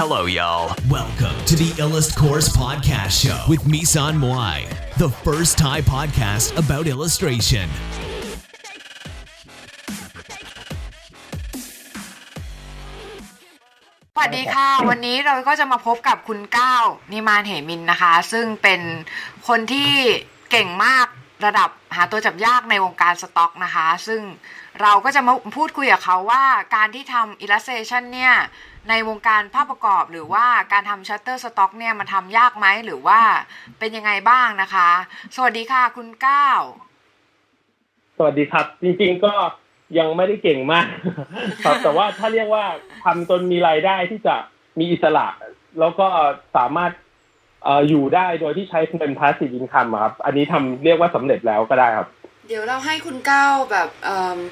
Hello, y'all. Welcome to the Illust Course Podcast Show with Misan Moai, the first Thai podcast about illustration. สวัสดีค่ะ วันนี้เราก็จะมาพบกับคุณก้าวนิมานเหมินนะคะ ซึ่งเป็นคนที่เก่งมากระดับหาตัวจับยากในวงการสต็อกนะคะ ซึ่งเราก็จะมาพูดคุยกับเขาว่าการที่ทำ illustration เนี่ย ในวงการภาพประกอบหรือว่าการทำ shutter stock เนี่ยมันทำยากไหมหรือว่าเป็นยังไงบ้างนะคะ สวัสดีค่ะคุณก้าวสวัสดีครับ จริงๆก็ยังไม่ได้เก่งมากครับแต่ว่าถ้าเรียกว่าทำจนมีรายได้ที่จะมีอิสระ แล้วก็สามารถอยู่ได้โดยที่ใช้เป็น passive income อะครับ อันนี้ทำเรียกว่าสำเร็จแล้วก็ได้ครับ เดี๋ยวเราให้คุณก้าวแบบ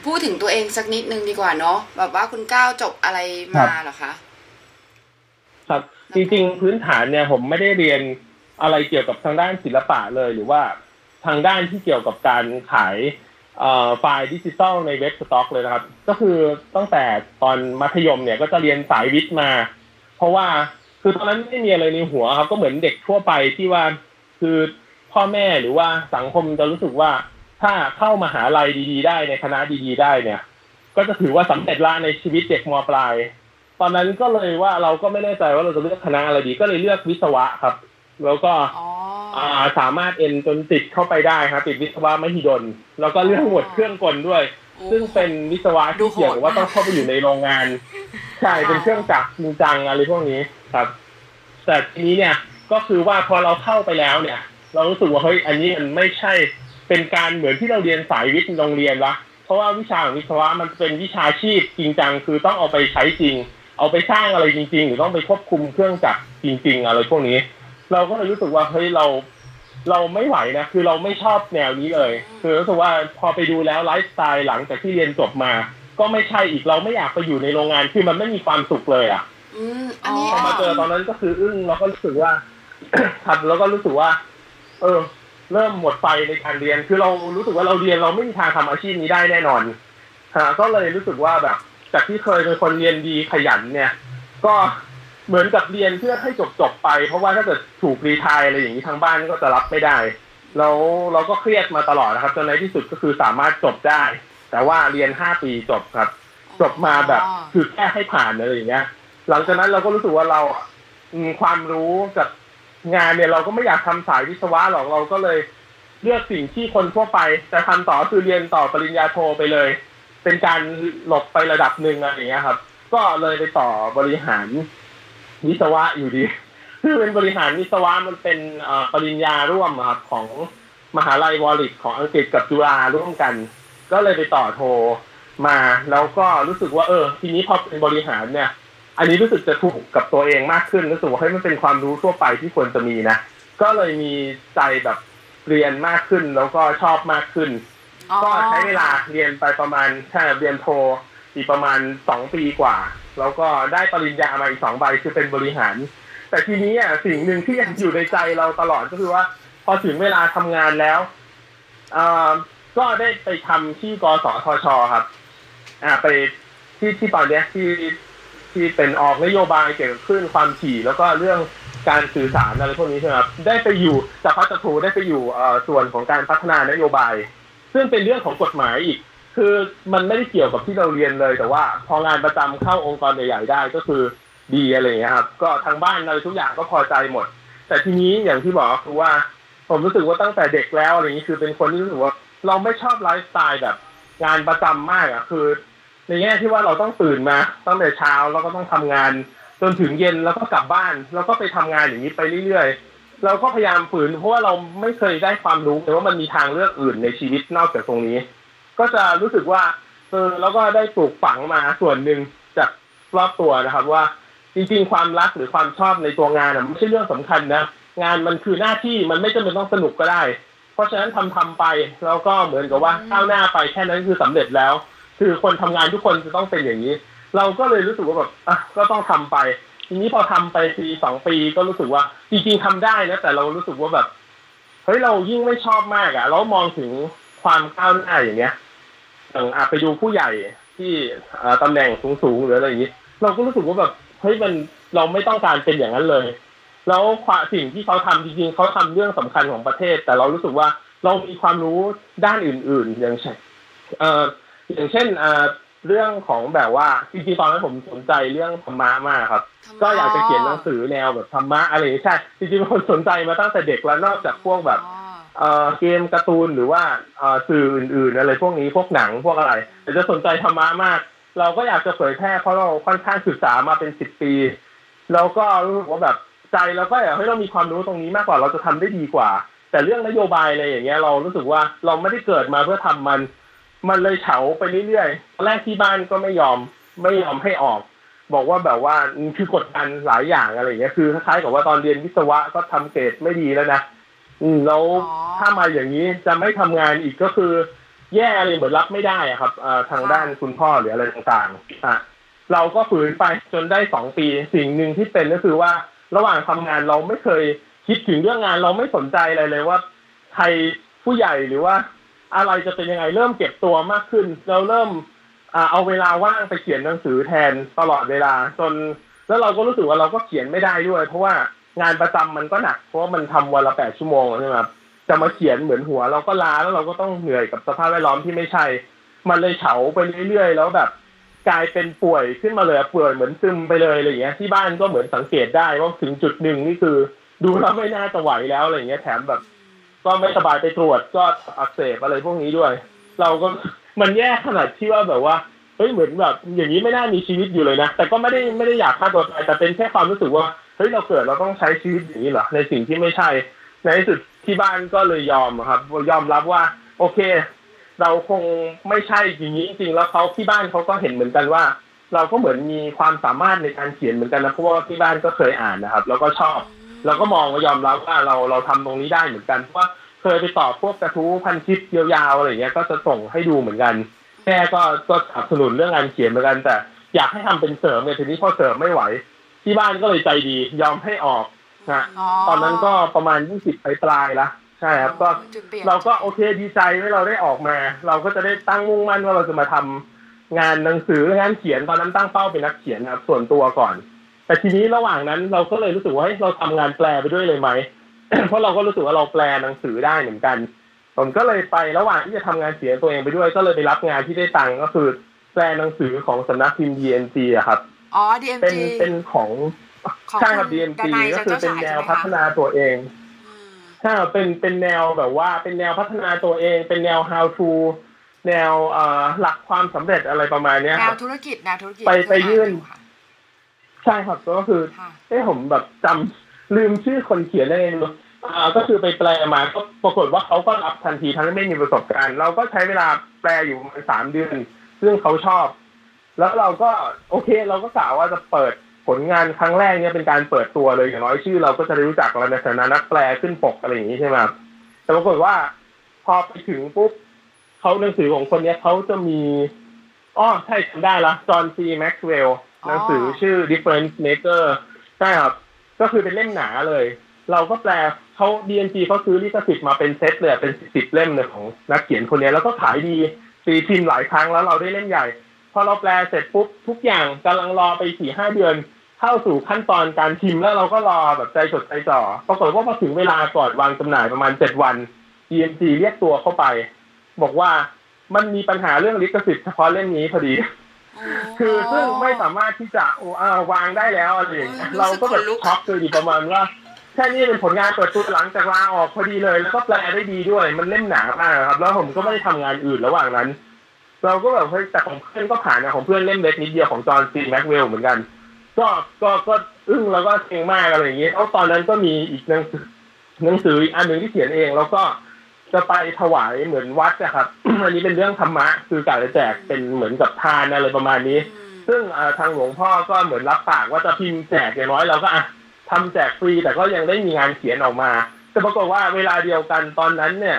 พูดถึงตัวเองสักนิดนึงดีกว่าเนาะแบบว่าคุณก้าวจบอะไรมาเหรอคะครับจริง ๆ พื้นฐานเนี่ยผมไม่ได้เรียนอะไรเกี่ยวกับทางด้านศิลปะเลยหรือว่าทางด้านที่เกี่ยวกับการขายไฟล์ดิจิตอลในเว็บสต็อกเลยนะครับ ก็คือตั้งแต่ตอนมัธยมเนี่ยก็จะเรียนสายวิทย์มา เพราะว่าคือตอนนั้นไม่มีอะไรในหัวครับ ก็เหมือนเด็กทั่วไปที่ว่าคือพ่อแม่หรือว่าสังคมจะรู้สึกว่า ถ้าเข้ามาหาลัยดีๆ ได้ในคณะดีๆ ได้เนี่ย ก็จะถือว่าสำเร็จละในชีวิตเด็กมปลาย ตอนนั้นก็เลยว่าเราก็ไม่แน่ใจว่าเราจะเลือกคณะอะไรดี ก็เลยเลือกวิศวะครับ แล้วก็อ๋ออ่าสามารถเอ็นจนติดเข้าไปได้ครับติดวิศวะมหิดล แล้วก็เรื่องหมวดเครื่องกลด้วย ซึ่งเป็นวิศวะที่เกี่ยวกับว่าต้องเข้าไปอยู่ในโรงงานใช่เป็นเครื่องจักรจริงจังอะไรพวกนี้ครับ แต่ทีนี้เนี่ยก็คือว่าพอเราเข้าไปแล้วเนี่ย เรารู้สึกว่าเฮ้ยอันนี้มันไม่ใช่ เป็นการเหมือนที่เราเรียนสายวิทย์โรงเรียนละเพราะว่าวิชาของวิศวะมันเป็นวิชาชีพจริงจังคือต้องเอาไปใช้จริง เอาไปสร้างอะไรจริง ๆ หรือต้องไปควบคุมเครื่องจักรจริง ๆ อะไรพวกนี้ เราก็เลยรู้สึกว่าเฮ้ยเราเราไม่ไหวนะคือเราไม่ชอบแนวนี้เลย คือรู้สึกว่าพอไปดูแล้วไลฟ์สไตล์หลังจากที่เรียนจบมา ก็ไม่ใช่อีกเราไม่อยากไปอยู่ในโรงงานคือมันไม่มีความสุขเลยอะอืมอันนี้พอมาเจอตอนนั้นก็คืออึ้งเราก็รู้สึกว่าครับแล้วก็รู้สึกว่า เออ เริ่มหมดไฟในการเรียน คือเรารู้สึกว่าเราเรียนเราไม่มีทางทำอาชีพนี้ได้แน่นอนฮะก็เลยรู้สึกว่าแบบ จากที่เคยเป็นคนเรียนดีขยันเนี่ย ก็เหมือนกับเรียนเพื่อให้จบจบๆไป เพราะว่าถ้าเกิดถูกรีไทายอะไรอย่างนี้ทางบ้านก็จะรับไม่ได้ แล้วเราก็เครียดมาตลอดนะครับจนในที่สุดก็คือสามารถจบได้ แต่ว่าเรียนห้าปีจบครับ จบมาแบบคือแค่ให้ผ่านอะไรอย่างเงี้ย หลังจากนั้นเราก็รู้สึกว่าเราอืมความรู้กับ งานเนี่ยเราก็ไม่อยากทำสายวิศวะหรอกเราก็เลยเลือกสิ่งที่คนทั่วไปจะทำต่อคือเรียนต่อปริญญาโทไปเลย เป็นการหลบไประดับหนึ่งอะไรอย่างเงี้ยครับ ก็เลยไปต่อบริหารวิศวะอยู่ดีคือเป็นบริหารวิศวะมันเป็นปริญญาร่วมครับของมหาลัยวอริกของอังกฤษกับจุฬาร่วมกัน ก็เลยไปต่อโทมา แล้วก็รู้สึกว่าเออ ทีนี้พอเป็นบริหารเนี่ย อันนี้รู้สึกจะถูกกับตัวเองมากขึ้นรู้สึกว่าเฮ้ยมันเป็นความรู้ทั่วไปที่ควรจะมีนะ ก็เลยมีใจแบบเรียนมากขึ้นแล้วก็ชอบมากขึ้นอ๋อก็ใช้เวลาเรียนไปประมาณแค่เรียนโทอีกประมาณสองปีกว่า แล้วก็ได้ปริญญามาอีกสองใบคือเป็นบริหาร แต่ทีนี้อะสิ่งหนึ่งที่ยังอยู่ในใจเราตลอดก็คือว่า พอถึงเวลาทำงานแล้วเอ่อก็ได้ไปทำที่กสทชครับ อ่าไปที่ที่ตอนเนี้ยที่ ที่เป็นออกนโยบายเกี่ยวกับคลื่นความถี่ แล้วก็เรื่องการสื่อสารอะไรพวกนี้ใช่ไหมครับได้ไปอยู่จากพัฒถูได้ไปอยู่ส่วนของการพัฒนานโยบาย ซึ่งเป็นเรื่องของกฎหมายอีก คือมันไม่ได้เกี่ยวกับที่เราเรียนเลย แต่ว่าพองานประจำเข้าองค์กรใหญ่ๆได้ก็คือดีอะไรอย่างเงี้ยครับ ก็ทางบ้านอะไรทุกอย่างก็พอใจหมด แต่ทีนี้อย่างที่บอกคือว่า ผมรู้สึกว่าตั้งแต่เด็กแล้วอะไรอย่างนี้คือเป็นคนที่รู้สึกว่าเราไม่ชอบไลฟ์สไตล์แบบงานประจำมากอะคือ ในแง่ที่ว่าเราต้องตื่นมาตั้งแต่เช้าแล้วก็ต้องทำงาน จนถึงเย็นแล้วก็กลับบ้าน แล้วก็ไปทำงานอย่างนี้ไปเรื่อยๆ เราก็พยายามฝืนเพราะว่าเราไม่เคยได้ความรู้แต่ว่ามันมีทางเลือกอื่นในชีวิตนอกจากตรงนี้ ก็จะรู้สึกว่าเออแล้วก็ได้ปลูกฝังมาส่วนหนึ่งจากรอบตัวนะครับว่าจริงๆ ความรักหรือความชอบในตัวงานไม่ใช่เรื่องสำคัญนะงานมันคือหน้าที่มันไม่จำเป็นต้องสนุกก็ได้ เพราะฉะนั้นทำทำไปแล้วก็เหมือนกับว่าก้าวหน้าไปแค่นั้นคือสำเร็จแล้ว คือคนทำงานทุกคนจะต้องเป็นอย่างนี้ เราก็เลยรู้สึกว่าแบบอะก็ต้องทำไป ทีนี้พอทำไปปีสองปีก็รู้สึกว่าจริงๆทำได้นะแต่เรารู้สึกว่าแบบเฮ้ยเรายิ่งไม่ชอบมากอะเรามองถึงความก้าวหน้าอย่างเงี้ยอย่างอะไปดูผู้ใหญ่ที่เอ่อตำแหน่งสูงๆหรืออะไรอย่างนี้ เราก็รู้สึกว่าแบบเฮ้ยมันเราไม่ต้องการเป็นอย่างนั้นเลย แล้วความสิ่งที่เขาทำจริงๆเขาทำเรื่องสำคัญของประเทศ แต่เรารู้สึกว่าเรามีความรู้ด้านอื่น ๆ อย่างเช่นเอ่ออย่างเช่นเอ่อเรื่องของแบบว่าจริงๆตอนนั้นผมสนใจเรื่องธรรมะมากครับ ก็อยากจะเขียนหนังสือแนวแบบธรรมะอะไรอย่างนี้ใช่จริงๆผมสนใจมาตั้งแต่เด็กแล้วนอกจากพวกแบบอ๋อเอ่อเกมการ์ตูนหรือว่าเอ่อสื่ออื่น ๆ อะไรพวกนี้พวกหนังพวกอะไรแต่จะสนใจธรรมะมาก เราก็อยากจะเผยแพร่เพราะเราค่อนข้างศึกษามาเป็นสิบปีแล้วก็รู้สึกว่าแบบใจเราก็อยากให้เรามีความรู้ตรงนี้มากกว่าเราจะทำได้ดีกว่า แต่เรื่องนโยบายอะไรอย่างเงี้ยเรารู้สึกว่าเราไม่ได้เกิดมาเพื่อทำมัน มันเลยเฉาไปเรื่อยๆตอนแรกที่บ้านก็ไม่ยอมไม่ยอมให้ออก บอกว่าแบบว่าคือกดดันหลายอย่างอะไรอย่างเงี้ยคือคล้ายๆกับว่าตอนเรียนวิศวะก็ทำเกรดไม่ดีแล้วนะอืมแล้วอ๋อถ้ามาอย่างนี้จะไม่ทำงานอีกก็คือ แย่เลยเหมือนรับไม่ได้อะครับเอ่อทางด้านคุณพ่อหรืออะไรต่างๆอะเราก็ฝืนไปจนได้สองปีสิ่งหนึ่งที่เป็นก็คือว่า ระหว่างทำงานเราไม่เคยคิดถึงเรื่องงานเราไม่สนใจอะไรเลยว่า ใครผู้ใหญ่หรือว่า อะไรจะเป็นยังไงเริ่มเก็บตัวมากขึ้นเราเริ่มเอาเวลาว่างไปเขียนหนังสือแทนตลอดเวลา จน แล้วเราก็รู้สึกว่าเราก็เขียนไม่ได้ด้วย เพราะว่างานประจำมันก็หนัก เพราะว่ามันทำวันละแปดชั่วโมงใช่ไหมครับจะมาเขียนเหมือนหัว เราก็ล้าแล้วเราก็ต้องเหนื่อยกับสภาพแวดล้อมที่ไม่ใช่ มันเลยเฉาไปเรื่อยๆแล้วแบบกลายเป็นป่วยขึ้นมาเลยป่วยเหมือนซึมไปเลยอะไรอย่างเงี้ยที่บ้านก็เหมือนสังเกตได้ว่าถึงจุดหนึ่งนี่คือ ดูแล้วไม่น่าจะไหวแล้วอะไรอย่างเงี้ยแถมแบบ ก็ไม่สบายไปตรวจก็อักเสบอะไรพวกนี้ด้วย เราก็มันแย่ขนาดที่ว่าแบบว่าเฮ้ยเหมือนแบบ อย่างนี้ไม่น่ามีชีวิตอยู่เลยนะ แต่ก็ไม่ได้ไม่ได้อยากฆ่าตัวตายแต่เป็นแค่ความรู้สึกว่าเฮ้ยเราเกิดเราต้องใช้ชีวิตอย่างนี้เหรอในสิ่งที่ไม่ใช่ ในที่สุดที่บ้านก็เลยยอมครับ ยอมรับว่า โอเค เราคงไม่ใช่อย่างนี้จริงๆแล้วเขาที่บ้านเขาก็เห็นเหมือนกันว่า เราก็เหมือนมีความสามารถในการเขียนเหมือนกันนะเพราะว่าที่บ้านก็เคยอ่านนะครับ แล้วก็ชอบ เราก็มองว่ายอมรับว่าเราเราทำตรงนี้ได้เหมือนกันเพราะว่าเคยไปตอบพวกกระทู้พันทิปยาวๆอะไรอย่างเงี้ยก็จะส่งให้ดูเหมือนกันแม่ก็ก็สนับสนุนเรื่องงานเขียนเหมือนกัน แต่อยากให้ทำเป็นเสริมเนี่ยทีนี้พอเสริมไม่ไหว ที่บ้านก็เลยใจดียอมให้ออกนะอ๋อตอนนั้นก็ประมาณยี่สิบปลายๆละใช่ครับก็จุดเปลี่ยนเราก็โอเคดีใจที่เราได้ออกมา เราก็จะได้ตั้งมุ่งมั่นว่าเราจะมาทำงานหนังสืองานเขียนตอนนั้นตั้งเป้าเป็นนักเขียนนะครับส่วนตัวก่อน แต่ทีนี้ระหว่างนั้นเราก็เลยรู้สึกว่าเฮ้ยเราทำงานแปลไปด้วยเลยไหมเพราะเราก็รู้สึกว่าเราแปลหนังสือได้เหมือนกัน ผมก็เลยไประหว่างที่จะทำงานเขียนตัวเองไปด้วย ก็เลยไปรับงานที่ได้ตังค์ก็คือ แปลหนังสือของสำนักพิมพ์ DNG อะครับอ๋อเป็น DMG เป็นของของใช่ครับคุณ DNG ดนัยก็คือเป็นแนวจันเจ้าฉายใช่ไหมคะพัฒนาตัวเองอืมใช่ครับเป็นเป็นแนวแบบว่าเป็นแนวพัฒนาตัวเอง เป็นแนว how to แนวเอ่อหลักความสำเร็จอะไรประมาณเนี้ยแนควรับธุรกิจแนวธุรกิจไปไปยื่นค่ะ ใช่ครับก็คือค่ะเอ้ผมแบบจำลืมชื่อคนเขียนได้เลยอ่าก็คือไปแปลมาก็ปรากฏว่าเขาก็รับทันทีทั้งที่ไม่มีประสบการณ์ เราก็ใช้เวลาแปลอยู่ประมาณสามเดือน ซึ่งเขาชอบ แล้วเราก็โอเค เราก็กล่าวว่าจะเปิดผลงานครั้งแรกเนี่ยเป็นการเปิดตัวเลยอย่างน้อยชื่อ เราก็จะได้รู้จักเราในฐานะนักแปลขึ้นปกอะไรอย่างนี้ใช่ไหมครับแต่ปรากฏว่าพอไปถึงปุ๊บเขาหนังสือของคนเนี้ยเขาจะมีอ๋อใช่จำได้ละจอห์นซีแม็กซ์เวลล์ หนังสือชื่อ Difference Maker ใช่ครับ ก็คือเป็นเล่มหนาเลย เราก็แปลเขา DNG เขาซื้อลิขสิทธิ์มาเป็นเซตเลยเป็นสิบเล่มเลยของนักเขียนคนนี้แล้วก็ขายดีตีพิมพ์หลายครั้งแล้วเราได้เล่มใหญ่ พอเราแปลเสร็จปุ๊บทุกอย่างกำลังรอไปสี่ห้าเดือน เข้าสู่ขั้นตอนการพิมพ์แล้วเราก็รอแบบใจจดใจจ่อปรากฏว่าพอถึงเวลาก่อนวางจำหน่ายประมาณเจ็ดวัน DNG เรียกตัวเข้าไป บอกว่ามันมีปัญหาเรื่องลิขสิทธิ์เฉพาะเล่มนี้พอดี คือซึ่งไม่สามารถที่จะโอ้อ่าวางได้แล้วอะไรอย่างเงี้ยโอ้ยเราก็แบบรู้สึกขนลุกช็อกเลยดีประมาณว่าแค่นี้เป็นผลงานเปิดตัวหลังจากลาออกพอดีเลย แล้วก็แปลได้ดีด้วย มันเล่มหนามากครับ แล้วผมก็ไม่ได้ทำงานอื่นระหว่างนั้น เราก็แบบเฮ้ยแต่ของเพื่อนก็ผ่านนะของเพื่อนเล่มเล็กนิดเดียวของจอห์นซีแม็กเวลเหมือนกัน ก็ก็ก็อึ้งแล้วก็เก่งมากอะไรอย่างเงี้ยแล้วตอนนั้นก็มีอีกหนังสือหนังสืออีกอันหนึ่งที่เขียนเองแล้วก็ จะไปถวายเหมือนวัดนะครับ อันนี้เป็นเรื่องธรรมะ คือกาจะแจกเป็นเหมือนกับทานอะไรประมาณนี้อืมซึ่งอ่าทางหลวงพ่อก็เหมือนรับปากว่าจะพิมพ์แจกอย่างน้อยเราก็อะทำแจกฟรีแต่ก็ยังได้มีงานเขียนออกมาแต่ปรากฏว่าเวลาเดียวกันตอนนั้นเนี่ย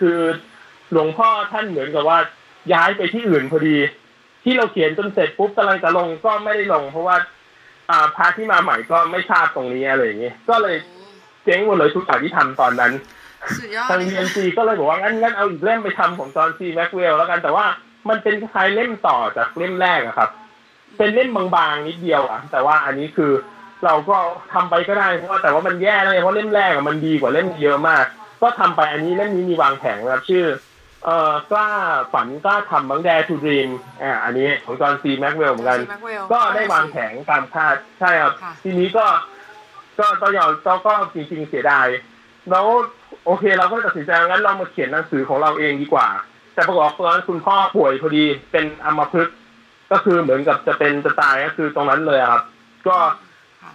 คือหลวงพ่อท่านเหมือนกับว่าย้ายไปที่อื่นพอดี ที่เราเขียนจนเสร็จปุ๊บกำลังจะลงก็ไม่ได้ลง เพราะว่า อ่าพระที่มาใหม่ก็ไม่ทราบตรงนี้อะไรอย่างเงี้ยก็เลยเจ๊งหมดเลยทุกอย่างที่ทำตอนนั้น สุดยอดทางเลยเอ็นซีก็เลยบอกว่างั้นงั้นเอาอีกเล่มไปทำของจอห์นซีแม็กเวลแล้วกันแต่ว่ามันเป็นคล้ายๆเล่มต่อจากเล่มแรกอะครับ เป็นเล่มบางๆนิดเดียวอะแต่ว่าอันนี้คือเราก็ทำไปก็ได้เพราะว่าแต่ว่ามันแย่เลยเพราะเล่มแรกอะมันดีกว่าเล่มเยอะมาก ก็ทำไปอันนี้เล่มนี้มีวางแผงนะครับชื่อเอ่อกล้าฝันกล้าทำบังแดทูดรีมอ่าอันนี้ของจอห์นซีแม็กเวลเหมือนกันแม็กเวลก็ได้วางแผงตามคาดใช่ครับค่ะทีนี้ก็ ก็ตอยอนก็ก็จริงๆเสียดายแล้ว โอเค เราก็ตัดสินใจงั้นเรามาเขียนหนังสือของเราเองดีกว่า แต่ปรากฏว่าตอนนั้นคุณพ่อป่วยพอดีเป็นอัมพฤกษ์ก็คือเหมือนกับจะเป็นจะตายก็คือตรงนั้นเลยครับ ก็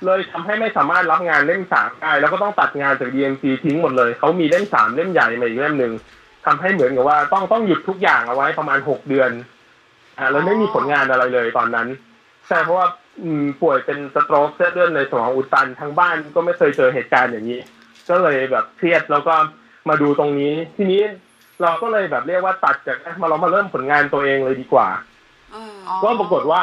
เลยทำให้ไม่สามารถรับงานเล่มสามได้แล้วก็ต้องตัดงานจาก DMC ทิ้งหมดเลย เขามีเล่มสามเล่มใหญ่มาอีกเล่มหนึ่งทำให้เหมือนกับว่าต้องต้องหยุดทุกอย่างเอาไว้ประมาณหกเดือนอ่าแล้วไม่มีผลงานอะไรเลยตอนนั้นใช่เพราะว่าป่วยเป็นสโตรกเส้นเลือดในสมองอุดตันทางบ้านก็ไม่เคยเจอเหตุการณ์อย่างนี้ ก็เลยแบบเครียดแล้วก็มาดูตรงนี้ ทีนี้เราก็เลยแบบเรียกว่าตัดจากมาเรามาเริ่มผลงานตัวเองเลยดีกว่าเอออ๋อก็ปรากฏว่า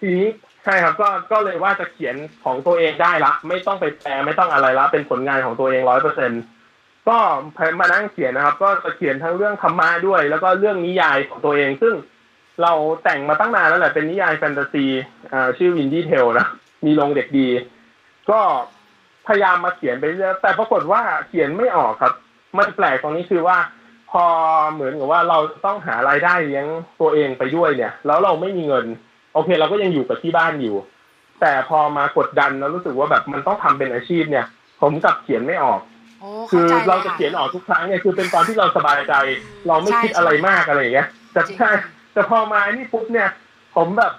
ทีนี้ใช่ครับก็ก็เลยว่าจะเขียนของตัวเองได้ละ ไม่ต้องไปแปลไม่ต้องอะไรละ เป็นผลงานของตัวเองร้อยเปอร์เซ็นก็มานั่งเขียนนะครับ ก็จะเขียนทั้งเรื่องธรรมะด้วย แล้วก็เรื่องนิยายของตัวเอง ซึ่งเราแต่งมาตั้งนานแล้วแหละเป็นนิยายแฟนตาซีอ่าชื่อ Windy Tale นะมีลงเด็กดี ก็ พยายามมาเขียนไปเรื่อยแต่ปรากฏว่าเขียนไม่ออกครับ มันแปลกตรงนี้คือว่า พอเหมือนกับว่าเราต้องหารายได้เลี้ยงตัวเองไปด้วยเนี่ย แล้วเราไม่มีเงิน โอเค เราก็ยังอยู่กับที่บ้านอยู่ แต่พอมากดดันแล้วรู้สึกว่าแบบมันต้องทำเป็นอาชีพเนี่ย ผมกลับเขียนไม่ออกโอ้คืเข้าอใจลเราจะเขียนออกทุกครั้งเนี่ยคือเป็นตอนที่เราสบายใจ เราไม่คิดอะไรมากอะไรอย่างเงี้ยแต่จริงใช่แต่พอมาอันนี้ปุ๊บเนี่ย ผมแบบ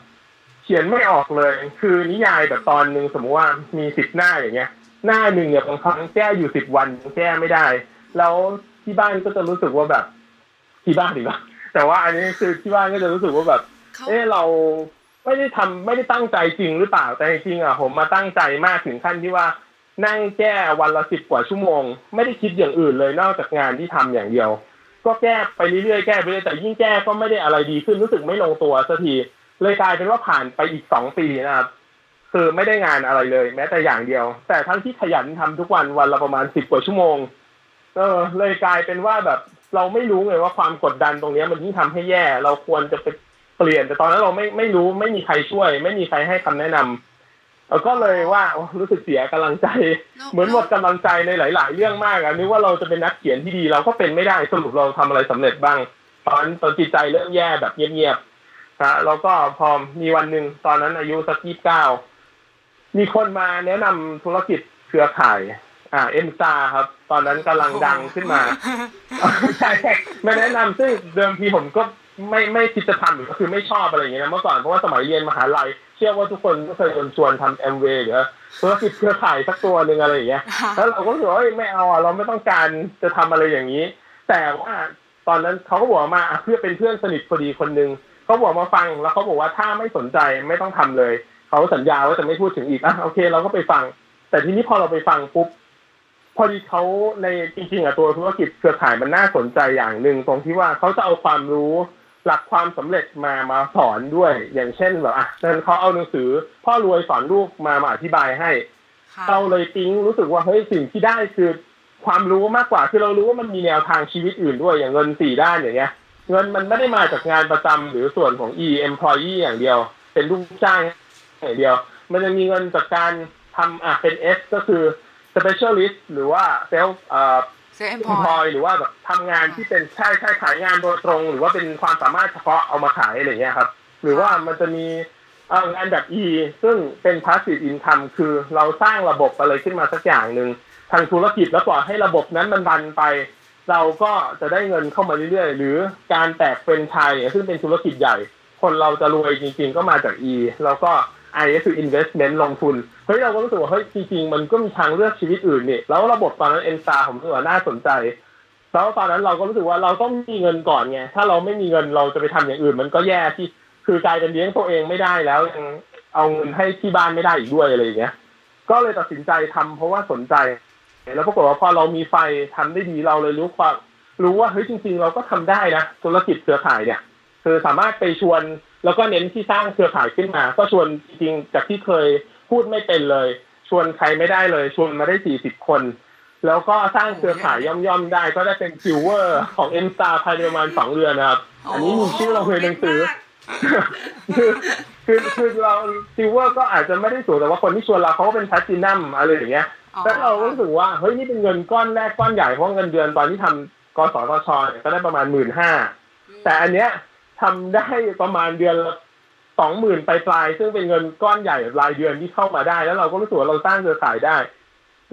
เขียนไม่ออกเลย คือนิยายแบบตอนหนึ่งสมมติว่ามีสิบหน้าอย่างเงี้ย หน้าหนึ่งเนี่ยบางครั้งแก้อยู่สิบวันยังแก้ไม่ได้ แล้วที่บ้านก็จะรู้สึกว่าแบบที่บ้านดีกว่าแต่ว่าอันนี้คือที่บ้านก็จะรู้สึกว่าแบบเขาเออเราไม่ได้ทำไม่ได้ตั้งใจจริงหรือเปล่าแต่จริงๆอะผมมาตั้งใจมากถึงขั้นที่ว่านั่งแก้วันละสิบกว่าชั่วโมง ไม่ได้คิดอย่างอื่นเลยนอกจากงานที่ทำอย่างเดียว ก็แก้ไปเรื่อยๆแก้ไปเรื่อยแต่ยิ่งแก้ก็ไม่ได้อะไรดีขึ้นรู้สึกไม่ลงตัวสักทีเลยกลายเป็นว่าผ่านไปอีกสองปีนะครับ คือไม่ได้งานอะไรเลย แม้แต่อย่างเดียว แต่ทั้งที่ขยันทำทุกวันวันละประมาณสิบกว่าชั่วโมงเออเลยกลายเป็นว่าแบบเราไม่รู้ไงว่าความกดดันตรงเนี้ยมันยิ่งทำให้แย่ เราควรจะไปเปลี่ยน แต่ตอนนั้นเราไม่ไม่รู้ไม่มีใครช่วย ไม่มีใครให้คำแนะนำเราก็เลยว่าโอ้รู้สึกเสียกำลังใจ เหมือนหมดกำลังใจในหลาย ๆ เรื่องมากอะนึกว่าเราจะเป็นนักเขียนที่ดีเราก็เป็นไม่ได้สรุปเราทำอะไรสำเร็จบ้าง ตอนตอนจิตใจเริ่มแย่แบบเงียบๆนะแล้วก็พอมีวันหนึ่งตอนนั้นอายุสักยี่สิบเก้า มีคนมาแนะนำธุรกิจเครือข่าย อ่า เอ็มซาครับ ตอนนั้นกำลังดังขึ้นมาใช่ใช่มาแนะนำซึ่งเดิมทีผมก็ไม่ไม่คิดจะทำหรือก็คือไม่ชอบอะไรอย่างเงี้ยนะเมื่อก่อนเพราะว่าสมัยเรียนมหาลัยเชื่อว่าทุกคนก็เคยโดนชวนทำแอมเวย์หรือธุรกิจเครือข่ายสักตัวหนึ่งอะไรอย่างเงี้ยแล้วเราก็รู้สึกว่าเอ้ยไม่เอาอะเราไม่ต้องการจะทำอะไรอย่างนี้ แต่ว่าตอนนั้นเขาก็บอกมาอะเพื่อเป็นเพื่อนสนิทพอดีคนหนึ่งเขาบอกมาฟังแล้วเขาบอกว่าถ้าไม่สนใจไม่ต้องทำเลย เขาสัญญาว่าจะไม่พูดถึงอีกอะโอเค เราก็ไปฟัง แต่ทีนี้พอเราไปฟังปุ๊บพอดีเขาในจริงๆอะตัวธุรกิจเครือข่ายมันน่าสนใจอย่างหนึ่งตรงที่ว่าเขาจะเอาความรู้หลักความสำเร็จมามาสอนด้วย อย่างเช่นแบบอะเช่นเขาเอาหนังสือ พ่อรวยสอนลูกมามาอธิบายให้ค่ะเราเลยปิ๊งรู้สึกว่าเฮ้ยสิ่งที่ได้คือความรู้มากกว่าคือเรารู้ว่ามันมีแนวทางชีวิตอื่นด้วยอย่างเงินสี่ด้านอย่างเงี้ย เงินมันไม่ได้มาจากงานประจำหรือส่วนของ e employee อย่างเดียว เป็นลูกจ้าง อย่างเดียว มันจะมีเงินจากการทำอะเป็น S ก็คือ specialist หรือว่า self เอ่อself-employ หรือว่าแบบทำงานที่เป็นใช่ใช่ขายงานโดยตรง หรือว่าเป็นความสามารถเฉพาะเอามาขายอะไรเงี้ยครับ หรือว่ามันจะมีเอ่องานแบบ E ซึ่งเป็น passive income คือเราสร้างระบบอะไรขึ้นมาสักอย่างหนึ่งทางธุรกิจแล้วปล่อยให้ระบบนั้นมันรันไป เราก็จะได้เงินเข้ามาเรื่อยๆ หรือการแตกเป็นแฟรนไชส์ซึ่งเป็นธุรกิจใหญ่ คนเราจะรวยจริงๆก็มาจาก E แล้วก็ I ก็คือ investment ลงทุน เฮ้ยเราก็รู้สึกว่าเฮ้ยจริงๆมันก็มีทางเลือกชีวิตอื่นนี่ แล้วระบบตอนนั้นเอ็นซาผมรู้สึกว่าน่าสนใจ แล้วตอนนั้นเราก็รู้สึกว่าเราต้องมีเงินก่อนไง ถ้าเราไม่มีเงินเราจะไปทำอย่างอื่น มันก็แย่ที่ คือกลายเป็นเลี้ยงตัวเองไม่ได้แล้วยังเอาเงินให้ที่บ้านไม่ได้อีกด้วยอะไรอย่างเงี้ย ก็เลยตัดสินใจทำเพราะว่าสนใจ แล้วปรากฏว่าพอเรามีไฟทำได้ดีเราเลยรู้ความรู้ว่าเฮ้ยจริง ๆ เราก็ทำได้นะธุรกิจเครือข่ายเนี่ย คือสามารถไปชวน แล้วก็เน้นที่สร้างเครือข่ายขึ้นมา ก็ชวนจริงๆจากที่เคยพูดไม่เป็นเลย ชวนใครไม่ได้เลย ชวนมาได้สี่สิบคน แล้วก็สร้างเครือข่ายย่อมๆได้ ก็ได้เป็น silver ของเอมสตาร์ภายในประมาณสองเดือนนะครับ อันนี้มีชื่อเราเคยหนังสือคือคือคือเรา silver ก็อาจจะไม่ได้สูงแต่ว่าคนที่ชวนเราเขาก็เป็นแพลตินัมอะไรอย่างเงี้ยอ๋อแล้วเรารู้สึกว่าเฮ้ยนี่เป็นเงินก้อนแรกก้อนใหญ่เพราะเงินเดือนตอนที่ทำกสทชเนี่ยก็ได้ประมาณหมื่นห้าแต่อันเนี้ย ทำได้ประมาณเดือนละสองหมื่นปลายๆซึ่งเป็นเงินก้อนใหญ่รายเดือนที่เข้ามาได้ แล้วเราก็รู้สึกว่าเราสร้างเครือข่ายได้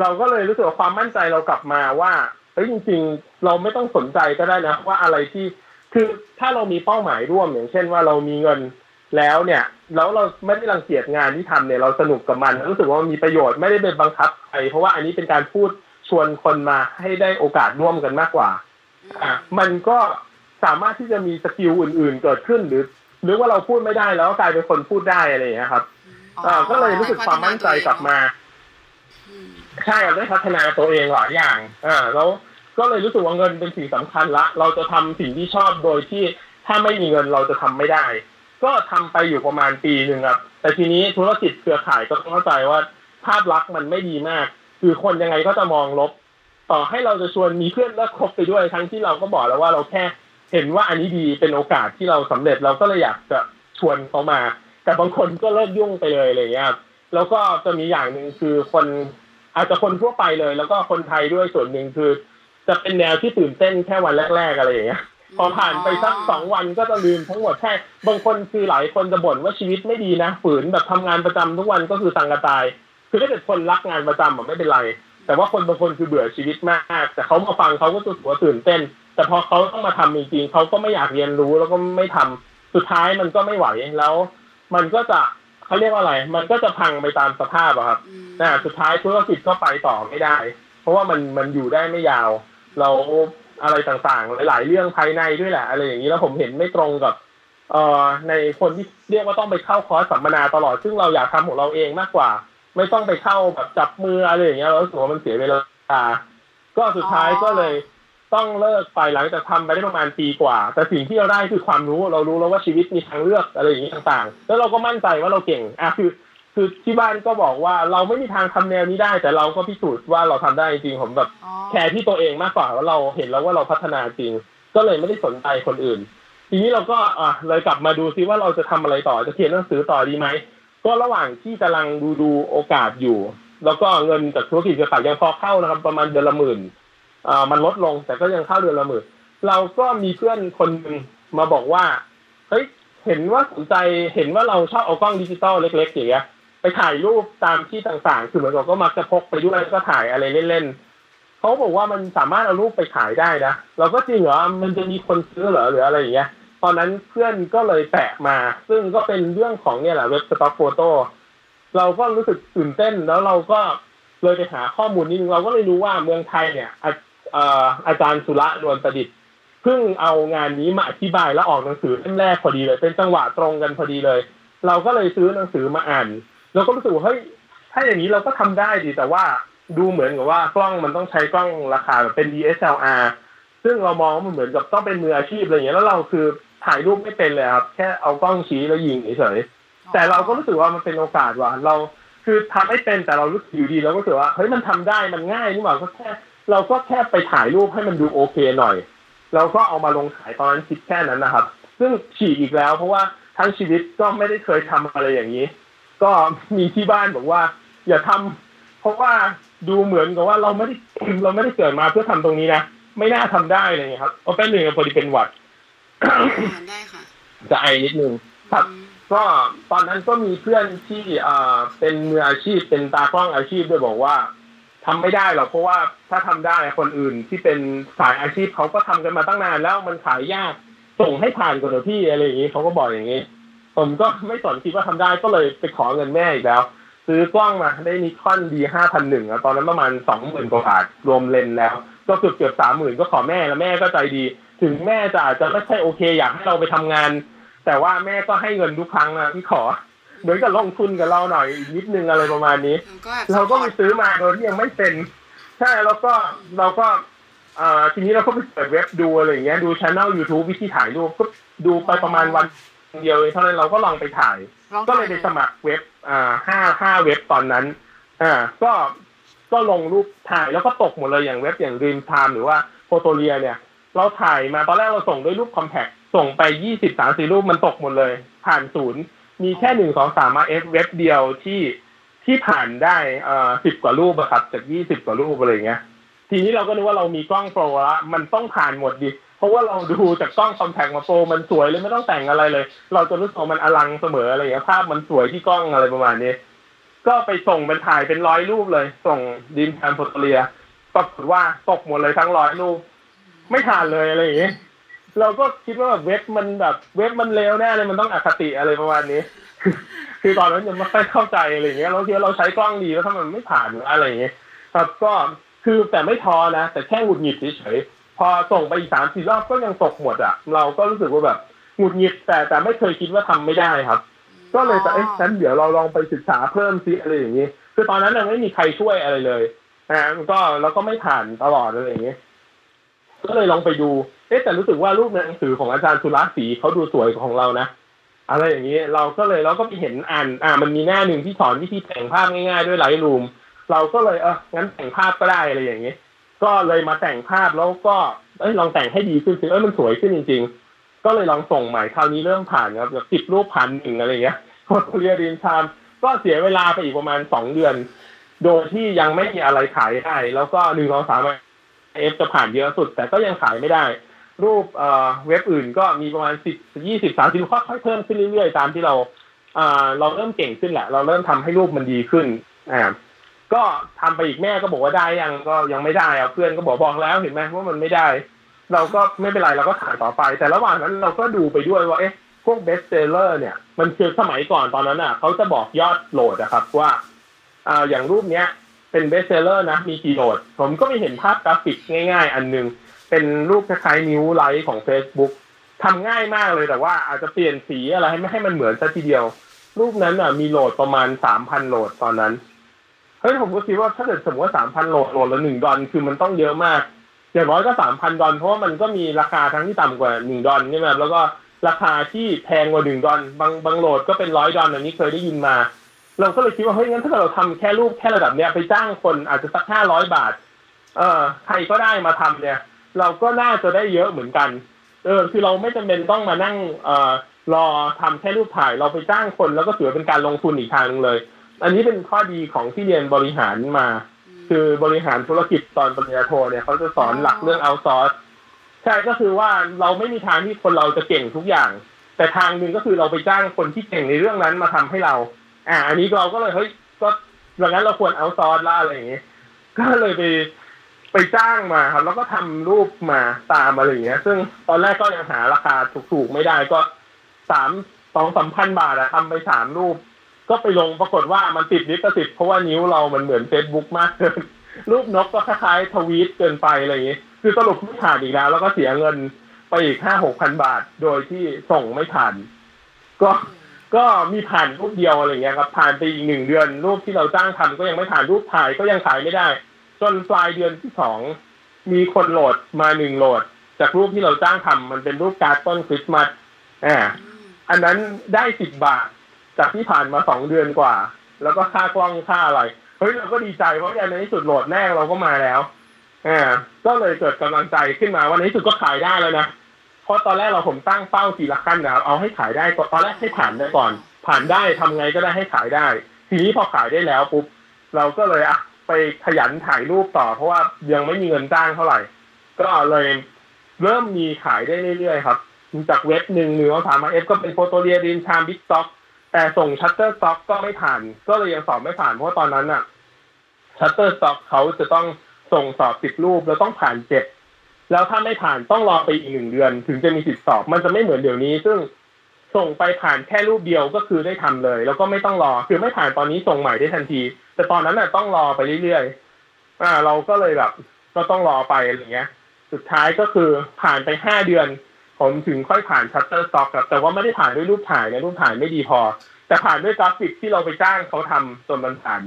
เราก็เลยรู้สึกว่าความมั่นใจเรากลับมาว่าเฮ้ยจริง ๆ เราไม่ต้องสนใจก็ได้นะ ว่าอะไรที่คือถ้าเรามีเป้าหมายร่วมอย่างเช่นว่าเรามีเงินแล้วเนี่ยแล้วเราไม่ได้รังเกียจงานที่ทำเนี่ยเราสนุกกับมัน รู้สึกว่ามันมีประโยชน์ไม่ได้เป็นบังคับใครเพราะว่าอันนี้เป็นการพูดชวนคนมาให้ได้โอกาสร่วมกันมากกว่าอะมันก็ สามารถที่จะมีสกิลอื่น ๆ เกิดขึ้นหรือหรือว่าเราพูดไม่ได้แล้วก็กลายเป็นคนพูดได้อะไรอย่างเงี้ยครับอ๋ออ่าก็เลยรู้สึกความมั่นใจกลับมาอืมใช่ครับได้พัฒนาตัวเองหลายอย่างอ่าแล้วก็เลยรู้สึกว่าเงินเป็นสิ่งสำคัญละ เราจะทำสิ่งที่ชอบโดยที่ถ้าไม่มีเงินเราจะทำไม่ได้ ก็ทำไปอยู่ประมาณปีหนึ่งครับ แต่ทีนี้ธุรกิจเครือข่ายก็ต้องเข้าใจว่าภาพลักษณ์มันไม่ดีมาก คือคนยังไงก็จะมองลบ ต่อให้เราจะชวนมีเพื่อนเลิกคบไปด้วยทั้งที่เราก็บอกแล้วว่าเราแค่ เห็นว่าอันนี้ดีเป็นโอกาสที่เราสำเร็จเราก็เลยอยากจะชวนเขามา แต่บางคนก็เลิกยุ่งไปเลยอะไรอย่างเงี้ยครับแล้วก็จะมีอย่างหนึ่งคือคนอาจจะคนทั่วไปเลย แล้วก็คนไทยด้วยส่วนหนึ่งคือ จะเป็นแนวที่ตื่นเต้นแค่วันแรก ๆ อะไรอย่างเงี้ยพอผ่านไปสักสองวันก็จะลืมทั้งหมดแค่บางคนคือหลายคนจะบ่นว่าชีวิตไม่ดีนะฝืนแบบทำงานประจำทุกวันก็คือสังกะตาย คือถ้าเกิดคนรักงานประจำอะไม่เป็นไร แต่ว่าคนบางคนคือเบื่อชีวิตมาก แต่เขามาฟังเขาก็รู้สึกว่าตื่นเต้น แต่พอเขาต้องมาทำจริงๆเขาก็ไม่อยากเรียนรู้แล้วก็ไม่ทำสุดท้ายมันก็ไม่ไหวแล้ว มันก็จะเขาเรียกว่าอะไร มันก็จะพังไปตามสภาพอะครับอืมนะสุดท้ายธุรกิจก็ไปต่อไม่ได้ เพราะว่ามันมันอยู่ได้ไม่ยาว เราอะไรต่างๆ หลาย ๆ เรื่องภายในด้วยแหละ อะไรอย่างนี้แล้วผมเห็นไม่ตรงกับ เอ่อในคนที่เรียกว่าต้องไปเข้าคอร์สสัมมนาตลอด ซึ่งเราอยากทำของเราเองมากกว่า ไม่ต้องไปเข้าแบบจับมืออะไรอย่างเงี้ยเรารู้สึกว่ามันเสียเวลา ก็สุดท้ายก็เลย ต้องเลิกไปหลังจากทำไปได้ประมาณปีกว่า แต่สิ่งที่เราได้คือความรู้เรารู้แล้วว่าชีวิตมีทางเลือกอะไรอย่างนี้ต่างๆ แล้วเราก็มั่นใจว่าเราเก่งอะคือคือที่บ้านก็บอกว่าเราไม่มีทางทำแนวนี้ได้ แต่เราก็พิสูจน์ว่าเราทำได้จริงผมแบบอ๋อแคร์ที่ตัวเองมากกว่าว่าเราเห็นแล้วว่าเราพัฒนาจริง ก็เลยไม่ได้สนใจคนอื่น ทีนี้เราก็อะเลยกลับมาดูซิว่าเราจะทำอะไรต่อจะเขียนหนังสือต่อดีไหมก็ระหว่างที่กำลังดูดูโอกาสอยู่ แล้วก็เงินจากธุรกิจเครือข่ายยังพอเข้านะครับ ประมาณเดือนละหมื่นอ่า มันลดลงแต่ก็ยังเข้าเดือนละหมื่นเราก็มีเพื่อนคนหนึ่งมาบอกว่าเฮ้ยเห็นว่าสนใจเห็นว่าเราชอบเอากล้องดิจิตอลเล็กๆอย่างเงี้ยไปถ่ายรูปตามที่ต่างๆ คือเหมือนกับก็มักจะพกไปด้วยแล้วก็ถ่ายอะไรเล่นๆเขาบอกว่ามันสามารถเอารูปไปขายได้นะเราก็จริงเหรอมันจะมีคนซื้อเหรอหรืออะไรอย่างเงี้ยตอนนั้นเพื่อนก็เลยแปะมา ซึ่งก็เป็นเรื่องของเนี่ยแหละเว็บสต็อกโฟโต้เราก็รู้สึกตื่นเต้นแล้วเราก็เลยไปหาข้อมูลนิดนึงเราก็เลยรู้ว่าเมืองไทยเนี่ย อาจารย์สุระนวลประดิษฐ์เพิ่งเอางานนี้มาอธิบายแล้วออกหนังสือเล่มแรกพอดีเลย เป็นจังหวะตรงกันพอดีเลย เราก็เลยซื้อหนังสือมาอ่านเราก็รู้สึกว่าเฮ้ยถ้าอย่างนี้เราก็ทำได้ดีแต่ว่าดูเหมือนกับว่ากล้องมันต้องใช้กล้องราคาแบบเป็น DSLR ซึ่งเรามองว่ามันเหมือนกับต้องเป็นมืออาชีพอะไรอย่างเงี้ยแล้วเราคือถ่ายรูปไม่เป็นเลยครับ แค่เอากล้องชี้แล้วยิงเฉยๆแต่เราก็รู้สึกว่ามันเป็นโอกาสว่ะเรา คือทำไม่เป็นแต่เรารู้สึกอยู่ดีเราก็รู้สึกว่าเฮ้ยมันทำได้มันง่ายนี่หว่าก็แค่เราก็แค่ไปถ่ายรูปให้มันดูโอเคหน่อย เราก็เอามาลงขายตอนนั้นคิดแค่นั้นนะครับ ซึ่งฉีกอีกแล้ว เพราะว่าทั้งชีวิตก็ไม่ได้เคยทำอะไรอย่างนี้ ก็มีที่บ้านบอกว่า อย่าทำเพราะว่าดูเหมือนกับว่าเราไม่ได้เราไม่ได้เกิดมาเพื่อทำตรงนี้นะไม่น่าทำได้อะไรอย่างเลยครับเอาเป็นหนึ่งพอดีเป็นหวัดอ่านได้ค่ะจะไอนิดนึงครับอืม ก็ตอนนั้นก็มีเพื่อนที่เอ่อเป็นมืออาชีพเป็นตากล้องอาชีพด้วยบอกว่าทำไม่ได้หรอกเพราะว่าถ้าทำได้คนอื่นที่เป็นสายอาชีพเขาก็ทำกันมาตั้งนาน แล้วมันขายยากส่งให้ผ่านก่อนเถอะพี่อะไรอย่างนี้เขาก็บอกอย่างนี้ ผมก็ไม่สนคิดว่าทำได้ก็เลยไปขอเงินแม่อีกแล้ว ซื้อกล้องมาได้นิคอนดีห้าพันหนึ่งตอนนั้นประมาณสองหมื่นกว่าบาทรวมเลนแล้ว ก็เกือบเกือบสามหมื่นก็ขอแม่แล้วแม่ก็ใจดี ถึงแม่จะอาจจะไม่ใช่โอเค อยากให้เราไปทำงาน แต่ว่าแม่ก็ให้เงินทุกครั้งนะที่ขอเหมือนกับลงทุนกับเราหน่อยอีกนิดนึงอะไรประมาณนี้เราก็แบบเราก็ไปซื้อมาโดยที่ยังไม่เป็นใช่แล้วก็เราก็อ่าทีนี้เราก็ไปเปิดเว็บดูอะไรอย่างเงี้ยดูช anel YouTube วิธีถ่ายรูปก็ดูไปประมาณวันเดียวเองเท่านั้นเราก็ลองไปถ่ายลองก็เลยไปสมัครเว็บอ่าห้าห้าเว็บตอนนั้นอ่าก็ก็ลงรูปถ่ายแล้วก็ตกหมดเลยอย่างเว็บอย่าง Dream Time หรือว่าโฟโตเรียเนี่ย เราถ่ายมาตอนแรกเราส่งด้วยรูปคอมแพค ส่งไปยี่สิบสามสี่รูปมันตกหมดเลย ผ่านศูนย์มีแค่หนึ่งสองสามมาเอฟเว็บเดียวที่ที่ผ่านได้เอ่อสิบกว่ารูปอะครับจากยี่สิบกว่ารูปอะไรเงี้ยทีนี้เราก็นึกว่าเรามีกล้องโปรละมันต้องผ่านหมดดิเพราะว่าเราดูจากกล้องคอมแพคมาโปรมันสวยเลยไม่ต้องแต่งอะไรเลย เราจะรู้สึกว่ามันอลังเสมออะไรอย่างเงี้ยภาพมันสวยที่กล้องอะไรประมาณนี้ ก็ไปส่งเป็นถ่ายเป็นร้อยรูปเลย ส่งดิมแทมโพตเลียปรากฏว่าตกหมดเลยทั้งร้อยรูป ไม่ผ่านเลยอะไรอย่างเงี้ย เราก็คิดว่าแบบเว็บมันแบบเว็บมันเลวแน่เลยมันต้องอคติอะไรประมาณนี้ คือตอนนั้นยังไม่ค่อยเข้าใจอะไรอย่างเงี้ยเราคิดว่าเราใช้กล้องดีแล้วถ้ามันไม่ผ่านหรืออะไรอย่างเงี้ยครับก็คือแต่ไม่ท้อนะ แต่แค่หงุดหงิดเฉยๆพอส่งไปอีกสามสี่รอบก็ยังตกหมดอะ เราก็รู้สึกว่าแบบหงุดหงิดแต่แต่ไม่เคยคิดว่าทำไม่ได้ครับ ก็เลยแต่เอ๊ะงั้นเดี๋ยวเราลองไปศึกษาเพิ่มซิอะไรอย่างงี้คือตอนนั้นยังไม่มีใครช่วยอะไรเลยนะมันก็เราก็ไม่ผ่านตลอดอะไรอย่างเงี้ยก็เลยลองไปดู เอ๊ะแต่รู้สึกว่ารูปในหนังสือของอาจารย์สุรศรีเขาดูสวยกว่าของเรานะอะไรอย่างนี้เราก็เลยเราก็ไปเห็นอ่านอ่ามันมีหน้าหนึ่งที่สอนวิธีแต่งภาพง่ายๆด้วยไลท์รูมเราก็เลยเอองั้นแต่งภาพก็ได้อะไรอย่างนี้ ก็เลยมาแต่งภาพแล้วก็เอ้ยลองแต่งให้ดีขึ้นสิเอ้ยมันสวยขึ้นจริง ๆ ก็เลยลองส่งใหม่คราวนี้เริ่มผ่านครับแบบสิบรูปพันหนึ่งอะไรอย่างเงี้ยโคตเรียดินชามก็เสียเวลาไปอีกประมาณสองเดือน โดยที่ยังไม่มีอะไรขายได้แล้วก็หนึ่งสองสามเอฟจะผ่านเยอะสุด แต่ก็ยังขายไม่ได้ รูปเอ่อเว็บอื่นก็มีประมาณสิบยี่สิบสามสิบค่อยๆเพิ่มขึ้นเรื่อยๆ ตามที่เราอ่าเราเริ่มเก่งขึ้นแหละ เราเริ่มทำให้รูปมันดีขึ้นอ่าก็ทำไปอีกแม่ก็บอกว่าได้ยังก็ยังไม่ได้อะเพื่อนก็บอกบอกแล้วเห็นไหมว่ามันไม่ได้ เราก็ไม่เป็นไรเราก็ถ่ายต่อไป แต่ระหว่างนั้นเราก็ดูไปด้วยว่าเอ๊ะพวก best seller เนี่ยมันคือสมัยก่อนตอนนั้นอะเขาจะบอกยอดโหลดนะครับว่าอ่าอย่างรูปเนี้ยเป็น best seller นะมีกี่โหลด ผมก็ไม่เห็นภาพกราฟิกง่าย ๆ อันหนึง เป็นรูปคล้ายๆนิ้วไลท์ของ Facebook ทำง่ายมากเลยแต่ว่าอาจจะเปลี่ยนสีอะไรให้ไม่ให้มันเหมือนซะทีเดียว รูปนั้นอะมีโหลดประมาณสามพันโหลดตอนนั้นเฮ้ยผมก็คิดว่าถ้าเกิดสมมติว่าสามพันโหลดโหลดละหนึ่งดอลคือมันต้องเยอะมากอย่างน้อยก็สามพันดอลเพราะว่ามันก็มีราคาทั้งที่ต่ำกว่าหนึ่งดอลใช่ไหมแล้วก็ราคาที่แพงกว่าหนึ่งดอลบางบางโหลดก็เป็นร้อยดอลอันนี้เคยได้ยินมา เราก็เลยคิดว่าเฮ้ยงั้นถ้าเกิดเราทำแค่รูปแค่ระดับเนี้ยไปจ้างคนอาจจะสักห้าร้อยบาท เออใครก็ได้มาทำเนี่ย เราก็น่าจะได้เยอะเหมือนกัน เออ คือเราไม่จำเป็นต้องมานั่งเอ่อรอทำแค่รูปถ่าย เราไปจ้างคนแล้วก็ถือเป็นการลงทุนอีกทางนึงเลย อันนี้เป็นข้อดีของที่เรียนบริหารมา คือบริหารธุรกิจตอนปริญญาโทเนี่ยเขาจะสอนหลักเรื่องเอาซอร์สใช่ก็คือว่าเราไม่มีทางที่คนเราจะเก่งทุกอย่าง แต่ทางหนึ่งก็คือเราไปจ้างคนที่เก่งในเรื่องนั้นมาทำให้เรา อ่า อันนี้เราก็เลยเฮ้ยก็ดังนั้นเราควร outsource ละอะไรอย่างเงี้ยก็เลยไป ไปจ้างมาครับ แล้วก็ทำรูปมาตามอะไรอย่างเงี้ย ซึ่งตอนแรกก็ยังหาราคาถูกๆไม่ได้ก็สามสองสามพันบาทอะทำไปสามรูป ก็ไปลงปรากฏว่ามันติดลิขสิทธิ์เพราะว่านิ้วเรามันเหมือนเฟซบุ๊กมากเกินรูปนกก็คล้ายๆทวีตเกินไปอะไรอย่างงี้ยคือสรุปไม่ผ่านอีกแล้ว แล้วก็เสียเงินไปอีกห้าหกพันบาท โดยที่ส่งไม่ผ่าน ก็ก็มีผ่านรูปเดียวอะไรอย่างเงี้ยครับผ่านไปอีกหนึ่งเดือน รูปที่เราจ้างทำก็ยังไม่ผ่านรูปถ่ายก็ยังขายไม่ได้ จนปลายเดือนที่สองมีคนโหลดมาหนึ่งโหลด จากรูปที่เราจ้างทำมันเป็นรูปการ์ดต้นคริสต์มาสอ่าอันนั้นได้สิบบาท จากที่ผ่านมาสองเดือนกว่า แล้วก็ค่ากล้องค่าอะไรเฮ้ยเราก็ดีใจเพราะในที่สุดโหลดแรกเราก็มาแล้วอ่าก็เลยเกิดกำลังใจขึ้นมาว่านที่สุดก็ขายได้แล้วนะเพราะตอนแรกเราผมตั้งเป้าทีละขั้นนะครับเอาให้ขายได้ตอนแรกให้ผ่านได้ก่อน ผ่านได้ทำไงก็ได้ให้ขายได้ ทีนี้พอขายได้แล้วปุ๊บเราก็เลยอะ ไปขยันถ่ายรูปต่อ เพราะว่ายังไม่มีเงินจ้างเท่าไหร่ ก็เลยเริ่มมีขายได้เรื่อยๆครับ จากเว็บหนึ่งสองสาม RF ก็เป็น Fotolia Dreamstime Bigstock แต่ส่ง Shutterstock ก็ไม่ผ่าน ก็เลยยังสอบไม่ผ่านเพราะว่าตอนนั้นอะ Shutterstock เขาจะต้องส่งสอบสิบรูปแล้วต้องผ่านเจ็ดแล้วถ้าไม่ผ่านต้องรอไปอีกหนึ่งเดือน ถึงจะมีสิทธิสอบ มันจะไม่เหมือนเดี๋ยวนี้ ซึ่ง ส่งไปผ่านแค่รูปเดียวก็คือได้ทำเลย แล้วก็ไม่ต้องรอ คือไม่ผ่านตอนนี้ส่งใหม่ได้ทันที แต่ตอนนั้นน่ะต้องรอไปเรื่อยๆอ่า เราก็เลยแบบ ก็ต้องรอไปอะไรเงี้ย สุดท้ายก็คือผ่านไปห้าเดือน ผมถึงค่อยผ่าน Shutterstock ครับแต่ว่าไม่ได้ผ่านด้วยรูปถ่ายนะรูปถ่ายไม่ดีพอ แต่ผ่านด้วยกราฟิกที่เราไปจ้างเขาทำจนมันผ่าน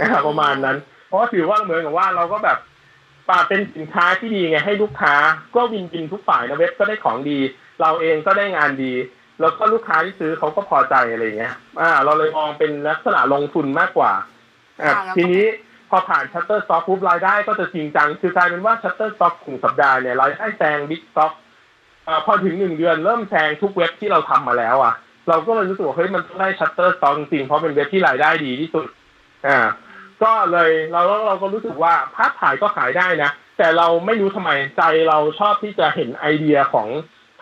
นะครับประมาณนั้น เพราะว่าถือว่าเหมือนกับว่าเราก็แบบป่าเป็นสินค้าที่ดีไงให้ลูกค้า ก็ win-win ทุกฝ่ายนะเว็บก็ได้ของดี เราเองก็ได้งานดี แล้วก็ลูกค้าที่ซื้อเขาก็พอใจอะไรเงี้ย อ่า เราเลยมองเป็นลักษณะลงทุนมากกว่าอ่าทีนี้พอผ่าน Shutterstock ปุ๊บรายได้ก็จะจริงจัง คือกลายเป็นว่า Shutterstock กลุ่มสัปดาห์เนี่ยรายได้แซง Bigstock อ่าพอถึงหนึ่งเดือนเริ่มแซงทุกเว็บที่เราทำมาแล้วอะ เราก็เลยรู้สึกว่าเฮ้ยมันต้องได้ Shutterstock จริงๆเพราะเป็นเว็บที่รายได้ดีที่สุด อ่า ก็เลยเราเราก็รู้สึกว่าภาพถ่ายก็ขายได้นะแต่เราไม่รู้ทำไมใจเราชอบที่จะเห็นไอเดียของ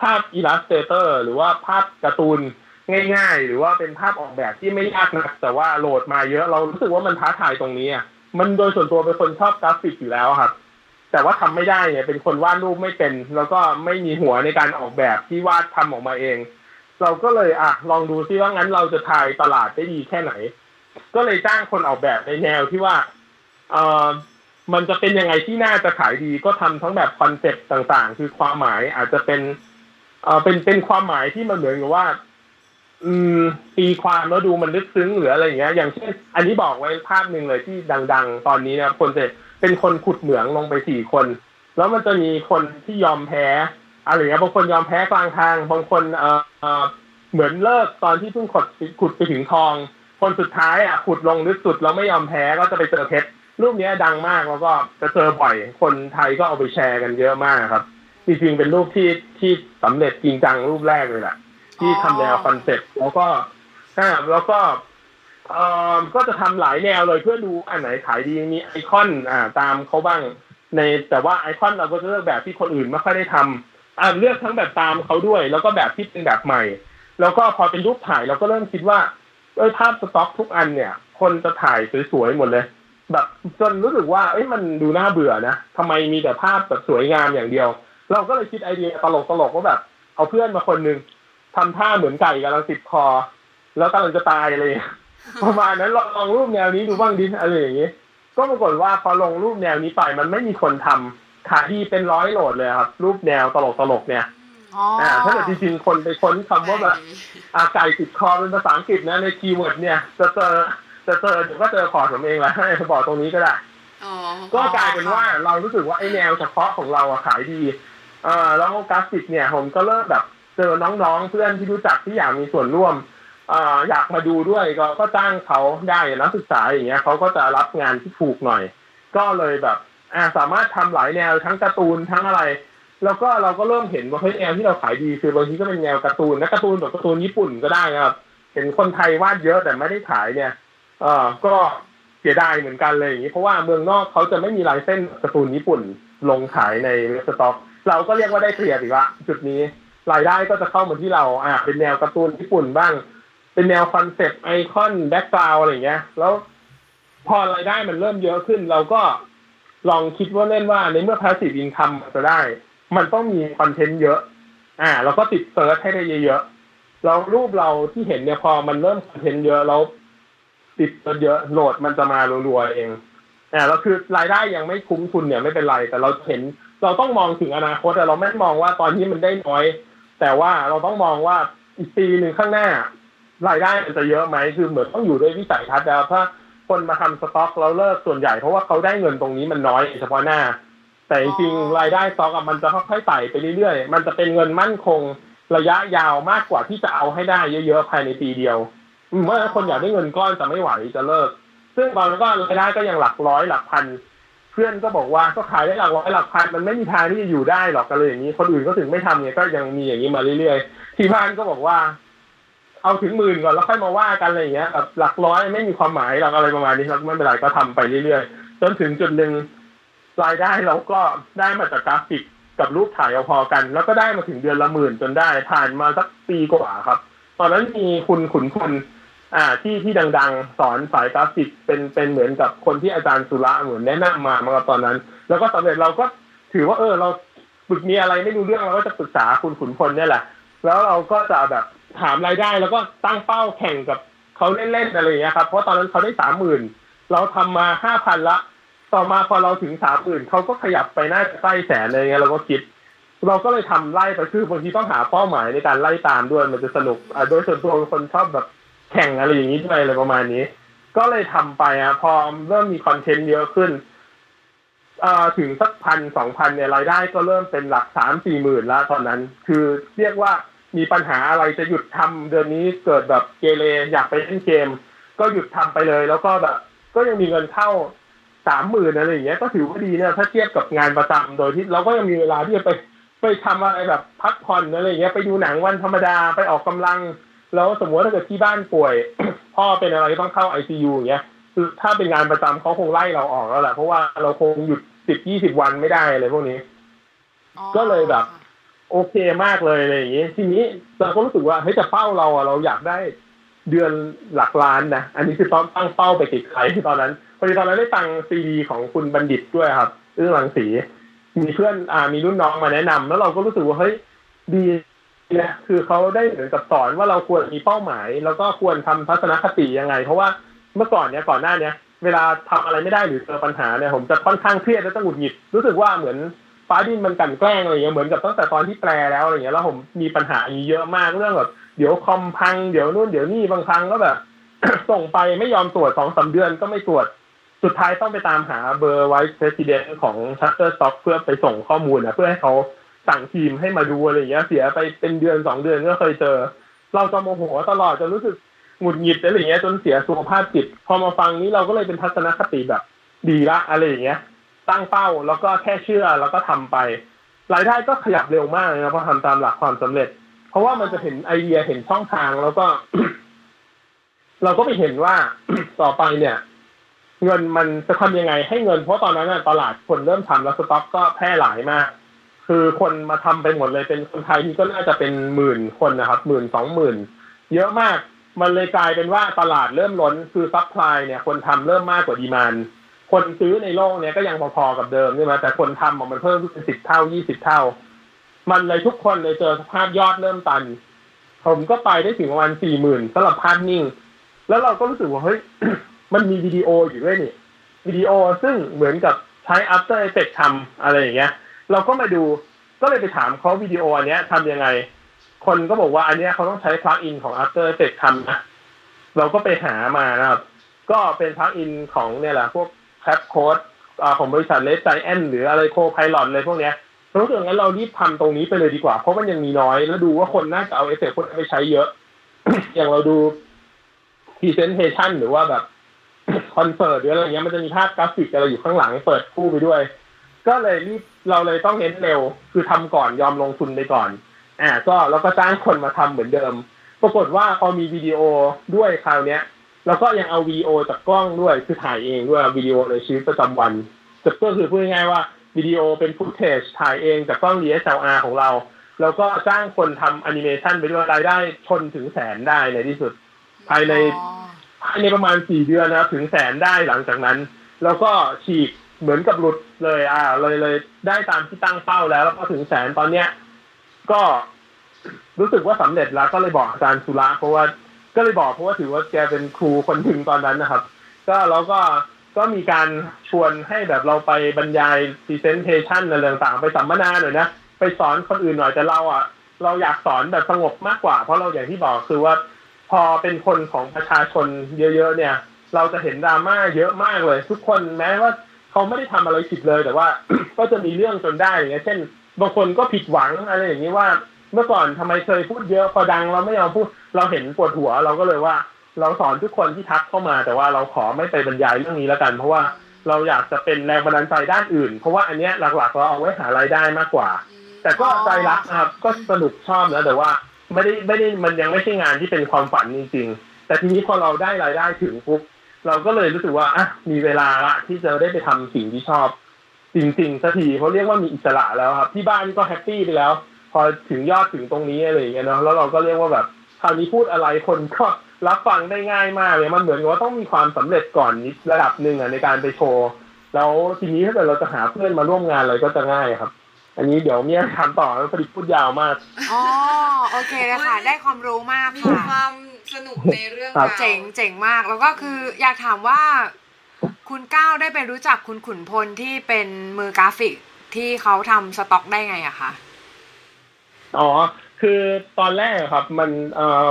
ภาพ illustrator หรือว่าภาพการ์ตูนง่าย ๆ หรือว่าเป็นภาพออกแบบที่ไม่ยากนะแต่ว่าโหลดมาเยอะเรารู้สึกว่ามันท้าทายตรงนี้อะมันโดยส่วนตัวเป็นคนชอบกราฟิกอยู่แล้วครับ แต่ว่าทำไม่ได้เนี่ยเป็นคนวาดรูปไม่เป็น แล้วก็ไม่มีหัวในการออกแบบที่วาดทำออกมาเอง เราก็เลยอะลองดูซิว่างั้นเราจะทายตลาดได้ดีแค่ไหน ก็เลยจ้างคนออกแบบในแนวที่ว่าเออมันจะเป็นยังไงที่น่าจะขายดีก็ทำทั้งแบบคอนเซ็ปต์ต่างๆ คือความหมายอาจจะเป็น เออเป็นเป็นความหมายที่มันเหมือนกับว่า อืมตีความแล้วดูมันลึกซึ้งหรืออะไรอย่างเงี้ย อย่างเช่น อันนี้บอกไว้ภาพหนึ่งเลยที่ดัง ๆ ตอนนี้นะคนจะเป็นคนขุดเหมืองลงไปสี่คน แล้วมันจะมีคนที่ยอมแพ้อะไรเงี้ยบางคนยอมแพ้กลางทาง บางคนเออเออเหมือนเลิกตอนที่เพิ่งขุดขุดไปถึงทอง คนสุดท้ายอะขุดลงลึกสุดแล้วไม่ยอมแพ้ก็จะไปเจอเพชรรูปนี้ดังมากแล้วก็จะเจอบ่อย คนไทยก็เอาไปแชร์กันเยอะมากครับ จริงๆเป็นรูปที่ที่สำเร็จจริงจังรูปแรกเลยแหละที่ทำแนวคอนเซ็ปต์แล้วก็อ่าแล้วก็เอ่อก็จะทำหลายแนวเลยเพื่อดูอันไหนขายดีมีไอคอนอ่าตามเขาบ้าง ในแต่ว่าไอคอนเราก็จะเลือกแบบที่คนอื่นไม่ค่อยได้ทำอ่าเลือกทั้งแบบตามเขาด้วย แล้วก็แบบที่เป็นแบบใหม่ แล้วก็พอเป็นรูปถ่ายเราก็เริ่มคิดว่าเอ้ยภาพสต็อกทุกอันเนี่ย คนจะถ่ายสวยๆหมดเลย แบบจนรู้สึกว่าเอ้ยมันดูน่าเบื่อนะทำไมมีแต่ภาพแบบสวยงามอย่างเดียว เราก็เลยคิดไอเดียตลกๆว่าแบบ เอาเพื่อนมาคนหนึ่งทำท่าเหมือนไก่กำลังติดคอ แล้วกำลังจะตายเลย ประมาณนั้นลองลองรูปแนวนี้ดูบ้างดิอะไรอย่างนี้ก็ปรากฏว่าพอลงรูปแนวนี้ไปมันไม่มีคนทำขายดีเป็นร้อยโหลดเลยครับ รูปแนวตลกตลกๆเนี่ยอ๋อออ่าถ้าเกิดจริงๆคนไปค้นคำว่าแบบอาไก่ติดคอเป็นภาษาอังกฤษนะใน keyword เนี่ยจะเจอจะเจอเดี๋ยวก็เจอของผมเองแหละให้บอกตรงนี้ก็ได้อ๋อก็กลายเป็นว่าเรารู้สึกว่าไอ้แนวเฉพาะของเราอะขายดี เอ่อแล้วกราฟิกเนี่ย ผมก็เริ่มแบบเจอน้องๆ เพื่อนที่รู้จักที่อยากมีส่วนร่วมเอ่ออยากมาดูด้วยก็ก็จ้างเขาได้นักศึกษาอย่างเงี้ยเขาก็จะรับงานที่ถูกหน่อย ก็เลยแบบอ่าสามารถทำหลายแนวทั้งการ์ตูนทั้งอะไร แล้วก็เราก็เริ่มเห็นว่าเฮ้ยแนวที่เราขายดีคือบางทีก็เป็นแนวการ์ตูนนะการ์ตูนแบบการ์ตูนญี่ปุ่นก็ได้นะครับเห็นคนไทยวาดเยอะแต่ไม่ได้ขายเนี่ย เออก็เสียดายเหมือนกันเลยอย่างนี้เพราะว่าเมืองนอกเขาจะไม่มีลายเส้นการ์ตูนญี่ปุ่นลงขายในเว็บสต็อก เราก็เรียกว่าได้เปรียบอีกละจุดนี้รายได้ก็จะเข้ามาที่เราอ่าเป็นแนวการ์ตูนญี่ปุ่นบ้าง เป็นแนวคอนเซปต์ icon background อะไรเงี้ย แล้วพอรายได้มันเริ่มเยอะขึ้น เราก็ลองคิดว่าเล่นว่าในเมื่อ passive income จะได้ มันต้องมีคอนเทนต์เยอะ อ่าเราก็ติด search ให้ได้เยอะๆแล้วรูปเราที่เห็นเนี่ยพอมันเริ่มคอนเทนต์เยอะแล้วติดเยอะโหลดมันจะมารัวๆเองอ่าแล้วคือรายได้ยังไม่คุ้มทุนเนี่ยไม่เป็นไร แต่เราเห็น เราต้องมองถึงอนาคตแต่เราไม่มองว่าตอนนี้มันได้น้อย แต่ว่าเราต้องมองว่าอีกปีหนึ่งข้างหน้ารายได้มันจะเยอะไหมคือเหมือนต้องอยู่ด้วยวิสัยทัศน์แล้วถ้าคนมาทำสต็อกแล้วเลิกส่วนใหญ่เพราะว่าเขาได้เงินตรงนี้มันน้อยเฉพาะหน้า แต่จริงๆรายได้สต็อกอะมันจะค่อยๆไต่ไปเรื่อยๆมันจะเป็นเงินมั่นคงระยะยาวมากกว่าที่จะเอาให้ได้เยอะๆภายในปีเดียวอืมเมื่อคนอยากได้เงินก้อนจะไม่ไหวจะเลิก ซึ่งบางก็รายได้ก็ยังหลักร้อยหลักพันเพื่อนก็บอกว่าก็ขายได้หลักร้อยหลักพันมันไม่มีทางที่จะอยู่ได้หรอกกันเลยอย่างนี้คนอื่นก็ถึงไม่ทำเนี่ยก็ยังมีอย่างนี้มาเรื่อยๆที่บ้านก็บอกว่า เอาถึงหมื่นก่อนแล้วค่อยมาว่ากันอะไรอย่างเงี้ยแบบหลักร้อยไม่มีความหมายหรอกอะไรประมาณนี้แล้วไม่เป็นไรก็ทำไปเรื่อยๆจนถึงจุดหนึ่งรายได้เราก็ได้มาจากกราฟิกกับรูปถ่ายเอาพอกัน แล้วก็ได้มาถึงเดือนละหมื่นจนได้ผ่านมาสักปีกว่าครับ ตอนนั้นมีคุณขุนพล อ่าที่ที่ดังๆ สอนสายกราฟิกเป็นเป็นเหมือนกับคนที่อาจารย์สุระเหมือนแนะนำมามาตอนนั้น แล้วก็สำเร็จเราก็ถือว่าเออ เราฝึกมีอะไรไม่รู้เรื่องเราก็จะปรึกษาคุณขุนพลเนี่ยแหละ แล้วเราก็จะแบบถามรายได้แล้วก็ตั้งเป้าแข่งกับเขาเล่นๆอะไรอย่างเงี้ยครับเพราะตอนนั้นเขาได้สามหมื่นเราทำมาห้าพันละ ต่อมาพอเราถึงสามหมื่นเขาก็ขยับไปน่าจะใกล้แสนอะไรเงี้ยเราก็คิด เราก็เลยทำไล่ไปคือบางทีต้องหาเป้าหมายในการไล่ตามด้วยมันจะสนุกอ่าโดยส่วนตัวคนชอบแบบ แข่งอะไรอย่างนี้ด้วยอะไรประมาณนี้ ก็เลยทำไปอะพอเริ่มมีคอนเทนต์เยอะขึ้นอถึงสักพันสองพันเนี่ยรายได้ก็เริ่มเป็นหลักสามสี่หมื่นแล้วตอนนั้น คือเรียกว่ามีปัญหาอะไรจะหยุดทำเดือนนี้เกิดแบบเกเรอยากไปเล่นเกม ก็หยุดทำไปเลย แล้วก็แบบก็ยังมีเงินเข้าสามหมื่นอะไรอย่างเงี้ยก็ถือว่าดีเนี่ยถ้าเทียบกับงานประจำโดยที่เราก็ยังมีเวลาที่จะไปไปทำอะไรแบบพักผ่อนอะไรอย่างเงี้ยไปดูหนังวันธรรมดาไปออกกำลัง แล้วสมมติว่าถ้าเกิดที่บ้านป่วย พ่อเป็นอะไรต้องเข้าไอซียูอย่างเงี้ยคือถ้าเป็นงานประจำเขาคงไล่เราออกแล้วแหละเพราะว่าเราคงหยุดสิบยี่สิบวันไม่ได้อะไรพวกนี้อ๋อก็เลยแบบ โอเคมากเลยอะไรอย่างงี้ทีนี้เราก็รู้สึกว่าเฮ้ยจะเป้าเราอะเราอยากได้เดือนหลักล้านนะอันนี้คือต้องตั้งเป้าไปติดใครที่ตอนนั้นพอดีตอนนั้นได้ตังซีดีของคุณบัณฑิตด้วยครับเรื่องรังสีมีเพื่อนอ่ามีรุ่นน้องมาแนะนำแล้วเราก็รู้สึกว่าเฮ้ยดี นะคือเขาได้เหมือนกับสอนว่าเราควรมีเป้าหมาย แล้วก็ควรทำทัศนคติยังไง เพราะว่าเมื่อก่อนเนี้ยก่อนหน้าเนี้ยเวลาทำอะไรไม่ได้หรือเจอปัญหาเนี่ยผมจะค่อนข้างเครียดและต้องหงุดหงิดรู้สึกว่าเหมือนฟ้าดินมันกันแกล้งอะไรอย่างเงี้ยเหมือนกับตั้งแต่ตอนที่แปลแล้วอะไรเงี้ยแล้วผมมีปัญหาอย่างเยอะมากเรื่องแบบเดี๋ยวคอมพังเดี๋ยวนู่นเดี๋ยวนี่บางครั้งก็แบบส่งไปไม่ยอมตรวจสองสาเดือนก็ไม่ตรวจสุดท้ายต้องไปตามหาเบอร์ไวท์เพรสิดเนของ Shutterstock เพื่อไปส่งข้อมูลนะเพื่อให้เขา สั่งทีมให้มาดูอะไรอย่างเงี้ย เสียไปเป็นเดือนสองเดือนก็เคยเจอ เราจะโมโหตลอดจนรู้สึกหงุดหงิดอะไรอย่างเงี้ยจนเสียสุขภาพจิต พอมาฟังนี้เราก็เลยเป็นทัศนคติแบบ ดีละอะไรอย่างเงี้ย ตั้งเป้าแล้วก็แค่เชื่อแล้วก็ทำไป รายได้ก็ขยับเร็วมากเลยนะเพราะทำตามหลักความสำเร็จ เพราะว่ามันจะเห็นไอเดียเห็นช่องทางแล้วก็ เราก็ไปเห็นว่าต่อไปเนี่ยเงินมันจะทำยังไงให้เงินเพราะตอนนั้นตลาดคนเริ่มทำแล้วสต็อกก็แพร่หลายมาก คือคนมาทำไปหมดเลยเป็นคนไทยนี่ก็น่าจะเป็นหมื่นคนนะครับหมื่นสองหมื่นเยอะมากมันเลยกลายเป็นว่าตลาดเริ่มล้นคือ supply เนี่ย คนทำเริ่มมากกว่า demandคนซื้อในโลกเนี้ยก็ยังพอๆกับเดิมใช่ไหมแต่คนทำมันเพิ่มขึ้นเป็นสิบเท่ายี่สิบเท่า มันเลยทุกคนเลยเจอสภาพยอดเริ่มตัน ผมก็ไปได้ถึงประมาณสี่หมื่นสำหรับภาพนิ่ง แล้วเราก็รู้สึกว่าเฮ้ยมันมีวิดีโออยู่ด้วยนี่วิดีโอซึ่งเหมือนกับใช้ After Effects ทำอะไรอย่างเงี้ย เราก็มาดูก็เลยไปถามเขาวิดีโออันเนี้ยทำยังไง คนก็บอกว่าอันเนี้ยเขาต้องใช้พลักอินของ After Effects ทำนะเราก็ไปหามานะครับ ก็เป็นพลักอินของเนี่ยแหละพวกแคปโค้ดของบริษัทเลสไ i แอนหรืออะไรโคไพลอตอะไรพวกเนี้ยรู้สึกงั้นเรารีบทำตรงนี้ไปเลยดีกว่า เพราะมันยังมีน้อย แล้วดูว่าคนน่าจะเอาเอฟเฟกต์คนไปใช้เยอะ อย่างเราดู Presentation หรือว่าแบบคอนเสิร์ตหรืออะไรเงี้ยมันจะมีภาพกราฟิกอะไรอยู่ข้างหลังเปิดคู่ไปด้วย ก็เลยรีบเราเลยต้องเน้นเร็ว คือทำก่อนยอมลงทุนไปก่อน อ่า ก็แล้วก็จ้างคนมาทำเหมือนเดิม ปรากฏว่าพอมีวิดีโอด้วยคราวเนี้ยแล้วก็ยังเอาวิดีโอจากกล้องด้วยคือถ่ายเองด้วยวิดีโอในชีวิตประจำวันก็คือพูดง่ายๆว่าวิดีโอเป็นฟุตเทจถ่ายเองจากกล้อง DSLR ของเรา แล้วก็จ้างคนทำแอนิเมชันไปด้วยรายได้ชนถึงแสนได้ในที่สุด ภายในภายในประมาณสี่เดือนนะครับถึงแสนได้หลังจากนั้น แล้วก็ฉีกเหมือนกับหลุด เลยอ่า เลยเลยได้ตามที่ตั้งเป้าแล้ว แล้วก็ถึงแสนตอนเนี้ย ก็รู้สึกว่าสำเร็จแล้ว ก็เลยบอกอาจารย์สุระเพราะว่าก็เลยบอกเพราะว่าถือว่าแกเป็นครูคนหนึ่งตอนนั้นนะครับ ก็แล้วก็ก็มีการชวนให้แบบเราไปบรรยาย presentation อะไรต่างๆ ไปสัมมนาหน่อยนะ ไปสอนคนอื่นหน่อยแต่เราอะ เราอยากสอนแบบสงบมากกว่า เพราะเราอย่างที่บอกคือว่า พอเป็นคนของประชาชนเยอะๆเนี่ย เราจะเห็นดราม่าเยอะมากเลย ทุกคนแม้ว่า เขาไม่ได้ทำอะไรผิดเลยแต่ว่า ก็จะมีเรื่องจนได้อย่างเงี้ย เช่น บางคนก็ผิดหวังอะไรอย่างนี้ว่า เมื่อก่อนทำไมเคยพูดเยอะพอดังเราไม่ยอมพูดเราเห็นปวดหัว เราก็เลยว่า เราสอนทุกคนที่ทักเข้ามา แต่ว่าเราขอไม่ไปบรรยายเรื่องนี้แล้วกัน เพราะว่าเราอยากจะเป็นแรงบันดาลใจด้านอื่น เพราะว่าอันเนี้ยหลักๆเราเอาไว้หารายได้มากกว่า แต่ก็ใจรักครับก็สนุกชอบนะแต่ว่าไม่ได้ไม่ได้มันยังไม่ใช่งานที่เป็นความฝันจริง ๆ แต่ทีนี้พอเราได้รายได้ถึงปุ๊บ เราก็เลยรู้สึกว่าอะมีเวลาละที่จะได้ไปทำสิ่งที่ชอบ จริงๆสักทีเขาเรียกว่ามีอิสระแล้วครับ ที่บ้านก็แฮปปี้ไปแล้ว พอถึงยอดถึงตรงนี้อะไรอย่างเงี้ยเนาะแล้วเราก็เรียกว่าแบบคราวนี้พูดอะไรคนก็รับฟังได้ง่ายมากเลยมันเหมือนกับว่าต้องมีความสำเร็จก่อนนิดระดับหนึ่งอะในการไปโชว์แล้วทีนี้ถ้าเกิดเราจะหาเพื่อนมาร่วมงานอะไรก็จะง่ายครับ อันนี้เดี๋ยวเมียถามต่อแล้วพอดีพูดยาวมากอ๋อโอเคเลยค่ะ ได้ความรู้มากมีค่ะความ สนุกในเรื่องครับราวเจ๋งเจ๋งมาก แล้วก็คืออยากถามว่า คุณก้าวได้ไปรู้จักคุณขุนพลที่เป็นมือกราฟิกที่เขาทำสต็อกได้ไงอะคะอ๋อ คือตอนแรกอะครับ มันเอ่อ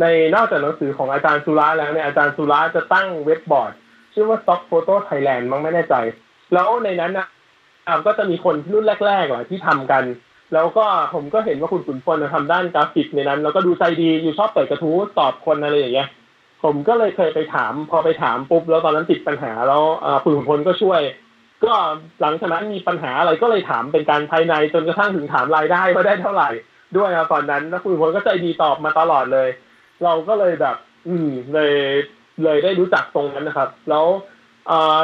ในนอกจากหนังสือของอาจารย์สุระแล้วเนี่ยอาจารย์สุระจะตั้งเว็บบอร์ด ชื่อว่า Stock Photo Thailand มั้งไม่แน่ใจ แล้วในนั้นนะอ่าก็จะมีคนรุ่นแรกๆอะที่ทำกัน แล้วก็ผมก็เห็นว่าคุณขุนพลทำด้านกราฟิกในนั้น แล้วก็ดูใจดีอยู่ชอบเปิดกระทู้ตอบคนอะไรอย่างเงี้ยผมก็เลยเคยไปถาม พอไปถามปุ๊บแล้วตอนนั้นติดปัญหาแล้วอ่าคุณขุนพลก็ช่วย ก็หลังจากนั้นมีปัญหาอะไรก็เลยถามเป็นการภายในจนกระทั่งถึงถามรายได้ว่าได้เท่าไหร่ ด้วยนะตอนนั้นแล้วคุณขุนพลก็ใจดีตอบมาตลอดเลย เราก็เลยแบบ อืมเลยเลยได้รู้จักตรงนั้นนะครับ แล้ว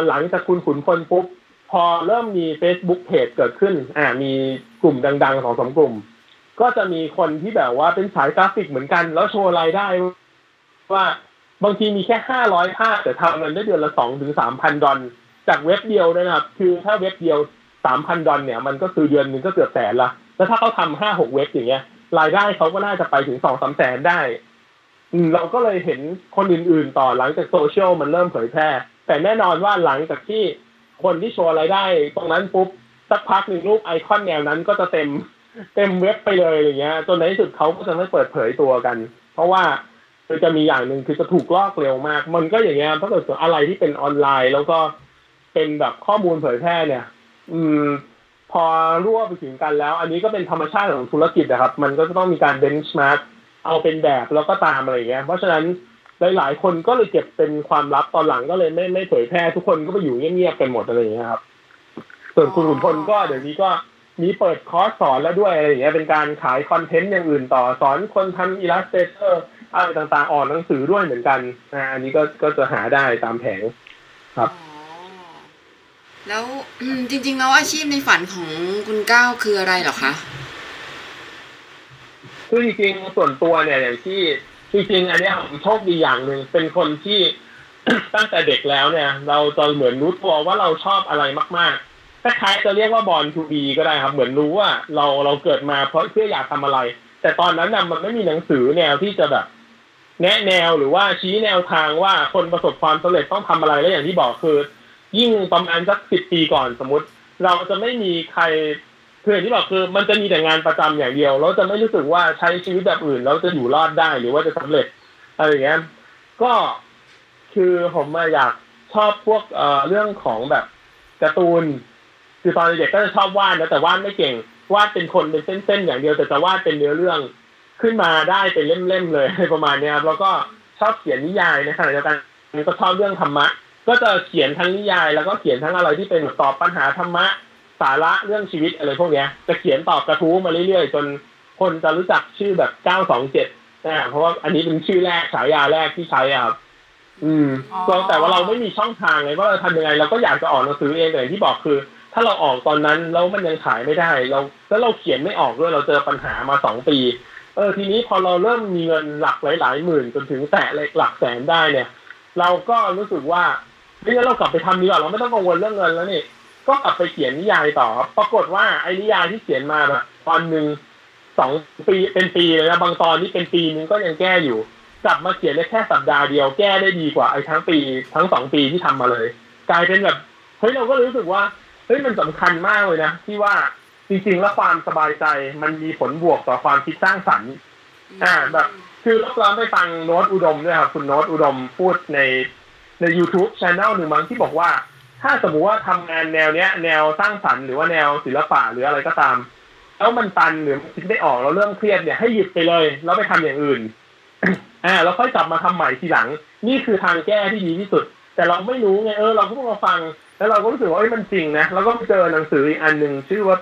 หลังจากคุณขุนพลปุ๊บ พอเริ่มมี Facebook เพจเกิดขึ้น อ่า มีกลุ่มดังๆของสองกลุ่ม ก็จะมีคนที่แบบว่าเป็นสายกราฟิกเหมือนกัน แล้วโชว์รายได้ ว่าบางทีมีแค่ห้าร้อยภาพแต่ทำเงินได้เดือนละสองถึงสามพันดอลจากเว็บเดียวนะครับ คือถ้าเว็บเดียวสามพันดอลเนี่ย มันก็คือเดือนหนึ่งก็เกือบแสนละ แล้วถ้าเขาทำห้าหกเว็บอย่างเงี้ย รายได้เขาก็น่าจะไปถึงสองสามแสนได้เราก็เลยเห็นคนอื่นๆต่อหลังจากโซเชียลมันเริ่มเผยแพร่ แต่แน่นอนว่าหลังจากที่ คนที่โชว์รายได้ ตรงนั้นปุ๊บสักพักหนึ่งรูปไอคอนแนวนั้นก็จะเต็มเต็มเว็บไปเลยอย่างเงี้ย จนในที่สุดเขาก็จะไม่เปิดเผยตัวกัน เพราะว่าจะมีอย่างหนึ่งคือจะถูกลอกเร็วมาก มันก็อย่างเงี้ยถ้าเกิดอะไรที่เป็นออนไลน์ แล้วก็เป็นแบบข้อมูลเผยแพร่เนี่ย อืม พอรั่วไปถึงกันแล้ว อันนี้ก็เป็นธรรมชาติของธุรกิจนะครับ มันก็จะต้องมีการเบนช์มาร์กเอาเป็นแบบแล้วก็ตามอะไรเงี้ย เพราะฉะนั้น หลายๆ คนก็เลยเก็บเป็นความลับตอนหลังก็เลยไม่ไม่เผยแพร่ทุกคนก็ไปอยู่เงียบๆกันหมดอะไรอย่างเงี้ยครับ ส่วนคุณขุนพลก็เดี๋ยวนี้ก็มีเปิดคอร์สสอนแล้วด้วยอะไรอย่างเงี้ยเป็นการขายคอนเทนต์อย่างอื่นต่อสอนคนทำ Illustrator อะไรต่างๆ ออกหนังสือด้วยเหมือนกันนะอันนี้ก็ก็จะหาได้ตามแผงครับแล้วจริง ๆ แล้วอาชีพในฝันของคุณก้าวคืออะไรหรอคะคือจริงๆส่วนตัวเนี่ยอย่างที่ จริงๆอันนี้ผมโชคดีอย่างหนึ่งเป็นคนที่ตั้งแต่เด็กแล้วเนี่ย เราจะเหมือนรู้ตัวว่าเราชอบอะไรมากๆคล้ายๆจะเรียกว่าบอลทูบีก็ได้ครับ เหมือนรู้ว่าเราเราเกิดมาเพราะเพื่ออยากทำอะไร แต่ตอนนั้นน่ะมันไม่มีหนังสือแนวที่จะแบบ แนะแนวหรือว่าชี้แนวทางว่าคนประสบความสำเร็จต้องทำอะไรแล้วอย่างที่บอกคือ ยิ่งประมาณสักสิบปีก่อนสมมติ เราจะไม่มีใคร คืออย่างที่บอกคือมันจะมีแต่งานประจำอย่างเดียว เราจะไม่รู้สึกว่าใช้ชีวิตแบบอื่น เราจะอยู่รอดได้หรือว่าจะสำเร็จอะไรอย่างเงี้ยก็คือผมมาอยากชอบพวกเอ่อเรื่องของแบบการ์ตูนคือตอนเด็กก็จะชอบวาดนะแต่วาดไม่เก่งวาดเป็นคนเป็นเส้นๆอย่างเดียว แต่จะวาดเป็นเนื้อเรื่องขึ้นมาได้เป็นเล่มๆเลยประมาณนี้ครับแล้วก็ชอบเขียนนิยายในขณะเดียวกันก็ชอบเรื่องธรรมะ ก็จะเขียนทั้งนิยาย แล้วก็เขียนทั้งอะไรที่เป็นตอบปัญหาธรรมะ สาระเรื่องชีวิตอะไรพวกนี้จะเขียนตอบกระทู้มาเรื่อยๆ จนคนจะรู้จักชื่อแบบเก้าสองเจ็ดนะเพราะว่าอันนี้เป็นชื่อแรกฉายาแรกที่ใช้อะอืมแต่ว่าเราไม่มีช่องทางเลยว่าเราทำยังไงเราก็อยากจะออกหนังสือเองแต่ที่บอกคือ ถ้าเราออกตอนนั้นแล้วมันยังขายไม่ได้ เราแล้วเราเขียนไม่ออกด้วยเราเจอปัญหามาสองปี เออ ทีนี้พอเราเริ่มมีเงินหลักหลายๆหมื่นจนถึงแตะหลักแสนได้เนี่ย เราก็รู้สึกว่าเฮ้ยเรากลับไปทำดีกว่าเราไม่ต้องกังวลเรื่องเงินแล้วนี่ ก็กลับไปเขียนนิยายต่อ ปรากฏว่าไอ้นิยายที่เขียนมาแบบตอนหนึ่งสองปีเป็นปีเลยนะบางตอนนี่เป็นปีนึงก็ยังแก้อยู่ กลับมาเขียนได้แค่สัปดาห์เดียวแก้ได้ดีกว่าไอ้ทั้งปีทั้งสองปีที่ทำมาเลย กลายเป็นแบบเฮ้ยเราก็รู้สึกว่าเฮ้ยมันสำคัญมากเลยนะที่ว่าจริงๆแล้วความสบายใจมันมีผลบวกต่อความคิดสร้างสรรค์อ่าแบบคือเราไปฟังโน้ตอุดมด้วยครับคุณโน้ตอุดมพูดในใน YouTube c h anel หนึ่งมั้งที่บอกว่า ถ้าสมมุติว่าทำงานแนวเนี้ย แนวสร้างสรรค์หรือว่าแนวศิลปะหรืออะไรก็ตาม แล้วมันตันหรือคิดไม่ออกแล้วเริ่มเครียดเนี่ยให้หยุดไปเลยแล้วไปทำอย่างอื่นอ่าแล้วค่อยกลับมาทำใหม่ทีหลัง นี่คือทางแก้ที่ดีที่สุด แต่เราไม่รู้ไงเออเราก็เพิ่งมาฟัง แล้วเราก็รู้สึกว่าเอ้ยมันจริงนะแล้วก็เจอหนังสืออีกอันหนึ่งชื่อว่า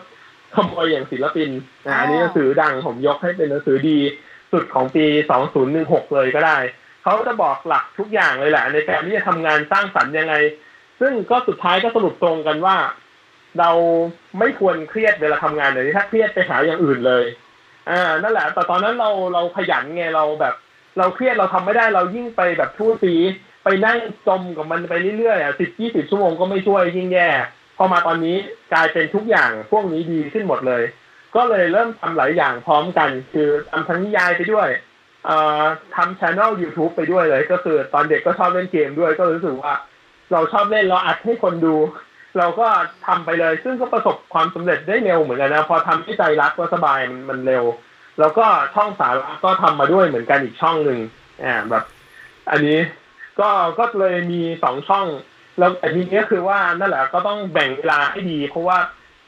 ขโมยอย่างศิลปินอ่าอันนี้หนังสือดังผมยกให้เป็นหนังสือดีสุดของปีสองศูนย์หนึ่งหกเลยก็ได้ เขาจะบอกหลักทุกอย่างเลยแหละ ในการที่จะทำงานสร้างสรรค์ยังไง ซึ่งก็สุดท้ายก็สรุปตรงกันว่า เราไม่ควรเครียดเวลาทำงานเลยถ้าเครียดไปหาอย่างอื่นเลย อ่านั่นแหละ แต่ตอนนั้นเราเราขยันไงเราแบบ เราเครียดเราทำไม่ได้เรายิ่งไปแบบทู่ซีไปนั่งจมกับมันไปเรื่อยๆอะสิบยี่สิบชั่วโมงก็ไม่ช่วยยิ่งแย่พอมาตอนนี้กลายเป็นทุกอย่างพวกนี้ดีขึ้นหมดเลย ก็เลยเริ่มทำหลายอย่างพร้อมกัน คือทำทั้งนิยายไปด้วยอ่อทำช anel YouTube ไปด้วยเลย ก็คือตอนเด็กก็ชอบเล่นเกมด้วยก็รู้สึกว่า เราชอบเล่นเราอัดให้คนดู เราก็ทำไปเลย ซึ่งก็ประสบความสำเร็จได้เร็วเหมือนกันนะพอทำที่ใจรักก็สบายมันเร็ว แล้วก็ช่องสาระก็ทำมาด้วยเหมือนกันอีกช่องหนึ่งอ่าแบบ อันนี้ก็ก็เลยมีสองช่อง แล้วแต่ทีนี้คือว่านั่นแหละก็ต้องแบ่งเวลาให้ดีเพราะว่า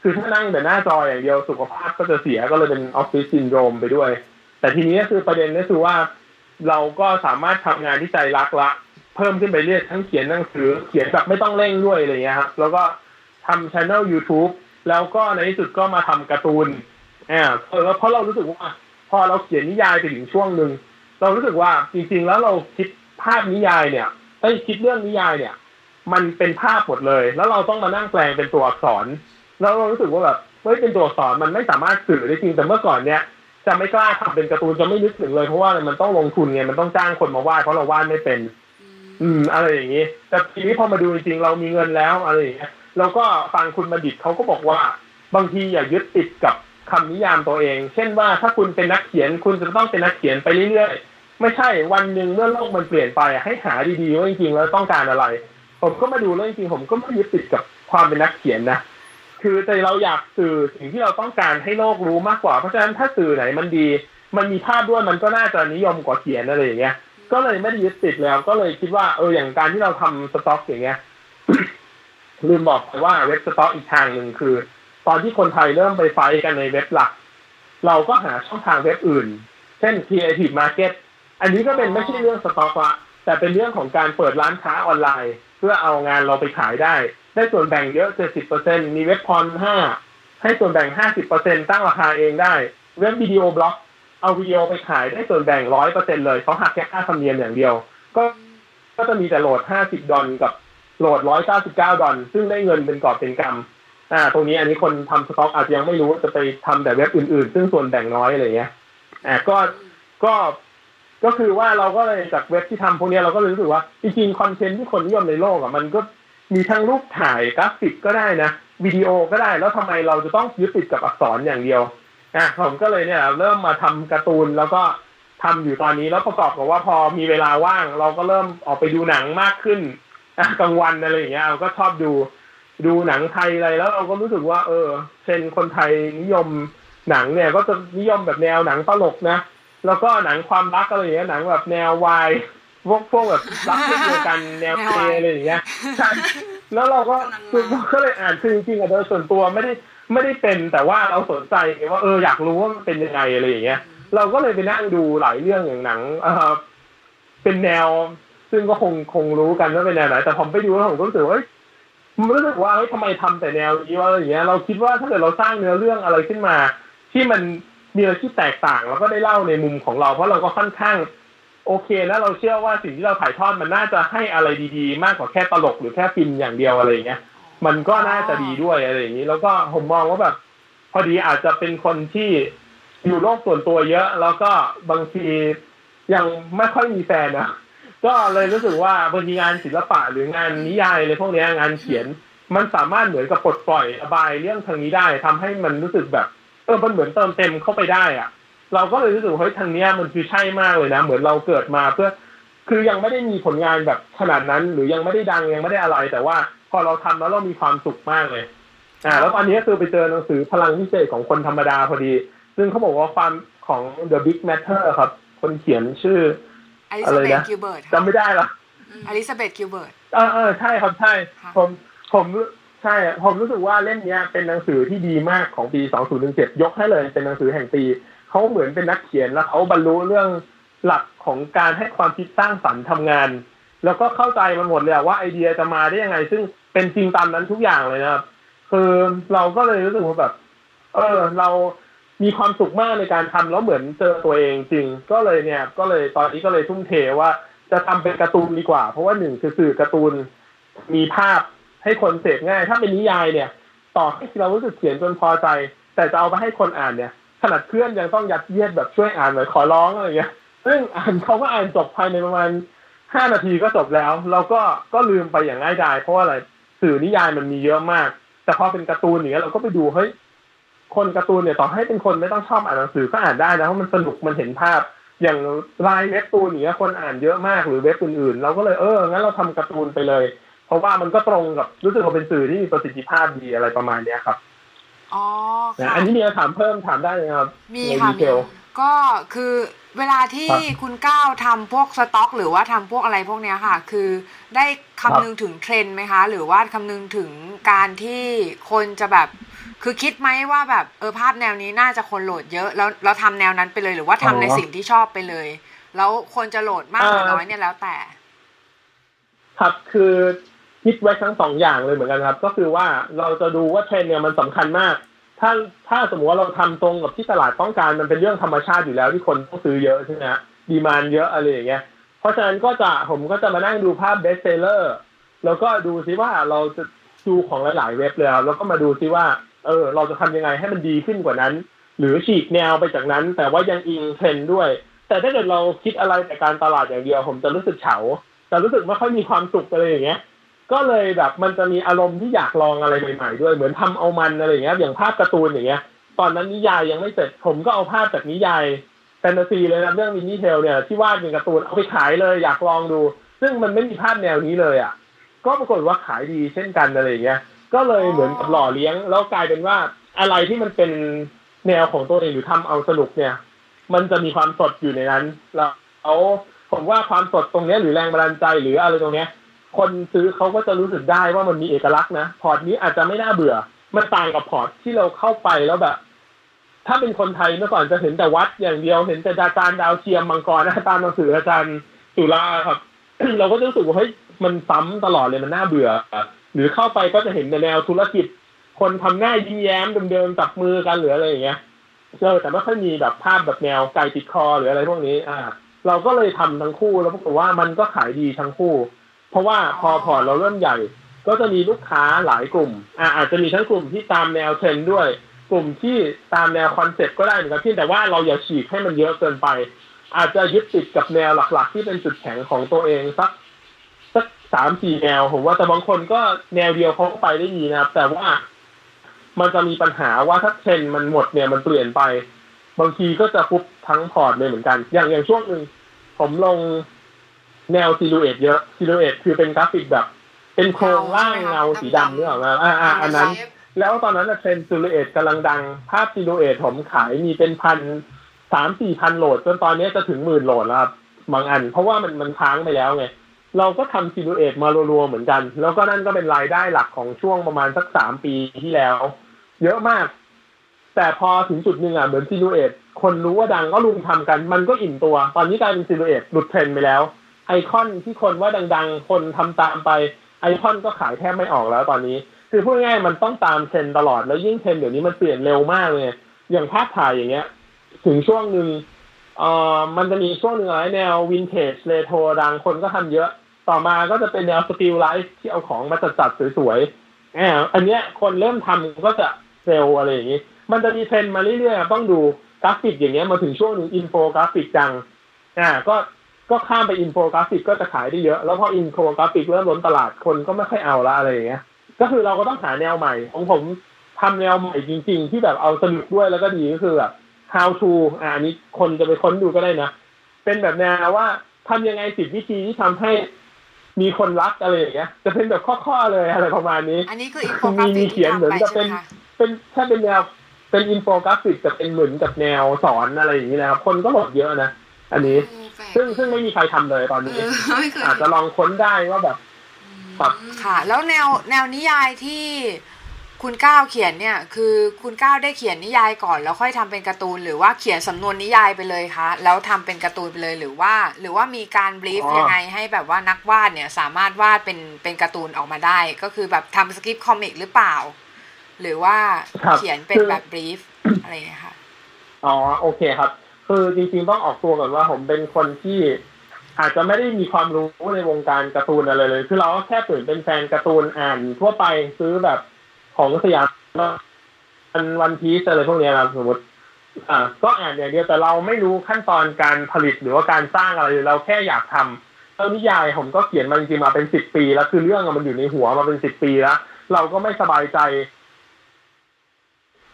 คือถ้านั่งแต่หน้าจออย่างเดียวสุขภาพก็จะเสียก็เลยเป็นออฟฟิศซินโดรมไปด้วย แต่ทีนี้คือประเด็นก็คือว่าเราก็สามารถทำงานที่ใจรักและเพิ่มขึ้นไปเรื่อยทั้งเขียนหนังสือ เขียนแบบไม่ต้องเร่งด้วยอะไรเงี้ยครับแล้วก็ทำช anel YouTube แล้วก็ในที่สุดก็มาทำการ์ตูนอ่าเออเพราะเรารู้สึกว่าพอเราเขียนนิยายไปถึงช่วงหนึ่งเรารู้สึกว่าจริง ๆ แล้วเราคิดภาพนิยายเนี่ยเอ้ยคิดเรื่องนิยายเนี่ย มันเป็นภาพหมดเลย แล้วเราต้องมานั่งแปลงเป็นตัวอักษร แล้วเรารู้สึกว่าแบบเฮ้ยเป็นตัวอักษรมันไม่สามารถสื่อได้จริงแต่เมื่อก่อนเนี่ยจะไม่กล้าทำเป็นการ์ตูนจะไม่นึกถึงเลยเพราะว่ามันต้องลงทุนไงมันต้องจ้างคนมาวาดเพราะเราวาดไม่เป็น อืมอะไรอย่างนี้ แต่ทีนี้พอมาดูจริงๆเรามีเงินแล้วอะไรอย่างเงี้ยเราก็ฟังคุณบัณฑิตเขาก็บอกว่า บางทีอย่ายึดติดกับคำนิยามตัวเอง เช่นว่าถ้าคุณเป็นนักเขียนคุณจะต้องเป็นนักเขียนไปเรื่อยๆ ไม่ใช่วันหนึ่งเมื่อโลกมันเปลี่ยนไปให้หาดีๆว่าจริงๆแล้วต้องการอะไร ผมก็มาดูแล้วจริงๆผมก็ไม่ยึดติดกับความเป็นนักเขียนนะคือแต่เราอยากสื่อสิ่งที่เราต้องการให้โลกรู้มากกว่า เพราะฉะนั้นถ้าสื่อไหนมันดี มันมีภาพด้วยมันก็น่าจะนิยมกว่าเขียนอะไรอย่างเงี้ย ก็เลยไม่ได้ยึดติดแล้ว ก็เลยคิดว่าเอออย่างการที่เราทำสต็อกอย่างเงี้ยลืมบอกไปว่าเว็บสต็อกอีกทางหนึ่งคือ ตอนที่คนไทยเริ่มไป fight กันในเว็บหลัก เราก็หาช่องทางเว็บอื่น เช่น Creative Market อันนี้ก็เป็นไม่ใช่เรื่องสต็อกละแต่เป็นเรื่องของการเปิดร้านค้าออนไลน์ เพื่อเอางานเราไปขายได้ ได้ส่วนแบ่งเยอะเจ็ดสิบเปอร์เซ็นต์มีเว็บ Pond5ให้ส่วนแบ่งห้าสิบเปอร์เซ็นต์ตั้งราคาเองได้ เว็บ Videoblocks เอาวิดีโอไปขายได้ส่วนแบ่งร้อยเปอร์เซ็นต์เลยเขาหักแค่ค่าธรรมเนียมอย่างเดียว ก็ก็จะมีแต่โหลดห้าสิบดอลกับโหลดร้อยเก้าสิบเก้าดอลซึ่งได้เงินเป็นกอบเป็นกำอ่า ตรงนี้อันนี้คนทำสต็อกอาจจะยังไม่รู้จะไปทำแต่เว็บอื่นๆ ซึ่งส่วนแบ่งน้อยอะไรเงี้ยอ่าก็ก็ก็คือว่าเราก็เลยจากเว็บที่ทำพวกนี้เราก็เลยรู้สึกว่าจริงๆคอนเทนต์ที่คนนิยมในโลกอะมันก็มีทั้งรูปถ่ายกราฟิกก็ได้นะวิดีโอก็ได้แล้วทำไมเราจะต้องยึดติดกับอักษรอย่างเดียว อะผมก็เลยเนี่ยเริ่มมาทำการ์ตูนแล้วก็ทำอยู่ตอนนี้แล้วประกอบกับว่าพอมีเวลาว่าง เราก็เริ่มออกไปดูหนังมากขึ้นอะกลางวันอะไรอย่างเงี้ยเราก็ชอบดูดูหนังไทยอะไรแล้วเราก็รู้สึกว่า เออเช่นคนไทยนิยมหนังเนี่ย ก็จะนิยมแบบแนวหนังตลกนะแล้วก็หนังความรักอะไรอย่างเงี้ยหนังแบบแนววายพวกพวกแบบรักเช่นเดียวกันแนวเพลอะไรอย่างเงี้ยใช่แล้วเราก็คือก็เลยอ่านคือจริงๆอะโดยส่วนตัวไม่ได้ ไม่ได้เป็นแต่ว่าเราสนใจว่าเอออยากรู้ว่ามันเป็นยังไงอะไรอย่างเงี้ย เราก็เลยไปนั่งดูหลายเรื่องอย่างหนังเออเป็นแนว ซึ่งก็คงคงรู้กันว่าเป็นแนวไหนแต่ผมไปดูแล้วผมก็รู้สึกว่ามันรู้สึกว่าเฮ้ยทำไมทำแต่แนวนี้วะอะไรอย่างเงี้ยเราคิดว่าถ้าเกิดเราสร้างเนื้อเรื่องอะไรขึ้นมา ที่มันมีอะไรที่แตกต่างแล้วก็ได้เล่าในมุมของเรา เพราะเราก็ค่อนข้าง โอเคนะเราเชื่อว่าสิ่งที่เราถ่ายทอดมันน่าจะให้อะไรดีๆ มากกว่าแค่ตลกหรือแค่ฟินอย่างเดียวอะไรอย่างเงี้ย มันก็น่าจะดีด้วยอะไรอย่างนี้ แล้วก็ผมมองว่าแบบพอดีอาจจะเป็นคนที่อยู่โลกส่วนตัวเยอะ แล้วก็บางทียังไม่ค่อยมีแฟนนะก็เลยรู้สึกว่าบางทีงานศิลปะหรืองานนิยายอะไรพวกนี้งานเขียน มันสามารถเหมือนกับปลดปล่อยระบายเรื่องทางนี้ได้ทำให้มันรู้สึกแบบเออมันเหมือนเติมเต็มเข้าไปได้อะเราก็เลยรู้สึกเฮ้ยทางเนี้ยมันคือใช่มากเลยนะ เหมือนเราเกิดมาเพื่อคือยังไม่ได้มีผลงานแบบขนาดนั้น หรือยังไม่ได้ดังยังไม่ได้อะไรแต่ว่า พอเราทำแล้วเรามีความสุขมากเลยอ่าแล้วตอนนี้คือไปเจอหนังสือพลังพิเศษของคนธรรมดาพอดี ซึ่งเขาบอกว่าความของ The Big Matter ครับ คนเขียนชื่ออลิอะซาไรเบธนะคิวเบิร์ตจำไม่ได้ละอลิซาเบธคิวเบิร์ตเออเออใช่ครับใช่ค่ะผมผมใช่ผมรู้สึกว่าเล่มเนี้ยเป็นหนังสือที่ดีมากของปี 2017 ยกให้เลยเป็นหนังสือแห่งปี เขาเหมือนเป็นนักเขียนแล้วเขาบรรลุเรื่องหลักของการให้ความคิดสร้างสรรค์ทำงาน แล้วก็เข้าใจมันหมดเลยอะว่าไอเดียจะมาได้ยังไง ซึ่ง เป็นจริงตามนั้นทุกอย่างเลยนะครับ คือเราก็เลยรู้สึกว่าแบบ เออ เรามีความสุขมากในการทำแล้วเหมือนเจอตัวเองจริง ก็เลยเนี่ย ก็เลยตอนนี้ก็เลยทุ่มเทว่าจะทำเป็นการ์ตูนดีกว่า เพราะว่าหนึ่งคือสื่อการ์ตูนมีภาพให้คนเสพง่าย ถ้าเป็นนิยายเนี่ย ต่อให้เรารู้สึกเขียนจนพอใจ แต่จะเอาไปให้คนอ่านเนี่ยขนาดเพื่อนยังต้องยัดเยียดแบบช่วยอ่านหน่อยขอร้องอะไรเงี้ย ซึ่งอ่านเขาก็อ่านจบภายในประมาณห้านาทีก็จบแล้ว เราก็ก็ลืมไปอย่างง่ายดายเพราะว่าอะไร สื่อนิยายมันมีเยอะมาก แต่พอเป็นการ์ตูนอย่างเงี้ยเราก็ไปดูเฮ้ยคนการ์ตูนเนี่ยต่อให้เป็นคนไม่ต้องชอบอ่านหนังสือก็อ่านได้นะเพราะมันสนุกมันเห็นภาพ อย่างลายเว็บตูนอย่างเงี้ยคนอ่านเยอะมากหรือเว็บอื่นๆ เราก็เลยเอองั้นเราทำการ์ตูนไปเลย เพราะว่ามันก็ตรงกับรู้สึกว่าเป็นสื่อที่มีประสิทธิภาพดีอะไรประมาณเนี้ยครับอ๋อนะค่ะอันนี้มีคำถามเพิ่มถามได้เลยครับมีในค่ะดีเทมีลก็คือ เวลาที่ครับคุณก้าวทำพวกสต็อก หรือว่าทำพวกอะไรพวกเนี้ยค่ะ คือได้ครับคำนึงถึงเทรนด์ไหมคะ หรือว่าคำนึงถึงการที่คนจะแบบ คือคิดไหมว่าแบบเออภาพแนวนี้น่าจะคนโหลดเยอะ แล้วเราทำแนวนั้นไปเลย หรือว่าทำในสิ่งที่ชอบไปเลย แล้วคนจะโหลดมากหรือน้อยเนี่ยแล้วแต่ ครับคือคิดไว้ทั้งสองอย่างเลยเหมือนกันครับ ก็คือว่าเราจะดูว่าเทรนด์เนี่ยมันสำคัญมาก ถ้าถ้าสมมติว่าเราทำตรงกับที่ตลาดต้องการมันเป็นเรื่องธรรมชาติอยู่แล้วที่คนต้องซื้อเยอะใช่ไหมฮะ demand เยอะอะไรอย่างเงี้ยเพราะฉะนั้นก็จะผมก็จะมานั่งดูภาพ best seller แล้วก็ดูซิว่าเราจะดูของหลายๆเว็บเลยแล้วก็มาดูซิว่า เออ เราจะทำยังไงให้มันดีขึ้นกว่านั้น หรือฉีกแนวไปจากนั้น แต่ว่ายังอิงเทรนด์ด้วย แต่ถ้าเกิดเราคิดอะไรแต่การตลาดอย่างเดียว ผมจะรู้สึกเฉาจะรู้สึกไม่ค่อยมีความสุขอะไรอย่างเงี้ย ก็เลยแบบมันจะมีอารมณ์ที่อยากลองอะไรใหม่ๆด้วย เหมือนทำเอามันอะไรอย่างเงี้ย อย่างภาพการ์ตูนอย่างเงี้ย ตอนนั้นนิยายยังไม่เสร็จผมก็เอาภาพจากนิยายแฟนตาซีเลยนะเรื่องวินนี่เทลเนี่ยที่วาดเป็นการ์ตูนเอาไปขายเลยอยากลองดู ซึ่งมันไม่มีภาพแนวนี้เลยอะก็ปรากฏว่าขายดีเช่นกันอะไรอย่างเงี้ย ก็เลยเหมือนกับหล่อเลี้ยง แล้วกลายเป็นว่าอะไรที่มันเป็นแนวของตัวเองหรือทำเอาสนุกเนี่ย มันจะมีความสดอยู่ในนั้น แล้วเอาผมว่าความสดตรงเนี้ยหรือแรงบันดาลใจหรืออะไรตรงเนี้ย คนซื้อเขาก็จะรู้สึกได้ว่ามันมีเอกลักษณ์นะ port นี้อาจจะไม่น่าเบื่อ มันต่างกับ port ที่เราเข้าไปแล้วแบบ ถ้าเป็นคนไทยเมื่อก่อนจะเห็นแต่วัดอย่างเดียวเห็นแต่อาจารย์ดาวเทียมมังกรนะตามหนังสืออาจารย์สุราครับ เราก็จะรู้สึกว่าเฮ้ยมันซ้ำตลอดเลยมันน่าเบื่อ หรือเข้าไปก็จะเห็นในแนวธุรกิจ คนทำหน้ายิ้มแย้มเดิมๆจับมือกันหรืออะไรอย่างเงี้ยเออแต่ไม่ค่อยมีแบบภาพแบบแนวไก่ติดคอหรืออะไรพวกนี้ อ่า เราก็เลยทำทั้งคู่แล้วปรากฏว่ามันก็ขายดีทั้งคู่ เพราะว่าพอพอเราเริ่มใหญ่ ก็จะมีลูกค้าหลายกลุ่มอ่าอาจจะมีทั้งกลุ่มที่ตามแนวเทรนด์ด้วย กลุ่มที่ตามแนวคอนเซ็ปต์ก็ได้เหมือนกันที่แต่ว่าเราอย่าฉีกให้มันเยอะเกินไป อาจจะยึดติดกับแนวหลักๆ ที่เป็นจุดแข็งของตัวเองสักสักสามสี่แนวผมว่าแต่บางคนก็แนวเดียวเขาไปได้ดีนะครับ แต่ว่ามันจะมีปัญหาว่าถ้าเทรนด์มันหมดเนี่ยมันเปลี่ยนไป บางทีก็จะฟุบทั้ง port เลยเหมือนกัน อย่างอย่างช่วงหนึ่งผมลง แนว silhouette เยอะ silhouette คือเป็นกราฟิกแบบ เป็นโครงร่างเงาสีดำเนี่ยหรอมาอ่าอ่าอันนั้น แล้วตอนนั้นเทรนด์ silhouette กำลังดัง ภาพ silhouette ผมขายมีเป็นพันสามสี่พันโหลด จนตอนนี้จะถึงหมื่นโหลดแล้วครับบางอัน เพราะว่ามันมันค้างไปแล้วไงเราก็ทำ silhouette มารัวๆเหมือนกัน แล้วก็นั่นก็เป็นรายได้หลักของช่วงประมาณสักสามปีที่แล้ว เยอะมาก แต่พอถึงจุดหนึ่งอะเหมือน silhouette คนรู้ว่าดังก็รุมทำกัน มันก็อิ่มตัว ตอนนี้กลายเป็น silhouette หลุดเทรนด์ไปแล้ว ไอคอนที่คนว่าดังๆ คนทำตามไปไอคอนก็ขายแทบไม่ออกแล้วตอนนี้ คือพูดง่ายๆมันต้องตามเทรนด์ตลอดแล้วยิ่งเทรนด์เดี๋ยวนี้มันเปลี่ยนเร็วมากเลย อย่างภาพถ่ายอย่างเงี้ย ถึงช่วงหนึ่งเอ่อมันจะมีช่วงหนึ่งอะไรแนว vintage retro ดังคนก็ทำเยอะ ต่อมาก็จะเป็นแนว still life ที่เอาของมาจัดๆสวยๆอ่าอันเนี้ยคนเริ่มทำก็จะเซลอะไรอย่างงี้ มันจะมีเทรนด์มาเรื่อยๆต้องดูกราฟิกอย่างเงี้ยมาถึงช่วงหนึ่งอินโฟกราฟิกดังอ่าก็ ก็ข้ามไปอินโฟกราฟิกก็จะขายได้เยอะ แล้วพออินโฟกราฟิกเริ่มล้นตลาดคนก็ไม่ค่อยเอาละอะไรอย่างเงี้ย ก็คือเราก็ต้องหาแนวใหม่ ของผมทำแนวใหม่จริง ๆ ที่แบบเอาสนุกด้วยแล้วก็ดีก็คือแบบ how to อ่าอันนี้คนจะไปค้นดูก็ได้นะ เป็นแบบแนวว่าทำยังไงสิบวิธีที่ทำให้มีคนรักอะไรอย่างเงี้ย จะเป็นแบบข้อๆเลยอะไรประมาณนี้ อันนี้คืออินโฟกราฟิมีเขียนเหมือนกับเป็นเป็นถ้าเป็นแนวเป็นอินโฟกราฟิกจะเป็นเหมือนกับแนวสอนอะไรอย่างนี้นะครับ คนก็โหลดเยอะนะอันนี้ ซึ่งซึ่งไม่มีใครทำเลยตอนนี้ไม่เคยอาจจะลองค้นได้ว่าแบบแบบค่ะ แล้วแนวแนวนิยายที่คุณก้าวเขียนเนี่ย คือคุณก้าวได้เขียนนิยายก่อน แล้วค่อยทำเป็นการ์ตูน หรือว่าเขียนสำนวนนิยายไปเลยคะแล้วทำเป็นการ์ตูนไปเลยหรือว่า หรือว่ามีการ brief ยังไงให้แบบว่านักวาดเนี่ย สามารถวาดเป็นเป็นการ์ตูนออกมาได้ ก็คือแบบทำสคริปต์ comic หรือเปล่า หรือว่าครับเขียนเป็นคือแบบ brief อะไรอย่างเงี้ยค่ะอ๋อโอเคครับ คือจริงๆต้องออกตัวก่อนว่า ผมเป็นคนที่อาจจะไม่ได้มีความรู้ในวงการการ์ตูนอะไรเลย คือเราก็แค่ตื่นเป็นแฟนการ์ตูนอ่านทั่วไปซื้อแบบของสยามวันวันพีซอะไรพวกเนี้ยครับสมมติอ่าก็อ่านอย่างเดียวแต่เราไม่รู้ขั้นตอนการผลิตหรือว่าการสร้างอะไรเลยเราแค่อยากทำแล้วนิยายผมก็เขียนมาจริงๆมาเป็นสิบปี แล้วคือเรื่องมันอยู่ในหัวมาเป็นสิบปีแล้ว เราก็ไม่สบายใจ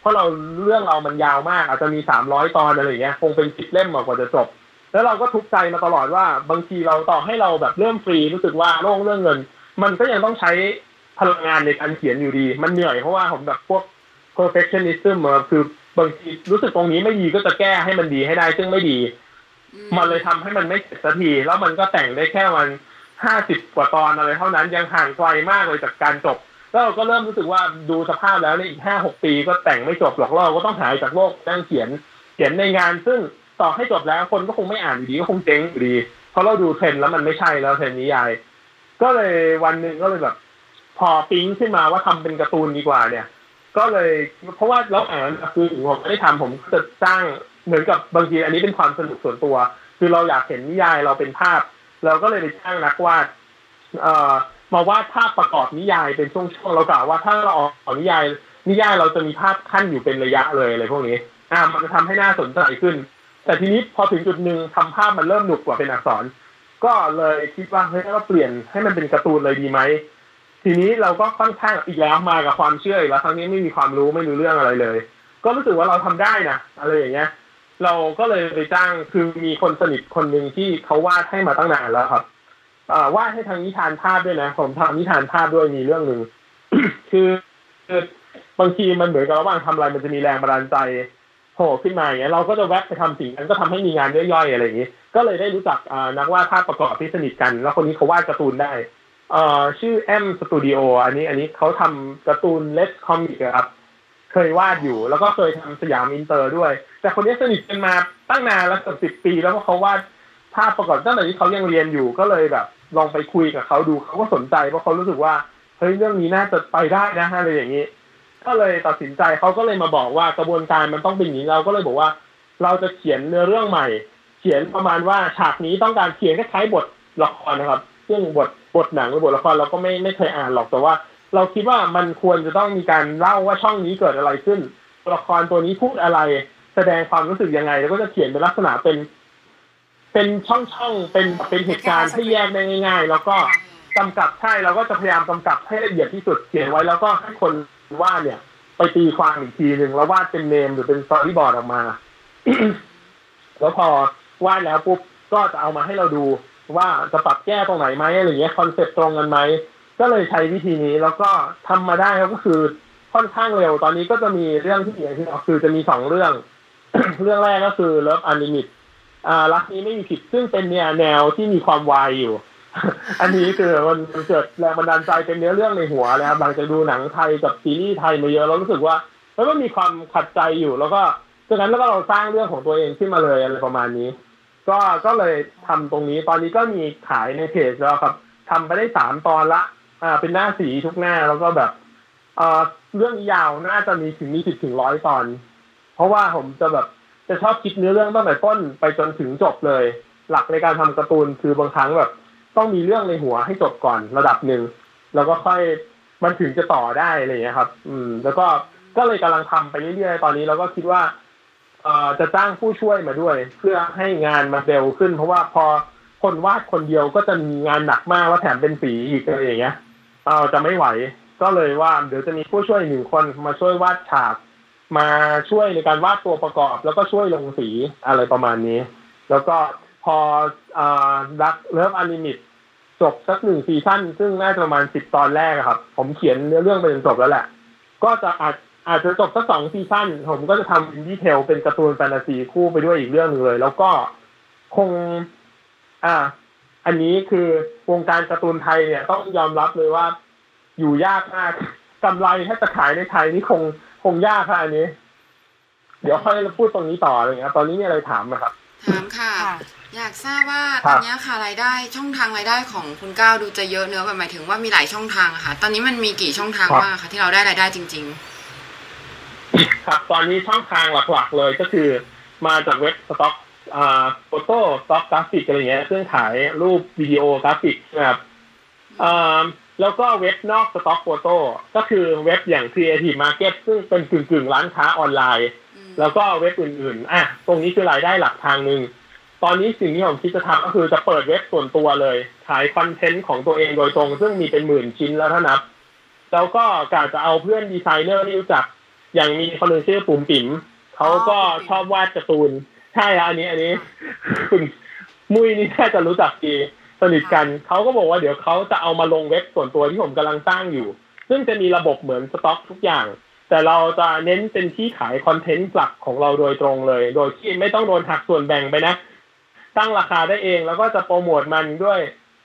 เพราะเราเรื่องเรามันยาวมาก อาจจะมีสามร้อยตอนอะไรอย่างเงี้ย คงเป็นสิบเล่มกว่าจะจบ แล้วเราก็ทุกข์ใจมาตลอดว่าบางทีเราต่อให้เราแบบเริ่มฟรีรู้สึกว่าโล่งเรื่องเงิน มันก็ยังต้องใช้พลังงานในการเขียนอยู่ดี มันเหนื่อยเพราะว่าผมแบบพวก perfectionism อะคือบางทีรู้สึกตรงนี้ไม่ดีก็จะแก้ให้มันดีให้ได้ซึ่งไม่ดี มันเลยทำให้มันไม่เสร็จสักที แล้วมันก็แต่งได้แค่มันห้าสิบกว่าตอนอะไรเท่านั้นยังห่างไกลมากเลยจากการจบ แล้วเราก็เริ่มรู้สึกว่าดูสภาพแล้วในอีกห้าหกปีก็แต่งไม่จบหรอกเราก็ต้องหายจากโลกนั่งเขียนเขียนในงาน ซึ่งต่อให้จบแล้วคนก็คงไม่อ่านอยู่ดีก็คงเจ๊งอยู่ดี เพราะเราดูเทรนด์แล้วมันไม่ใช่แล้วเทรนด์นิยาย ก็เลยวันหนึ่งก็เลยแบบ พอปิ๊งขึ้นมาว่าทำเป็นการ์ตูนดีกว่าเนี่ย ก็เลยเพราะว่าเราอ่านคือผมไม่ได้ทำผมจะสร้างเหมือนกับบางทีอันนี้เป็นความสนุกส่วนตัว คือเราอยากเห็นนิยายเราเป็นภาพ เราก็เลยไปจ้างนักวาด เอ่อ มาวาดภาพประกอบนิยายเป็นช่วงๆเรากล่าวว่าถ้าเราออกนิยาย นิยายเราจะมีภาพขั้นอยู่เป็นระยะเลยอะไรพวกนี้ อ่า มันจะทำให้น่าสนใจขึ้น แต่ทีนี้พอถึงจุดหนึ่งทำภาพมันเริ่มหนุกกว่าเป็นอักษร ก็เลยคิดว่าเฮ้ยเราเปลี่ยนให้มันเป็นการ์ตูนเลยดีไหมทีนี้เราก็ค่อนข้างอีกแล้วมากับความเชื่ออีกแล้วครั้งนี้ไม่มีความรู้ไม่รู้เรื่องอะไรเลย ก็รู้สึกว่าเราทำได้นะอะไรอย่างเงี้ย เราก็เลยไปจ้างคือมีคนสนิทคนหนึ่งที่เขาวาดให้มาตั้งนานแล้วครับ วาดให้ทางนิทานภาพด้วยนะผมทำนิทานภาพด้วยมีเรื่องหนึ่งคือคือบางทีมันเหมือนกับระหว่างทำอะไรมันจะมีแรงบันดาลใจโผล่ขึ้นมาอย่างเงี้ยเราก็จะแวะไปทำสิ่งนั้นก็ทำให้มีงานย่อยๆอะไรอย่างงี้ก็เลยได้รู้จักนักวาดภาพประกอบที่สนิทกัน แล้วคนนี้เขาวาดการ์ตูนได้เอ่อชื่อแอมสตูดิโออันนี้อันนี้เขาทำการ์ตูน Let's Comic ครับเคยวาดอยู่ แล้วก็เคยทำสยามอินเตอร์ด้วย แต่คนนี้สนิทกันมาตั้งนานแล้วเกือบสิบปี แล้วก็เขาวาดภาพประกอบตั้งแต่ที่เขายังเรียนอยู่ก็เลยแบบ ลองไปคุยกับเขาดูเขาก็สนใจเพราะเขารู้สึกว่าเฮ้ยเรื่องนี้น่าจะไปได้นะอะไรอย่างนี้ ก็เลยตัดสินใจเขาก็เลยมาบอกว่ากระบวนการมันต้องเป็นอย่างนี้เราก็เลยบอกว่า เราจะเขียนเนื้อเรื่องใหม่ เขียนประมาณว่าฉากนี้ต้องการเขียนคล้ายๆบทละครนะครับ ซึ่งบทบทหนังหรือบทละครเราก็ไม่ไม่เคยอ่านหรอกแต่ว่า เราคิดว่ามันควรจะต้องมีการเล่าว่าช่องนี้เกิดอะไรขึ้นตัวละครตัวนี้พูดอะไร แสดงความรู้สึกยังไง แล้วก็จะเขียนเป็นลักษณะเป็น เป็นช่องๆ เป็นเป็นเหตุการณ์ที่แยกได้ง่าย ๆ แล้วก็กำกับใช่เราก็จะพยายามกำกับให้ละเอียดที่สุดเขียนไว้แล้วก็ให้คนวาดเนี่ย ไปตีความอีกทีหนึ่งแล้ววาดเป็นเนมหรือเป็นสตอรี่บอร์ดออกมาแล้วพอวาดแล้วปุ๊บก็จะเอามาให้เราดูว่าจะปรับแก้ตรงไหนไหมอะไรเงี้ยคอนเซ็ปต์ตรงกันไหมก็เลยใช้วิธีนี้แล้วก็ทำมาได้ก็คือค่อนข้างเร็วตอนนี้ก็จะมีเรื่องที่อย่างที่บอกคือจะมีสองเรื่อง เรื่องแรกก็คือ Love Unlimited อ่ารักนี้ไม่มีผิดซึ่งเป็นเนี่ยแนวที่มีความวายอยู่ อันนี้คือมันเกิดแรงบันดาลใจเป็นเนื้อเรื่องในหัวเลยครับหลังจากดูหนังไทยกับซีรีส์ไทยมาเยอะเรารู้สึกว่าแล้วก็มีความขัดใจอยู่แล้วก็จากนั้นแล้วก็เราสร้างเรื่องของตัวเองขึ้นมาเลยอะไรประมาณนี้ ก็ก็เลยทำตรงนี้ตอนนี้ก็มีขายในเพจแล้วครับทำไปได้สามตอนละ อ่า เป็นหน้าสีทุกหน้าแล้วก็แบบเอ่อเรื่องยาวน่าจะมีถึงมีสิบถึงร้อยตอน เพราะว่าผมจะแบบ จะชอบคิดเนื้อเรื่องตั้งแต่ต้นไปจนถึงจบเลย หลักในการทำการ์ตูนคือบางครั้งแบบ ต้องมีเรื่องในหัวให้จบก่อนระดับหนึ่งแล้วก็ค่อยมันถึงจะต่อได้อะไรอย่างเงี้ยครับ อืม แล้วก็ก็เลยกำลังทำไปเรื่อยๆตอนนี้เราก็คิดว่าเอ่อจะจ้างผู้ช่วยมาด้วย เพื่อให้งานมันเร็วขึ้น เพราะว่าพอคนวาดคนเดียวก็จะมีงานหนักมากว่าแถมเป็นสีอีกอะไรอย่างเงี้ย เออจะไม่ไหว ก็เลยว่าเดี๋ยวจะมีผู้ช่วยหนึ่งคนมาช่วยวาดฉาก มาช่วยในการวาดตัวประกอบ แล้วก็ช่วยลงสีอะไรประมาณนี้ แล้วก็พออ่ารัก Love Unlimited จบสักหนึ่งซีซั่นซึ่งน่าจะประมาณสิบตอนแรกครับ ผมเขียนเนื้อเรื่องไปจนจบแล้วแหละ ก็จะอาจอาจจะจบสักสองซีซั่นผมก็จะทำอินดีเทลเป็นการ์ตูนแฟนตาซีคู่ไปด้วยอีกเรื่องหนึงเลย แล้วก็คง อ่า อันนี้คือวงการการ์ตูนไทยเนี่ยต้องยอมรับเลยว่า อยู่ยากมากกำไรถ้าจะขายในไทยนี่คง คงยากค่ะอันนี้ เดี๋ยวค่อยพูดตรงนี้ต่ออะไรเงี้ยตอนนี้มีอะไรถามไหมครับ ถามค่ะค่ะอยากทราบว่าคตรัอบนนี้ค่ะรายได้ช่องทางรายได้ของคุณก้าวดูจะเยอะเนื้อะแบบหมายถึงว่ามีหลายช่องทางอะค่ะ ตอนนี้มันมีกี่ช่องทางครับบ้างอะคะที่เราได้รายได้จริงครับ ตอนนี้ช่องทางหลักๆเลยก็คือ มาจากเว็บสต็อกอ่า photo stock กราฟิกอะไรเงี้ยซึ่งขายรูปวิดีโอกราฟิกนะครับอ่า แล้วก็เว็บนอก stock photo ก็คือเว็บอย่าง Creative Market ซึ่งเป็นกึ่งๆร้านค้าออนไลน์ๆอืมแล้วก็เว็บอื่นๆอะตรงนี้คือรายได้หลักทางหนึ่งตอนนี้สิ่งที่ผมคิดจะทำก็คือจะเปิดเว็บส่วนตัวเลยขายคอนเทนต์ของตัวเองโดยตรง ซึ่งมีเป็นหมื่นชิ้นแล้วถ้านับ แล้วก็กะจะเอาเพื่อนดีไซเนอร์ที่รู้จัก อย่างมีคนหนึ่งชื่อปุ่มปิ๋มเขาก็ชอบวาดการ์ตูน ใช่อะอันนี้อันนี้ คุณมุ้ยนี่น่าจะรู้จักดี สนิทกันเขาก็บอกว่าเดี๋ยวเขาจะเอามาลงเว็บส่วนตัวที่ผมกำลังสร้างอยู่ ซึ่งจะมีระบบเหมือนสต็อกทุกอย่าง แต่เราจะเน้นเป็นที่ขายคอนเทนต์หลักของเราโดยตรงเลย โดยที่ไม่ต้องโดนหักส่วนแบ่งไปนะ ตั้งราคาได้เองแล้วก็จะโปรโมทมันด้วย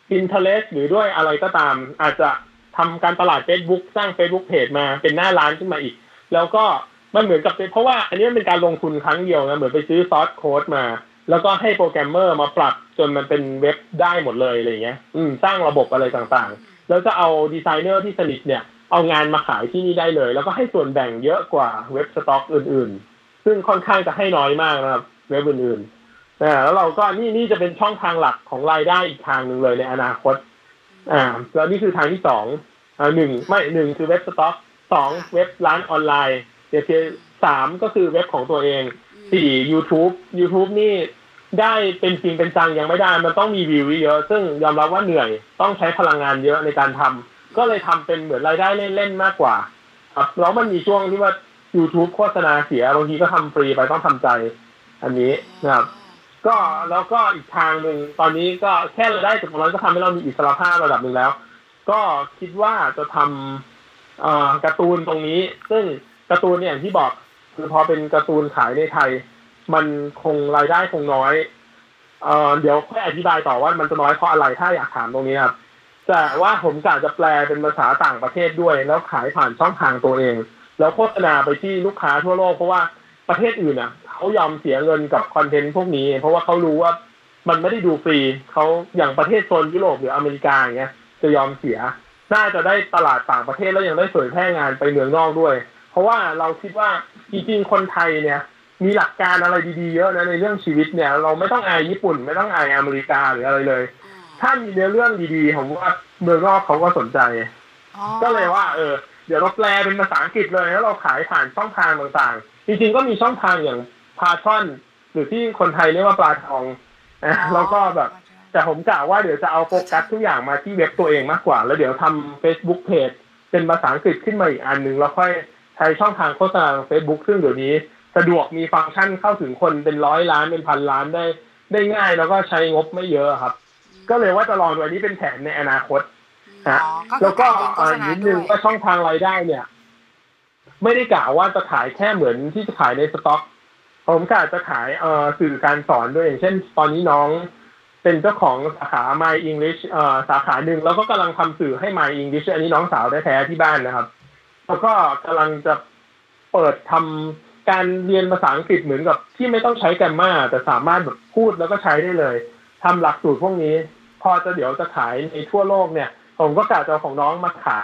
Pinterest หรือด้วยอะไรก็ตาม อาจจะทำการตลาด Facebook สร้าง Facebook Page มาเป็นหน้าร้านขึ้นมาอีก แล้วก็มันเหมือนกับเป็นเพราะว่าอันนี้มันเป็นการลงทุนครั้งเดียวนะเหมือนไปซื้อ source code มา แล้วก็ให้โปรแกรมเมอร์มาปรับจนมันเป็นเว็บได้หมดเลยอะไรเงี้ย อืม สร้างระบบอะไรต่างๆ แล้วจะเอาดีไซเนอร์ที่สนิทเนี่ย เอางานมาขายที่นี่ได้เลย แล้วก็ให้ส่วนแบ่งเยอะกว่าเว็บสต็อกอื่นๆ ซึ่งค่อนข้างจะให้น้อยมากนะครับ เว็บอื่นๆอ่าแล้วเราก็นี่นี่จะเป็นช่องทางหลักของรายได้อีกทางหนึ่งเลยในอนาคต อ่า แล้วนี่คือทางที่สองอ่าหนึ่งไม่หนึ่งคือเว็บสต็อกสองเว็บร้านออนไลน์เดี๋ยวสามก็คือเว็บของตัวเอง สี่ YouTube YouTube นี่ได้เป็นจริงเป็นจังยังไม่ได้ มันต้องมีวิวเยอะ ซึ่งยอมรับว่าเหนื่อย ต้องใช้พลังงานเยอะในการทำก็เลยทำเป็นเหมือนรายได้เล่นๆมากกว่า ครับแล้วมันมีช่วงที่ว่า YouTube โฆษณาเสียบางทีก็ทำฟรีไปต้องทำใจ อันนี้นะครับ ก็แล้วก็อีกทางหนึ่งตอนนี้ก็แค่รายได้จากตรงนั้นก็ทำให้เรามีอิสระภาพระดับหนึ่งแล้ว ก็คิดว่าจะทำอ่อการ์ตูนตรงนี้ ซึ่งการ์ตูนเนี่ยอย่างที่บอก คือพอเป็นการ์ตูนขายในไทย มันคงรายได้คงน้อยเอ่อเดี๋ยวค่อยอธิบายต่อว่ามันจะน้อยเพราะอะไรถ้าอยากถามตรงนี้ครับแต่ว่าผมกะจะแปลเป็นภาษาต่างประเทศด้วย แล้วขายผ่านช่องทางตัวเอง แล้วโฆษณาไปที่ลูกค้าทั่วโลกเพราะว่าประเทศอื่นอะเขายอมเสียเงินกับคอนเทนต์พวกนี้ เพราะว่าเขารู้ว่ามันไม่ได้ดูฟรีเขาอย่างประเทศโซนยุโรปหรืออเมริกาอย่างเงี้ย จะยอมเสีย น่าจะได้ตลาดต่างประเทศแล้วยังได้เผยแพร่งานไปเมืองนอกด้วย เพราะว่าเราคิดว่า จริงๆคนไทยเนี่ย มีหลักการอะไรดีๆเยอะนะในเรื่องชีวิตเนี่ย เราไม่ต้องอายญี่ปุ่น ไม่ต้องอายอเมริกาหรืออะไรเลย ถ้ามีเนื้อเรื่องดีๆผมว่าเมืองนอกเขาก็สนใจ ก็เลยว่า เออ เดี๋ยวเราแปลเป็นภาษาอังกฤษเลยแล้วเราขายผ่านช่องทางต่างๆ จริงๆก็มีช่องทางอย่างพาทอน หรือที่คนไทยเรียกว่าปลาทองนะแล้วก็แบบแต่ผมกะว่าเดี๋ยวจะเอาโฟกัสทุกอย่างมาที่เว็บตัวเองมากกว่า แล้วเดี๋ยวทำ Facebook Page เป็นภาษาอังกฤษขึ้นมาอีกอันหนึ่งแล้วค่อย ใช้ช่องทางโฆษณา Facebook ซึ่งเดี๋ยวนี้สะดวกมีฟังก์ชันเข้าถึงคนเป็นร้อยล้านเป็นพันล้านได้ได้ง่ายแล้วก็ใช้งบไม่เยอะครับ ก็เลยว่าจะลองดูอันนี้เป็นแผนในอนาคตฮะอ๋อก็คือแล้วก็การยิงโฆอ่าษณานิดด้นึวงยว่าช่องทางรายได้เนี่ย ไม่ได้กะว่าจะขายแค่เหมือนที่จะขายในสต็อก ผมกะจะขายเอ่อสื่อการสอนด้วยอย่างเช่น ตอนนี้น้องเป็นเจ้าของสาขา My English เอ่อสาขาหนึ่งแล้วก็กำลังทำสื่อให้ My English อันนี้น้องสาวได้แท้ๆที่บ้านนะครับ แล้วก็กำลังจะเปิดทำการเรียนภาษาอังกฤษเหมือนกับที่ไม่ต้องใช้แกรมมาแต่สามารถแบบพูดแล้วก็ใช้ได้เลยทำหลักสูตรพวกนี้ พอจะเดี๋ยวจะขายในทั่วโลกเนี่ย ผมก็กะจะเอาของน้องมาขา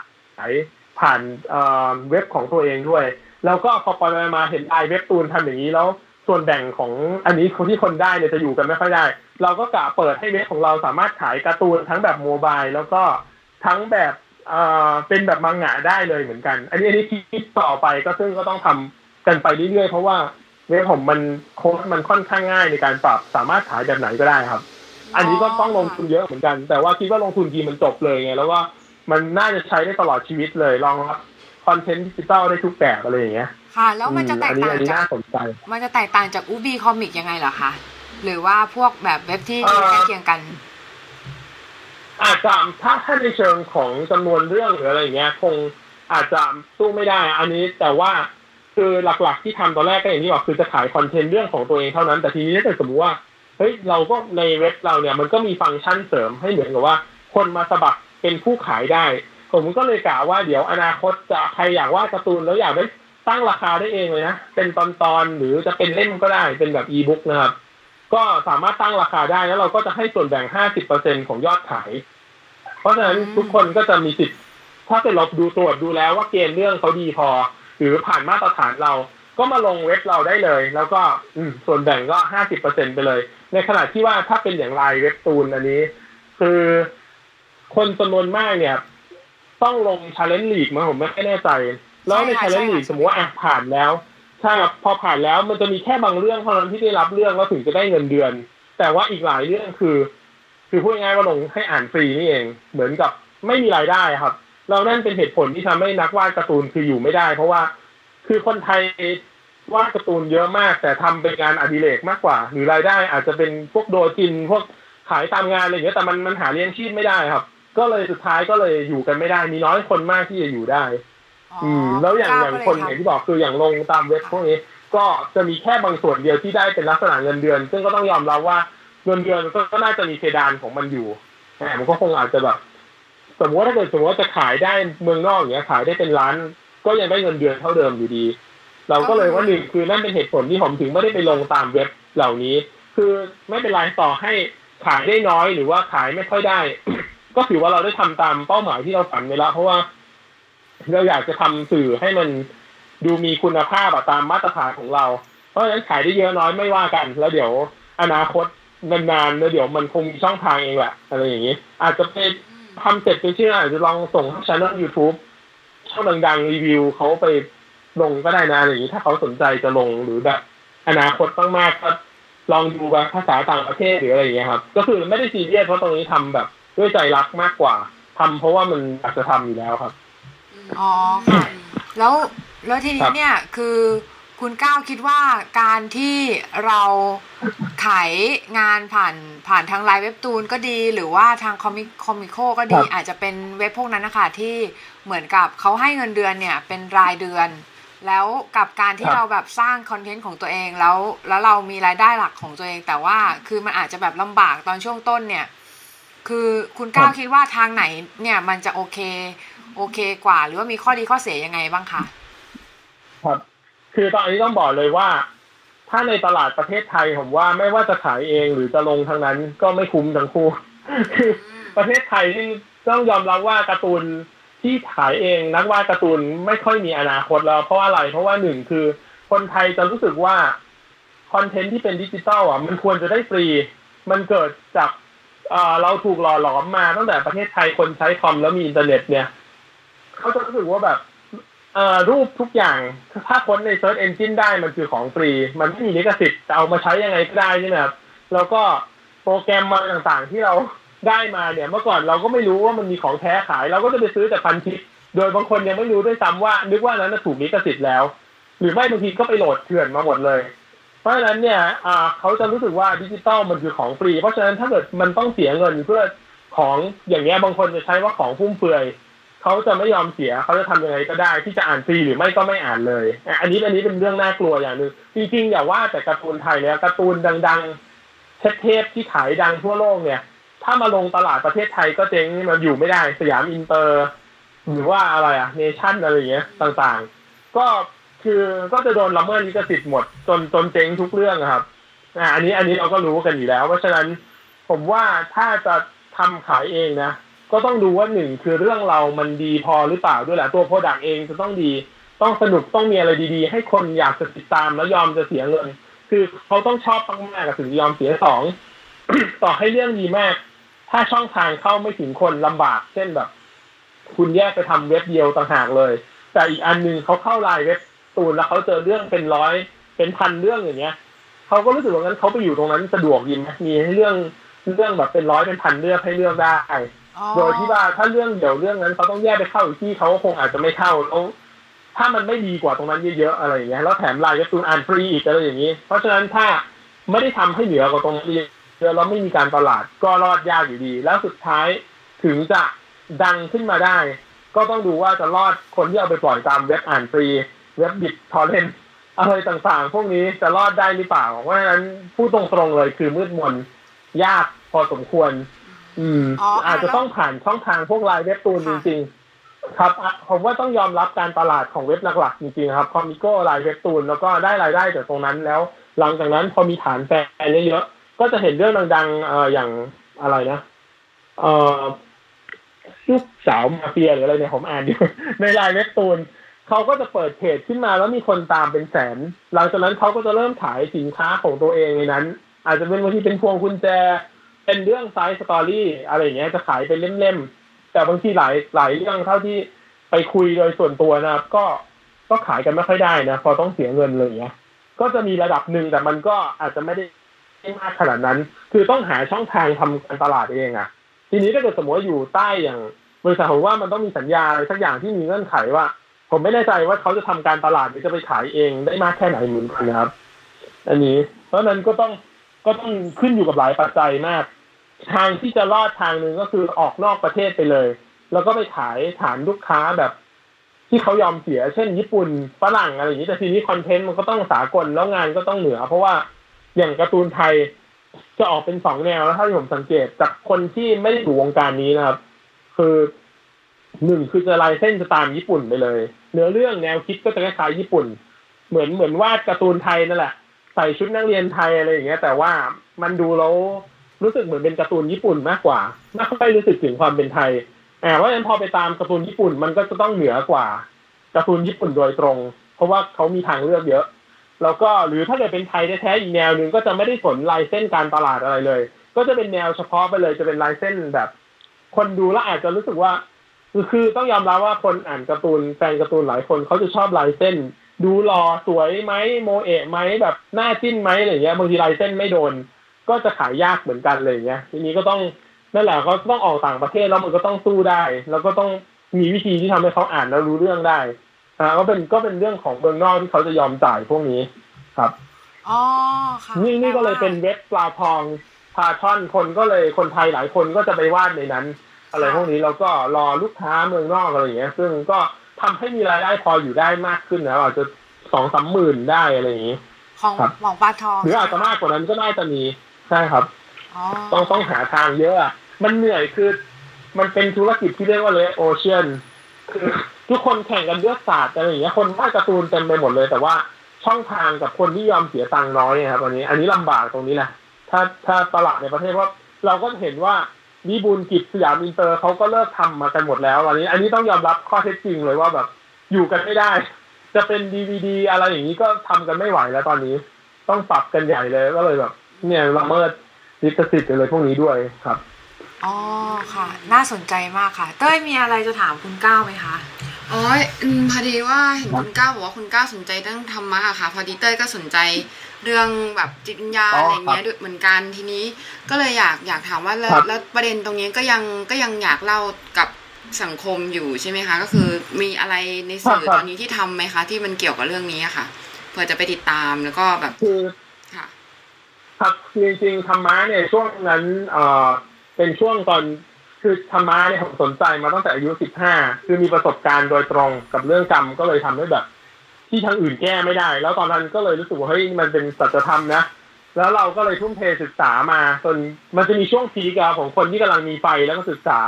ยผ่านเอ่อเว็บของตัวเองด้วย แล้วก็พอไปมาเห็นไอเว็บตูนทำอย่างนี้แล้วส่วนแบ่งของอันนี้คนที่คนได้เนี่ยจะอยู่กันไม่ค่อยได้ เราก็กะเปิดให้เว็บของเราสามารถขายการ์ตูนทั้งแบบโมบายแล้วก็ทั้งแบบ เอ่อเป็นแบบมังงะได้เลยเหมือนกัน อันนี้อันนี้คิดต่อไปก็ซึ่งก็ต้องทำกันไปเรื่อยๆเพราะว่าเว็บผมมันโค้ดมันค่อนข้างง่ายในการปรับสามารถขายแบบไหนก็ได้ครับ อันนี้ก็ต้องลงทุนเยอะเหมือนกัน แต่ว่าคิดว่าลงทุนทีมันจบเลยไงแล้วว่ามันน่าจะใช้ได้ตลอดชีวิตเลยรองรับคอนเทนต์ดิจิตอลได้ทุกแบบอะไรอย่างเงี้ยค่ะ แล้วมันจะแตกอันนี้ต่างอันนี้จากน่าสนใจมันจะแตกต่างจากอูบีคอมิกยังไงเหรอคะหรือว่าพวกแบบเว็บที่เอ่อใกล้เคียงกัน อาจจะถ้าถ้าในเชิงของจำนวนเรื่องหรืออะไรอย่างเงี้ย คงอาจจะสู้ไม่ได้ อันนี้แต่ว่าคือหลักๆที่ทำตอนแรกก็อย่างที่บอกคือจะขายคอนเทนต์เรื่องของตัวเองเท่านั้น แต่ทีนี้ถ้าเกิดสมมติว่าเฮ้ยเราก็ในเว็บเราเนี่ยมันก็มีฟังก์ชันเสริมให้เหมือนกับว่า คนมาสมัครเป็นผู้ขายได้ ผมก็เลยกะว่าเดี๋ยวอนาคตจะใครอยากวาดการ์ตูนแล้วอยากได้ตั้งราคาได้เองเลยนะเป็นตอนๆหรือจะเป็นเล่มก็ได้เป็นแบบอีบุ๊กนะครับ ก็สามารถตั้งราคาได้แล้วเราก็จะให้ส่วนแบ่ง 50%ของยอดขาย เพราะฉะนั้นทุกคนก็จะมีสิทธิ์ถ้าเกิดเราดูตรวจดูแล้วว่าเกณฑ์เรื่องเขาดีพอ หรือผ่านมาตรฐานเราก็มาลงเว็บเราได้เลย แล้วก็อืมส่วนแบ่งก็ 50%ไปเลย ในขณะที่ว่าถ้าเป็นอย่าง LINE Webtoon อันนี้ คือคนจำนวนมากเนี่ย ต้องลง Challenge League มั้งผมไม่แน่ใจ แล้วในใช่ชาค่ะเลนจ์ลีกใช่ค่ะ Challenge League ใช่ค่ะสมมติว่าอะผ่านแล้ว ใช่ครับพอผ่านแล้วมันจะมีแค่บางเรื่องเท่านั้นที่ได้รับเรื่องแล้วถึงจะได้เงินเดือน แต่ว่าอีกหลายเรื่องคือ คือพูดง่ายๆว่าลงให้อ่านฟรีนี่เอง เหมือนกับไม่มีรายได้ครับ เรานั่นเป็นเหตุผลที่ทำให้นักวาดการ์ตูนคืออยู่ไม่ได้ เพราะว่าคือคนไทยวาดการ์ตูนเยอะมาก แต่ทำเป็นงานอดิเรกมากกว่า หรือรายได้อาจจะเป็นพวกโดจินพวกขายตามงานอะไรอย่างเงี้ยแต่มันมันหาเลี้ยงชีพไม่ได้ครับ ก็เลยสุดท้ายก็เลยอยู่กันไม่ได้ มีน้อยคนมากที่จะอยู่ได้ อืมแล้วอย่างอย่างคนอย่างที่บอกคืออย่างลงตามเว็บพวกนี้ ก็จะมีแค่บางส่วนเดียวที่ได้เป็นลักษณะเงินเดือน ซึ่งก็ต้องยอมรับว่าเงินเดือนก็ก็น่าจะมีเพดานของมันอยู่แต่มันก็คงอาจจะแบบสมมติว่าถ้าเกิดสมมติว่าจะขายได้เมืองนอกอย่างเงี้ยขายได้เป็นล้าน ก็ยังได้เงินเดือนเท่าเดิมอยู่ดี เราก็เลยว่าหนึ่งคือนั่นเป็นเหตุผลที่ผมถึงไม่ได้ไปลงตามเว็บเหล่านี้ คือไม่เป็นไรต่อให้ขายได้น้อยหรือว่าขายไม่ค่อยได้ ก็ถือว่าเราได้ทำตามเป้าหมายที่เราฝันไว้แล้วเพราะว่า เราอยากจะทำสื่อให้มันดูมีคุณภาพอะตามมาตรฐานของเรา เพราะฉะนั้นขายได้เยอะน้อยไม่ว่ากัน แล้วเดี๋ยวอนาคตนานๆแล้วเดี๋ยวมันคงมีช่องทางเองแหละอะไรอย่างนี้ อาจจะไปทำเสร็จไปเชื่ออาจจะลองส่งช่องยูทูบช่องดังๆ รีวิวเขาไปลงก็ได้นะอะไรอย่างนี้ถ้าเขาสนใจจะลงหรือแบบอนาคตมากๆก็ลองดูแบบภาษาต่างประเทศหรืออะไรอย่างเงี้ยครับ ก็คือไม่ได้ซีเรียสเพราะตรงนี้ทำแบบ ด้วยใจรักมากกว่าทำเพราะว่ามันอยากจะทำอยู่แล้วครับ อ๋อค่ะแล้วแล้วทีนี้เนี่ยคือคุณก้าวคิดว่าการที่เราขายงานผ่านผ่านทางไลน์เว็บตูนก็ดี หรือว่าทางคอมิคอมิโคก็ดีครับอาจจะเป็นเว็บพวกนั้นนะคะที่เหมือนกับเขาให้เงินเดือนเนี่ยเป็นรายเดือน แล้วกับการที่ครับเราแบบสร้างคอนเทนต์ของตัวเองแล้ว แล้วเรามีรายได้หลักของตัวเอง แต่ว่าคือมันอาจจะแบบลำบากตอนช่วงต้นเนี่ย คือคุณก้าวคิดว่าทางไหนเนี่ยมันจะโอเค โอเคกว่า หรือว่ามีข้อดีข้อเสียยังไงบ้างคะครับคือตอนนี้ต้องบอกเลยว่า ถ้าในตลาดประเทศไทยผมว่าไม่ว่าจะขายเองหรือจะลงทางนั้นก็ไม่คุ้มทั้งคู่คือประเทศไทยที่ต้องยอมรับว่าการ์ตูนที่ขายเองนักวาดการ์ตูนไม่ค่อยมีอนาคตแล้วเพราะว่าอะไรเพราะว่าหนึ่งคือคนไทยจะรู้สึกว่าคอนเทนต์ที่เป็นดิจิตอลอะมันควรจะได้ฟรี มันเกิดจากเอ่อเราถูกหล่อหลอมมาตั้งแต่ประเทศไทยคนใช้คอมแล้วมีอินเทอร์เน็ตเนี่ย เขาจะรู้สึกว่าแบบเอ่อรูปทุกอย่างถ้าค้นใน Search Engine ได้มันคือของฟรี มันไม่มีลิขสิทธิ์จะเอามาใช้ยังไงก็ได้ใช่ไหมครับแล้วก็โปรแกรมมาต่างๆที่เราได้มาเนี่ย เมื่อก่อนเราก็ไม่รู้ว่ามันมีของแท้ขาย เราก็จะไปซื้อแต่พันทิปโดยบางคนยังไม่รู้ด้วยซ้ำว่า นึกว่านั้นถูกลิขสิทธิ์แล้ว หรือไม่บางทีก็ไปโหลดเถื่อนมาหมดเลย เพราะฉะนั้นเนี่ยอ่าเขาจะรู้สึกว่าดิจิตอลมันคือของฟรี เพราะฉะนั้นถ้าเกิดมันต้องเสียเงินเพื่อของอย่างเงี้ยบางคนจะใช้ว่าของฟุ่มเฟือย เขาจะไม่ยอมเสียเขาจะทำยังไงก็ได้ที่จะอ่านฟรีหรือไม่ก็ไม่อ่านเลยอันนี้อันนี้เป็นเรื่องน่ากลัวอย่างหนึ่งจริงๆอย่าว่าแต่การ์ตูนไทยเนี่ยการ์ตูนดังๆเทพๆที่ขายดังทั่วโลกเนี่ย ถ้ามาลงตลาดประเทศไทยก็เจ๊งมันอยู่ไม่ได้สยามอินเตอร์ หรือว่าอะไรอะเนชั่นอะไรอย่างเงี้ยต่างๆ ก็คือก็จะโดนละเมิดลิขสิทธิ์หมดจนจนเจ๊งทุกเรื่องครับอ่าอันนี้อันนี้เราก็รู้กันอยู่แล้ว เพราะฉะนั้นผมว่าถ้าจะทำขายเองนะ ก็ต้องดูว่าหนึ่งคือเรื่องเรามันดีพอหรือเปล่าด้วยแหละตัว product เองจะต้องดี ต้องสนุกต้องมีอะไรดีๆ ให้คนอยากจะติดตามแล้วยอมจะเสียเงิน คือเขาต้องชอบมากๆกับถึงยอมเสียสองต่อให้เรื่องดีมาก ถ้าช่องทางเข้าไม่ถึงคนลำบากเช่นแบบ คุณแยกไปทำเว็บเดียวต่างหากเลย แต่อีกอันหนึ่งเขาเข้าไลน์เว็บตูนแล้วเขาเจอเรื่องเป็นร้อยเป็นพันเรื่องอย่างเงี้ยเขาก็รู้สึกว่างั้นเขาไปอยู่ตรงนั้นสะดวกยินไหมมีให้เรื่องเรื่องแบบเป็นร้อยเป็นพันเรื่องให้เลือกได้ โดยที่ว่าถ้าเรื่องเดี๋ยวเรื่องนั้นเขาต้องแยกไปเข้าอีกที่เขาคงอาจจะไม่เข้าแล้วถ้ามันไม่ดีกว่าตรงนั้นเยอะๆอะไรอย่างเงี้ยแล้วแถมลน์เว็บตูนอ่านฟรีอีกอะไรอย่างนี้ เพราะฉะนั้นถ้าไม่ได้ทำให้เหนือกว่าตรงนี้เยอะแล้วไม่มีการตลาดก็รอดยากอยู่ดี แล้วสุดท้ายถึงจะดังขึ้นมาได้ ก็ต้องดูว่าจะรอดคนที่เอาไปปล่อยตามเว็บอ่านฟรี เว็บบิดทอเรนอะไรต่างๆ พวกนี้จะรอดได้หรือเปล่าเพราะฉะนั้นพูดตรงๆเลยคือมืดมนยากพอสมควร อืมอ๋ออะอาจจะต้องผ่านช่องทางพวกไลน์เว็บตูนจค่ะ ริงๆ ครับอะผมว่าต้องยอมรับการตลาดของเว็บหลักๆจริงๆครับคอมิโก้ไลน์เว็บตูนแล้วก็ได้รายได้จากตรงนั้นแล้ว หลังจากนั้นพอมีฐานแฟนเยอะๆก็จะเห็นเรื่องดังๆเอ่ออย่างอะไรนะเอ่อลูกสาวมาเฟียหรืออะไรเนี่ยผมอ่านอยู่ ในไลน์เว็บตูนเขาก็จะเปิดเพจขึ้นมาแล้วมีคนตามเป็นแสน หลังจากนั้นเขาก็จะเริ่มขายสินค้าของตัวเองในนั้น อาจจะเป็นบางทีเป็นพวงกุญแจ เป็นเรื่อง side story อะไรอย่างเงี้ยจะขายเป็นเล่มๆ แต่บางทีหลายหลายเรื่องเท่าที่ไปคุยโดยส่วนตัวนะครับ ก็ก็ขายกันไม่ค่อยได้นะ พอต้องเสียเงินเลยอย่างเงี้ยก็จะมีระดับหนึ่งแต่มันก็อาจจะไม่ได้ไม่มากขนาดนั้น คือต้องหาช่องทางทำการตลาดเองอะทีนี้ถ้าเกิดสมมติว่าอยู่ใต้อย่างบริษัทผมว่ามันต้องมีสัญญาอะไรสักอย่างที่มีเงื่อนไขว่า ผมไม่แน่ใจว่าเขาจะทำการตลาดหรือจะไปขายเองได้มากแค่ไหนเหมือนกันนะครับ อันนี้ เพราะฉะนั้นก็ต้องก็ต้องขึ้นอยู่กับหลายปัจจัยมาก ทางที่จะรอดทางหนึ่งก็คือออกนอกประเทศไปเลย แล้วก็ไปขายฐานลูกค้าแบบ ที่เขายอมเสีย เช่น ญี่ปุ่นฝรั่งอะไรอย่างนี้แต่ทีนี้คอนเทนต์มันก็ต้องสากลแล้วงานก็ต้องเหนือ เพราะว่าอย่างการ์ตูนไทยจะออกเป็นสองแนวแล้วถ้าที่ผมสังเกตจากคนที่ไม่ได้อยู่วงการนี้นะครับ คือหนึ่งคือจะลายเส้นจะตามญี่ปุ่นไปเลย เนื้อเรื่องแนวคิดก็จะคล้ายญี่ปุ่น เหมือนเหมือนวาดการ์ตูนไทยนั่นแหละ ใส่ชุดนักเรียนไทยอะไรอย่างเงี้ย แต่ว่ามันดูแล้ว รู้สึกเหมือนเป็นการ์ตูนญี่ปุ่นมากกว่าไม่ค่อยรู้สึกถึงความเป็นไทยอ่าเพราะฉะนั้นพอไปตามการ์ตูนญี่ปุ่นมันก็จะต้องเหนือกว่าการ์ตูนญี่ปุ่นโดยตรง เพราะว่าเขามีทางเลือกเยอะ แล้วก็หรือถ้าเกิดเป็นไทยแท้ๆอีกแนวหนึ่งก็จะไม่ได้สนลายเส้นการตลาดอะไรเลย ก็จะเป็นแนวเฉพาะไปเลยจะเป็นลายเส้นแบบ คนดูแล้วอาจจะรู้สึกว่าคือคือต้องยอมรับว่าคนอ่านการ์ตูนแฟนการ์ตูนหลายคนเขาจะชอบลายเส้น ดูหล่อสวยไหมโมเอะไหมแบบหน้าจิ้นไหมอะไรเงี้ยบางทีลายเส้นไม่โดน ก็จะขายยากเหมือนกันเลยเงี้ย ทีนี้ก็ต้องนั่นแหละเขาต้องออกต่างประเทศแล้วมันก็ต้องสู้ได้ แล้วก็ต้องมีวิธีที่ทำให้เขาอ่านแล้วรู้เรื่องได้อ่าก็เป็นก็เป็นเรื่องของเมืองนอกที่เขาจะยอมจ่ายพวกนี้ครับอ๋อค่ะนี่นี่ก็เลยเป็นเว็บปลาทองพาช่อนคนก็เลยคนไทยหลายคนก็จะไปวาดในนั้น อะไรพวกนี้แล้วก็รอลูกค้าเมืองนอกอะไรอย่างเงี้ย ซึ่งก็ทำให้มีรายได้พออยู่ได้มากขึ้นนะอาจจะสองสามหมื่นได้อะไรอย่างงี้ของครับของปลาทองหรืออาจจะมากกว่านั้นก็น่าจะมี ใช่ครับอ๋อต้องต้องหาทางเยอะอะมันเหนื่อยคือ มันเป็นธุรกิจที่เรียกว่าเลยโอเชียนคือทุกคนแข่งกันเลือกศาสตร์อะไรอย่างเงี้ยคนวาดการ์ตูนเต็มไปหมดเลย แต่ว่าช่องทางกับคนที่ยอมเสียตังค์น้อยนะครับวันนี้ อันนี้ลำบากตรงนี้แหละถ้าถ้าตลาดในประเทศว่าเราก็เห็นว่าวิบูลย์กิจสยามอินเตอร์เขาก็เลิกทำมากันหมดแล้วตอนนี้ อันนี้ต้องยอมรับข้อเท็จจริงเลยว่าแบบอยู่กันไม่ได้ จะเป็นดีวีดีอะไรอย่างนี้ก็ทำกันไม่ไหวแล้วตอนนี้ ต้องปรับกันใหญ่เลยก็เลยแบบ เนี่ยละเมิดลิขสิทธิ์อะไรพวกนี้ด้วยครับอ๋อค่ะ น่าสนใจมากค่ะ เต้ยมีอะไรจะถามคุณก้าวไหมคะอ๋ออืมพอดีว่าเห็นคุณก้าวบอกว่าคุณก้าวสนใจเรื่องธรรมะอะค่ะ พอดีเต้ยก็สนใจเรื่องแบบจิตวิญญาณอ๋อออะไรเงี้ยด้วยเหมือนกันทีนี้ ก็เลยอยากอยากถามว่าแล้วครับแล้วประเด็นตรงนี้ก็ยังก็ยังอยากเล่ากับสังคมอยู่ใช่ไหมคะ ก็คือมีอะไรในสื่อตอนนี้ที่ทำไหมคะ ที่มันเกี่ยวกับเรื่องนี้อะค่ะเพื่อจะไปติดตามแล้วก็แบบคือ ครับจริงๆธรรมะเนี่ยช่วงนั้นเอ่อเป็นช่วงตอนคือธรรมะเนี่ยผมสนใจมาตั้งแต่อายุสิบห้าคือมีประสบการณ์โดยตรงกับเรื่องกรรมก็เลยทำให้แบบ ที่ทางอื่นแก้ไม่ได้ แล้วตอนนั้นก็เลยรู้สึกว่าเฮ้ยมันเป็นสัจธรรมนะแล้วเราก็เลยทุ่มเทศึกษามาจนมันจะมีช่วงพีกของคนที่กำลังมีไฟแล้วก็ศึกษา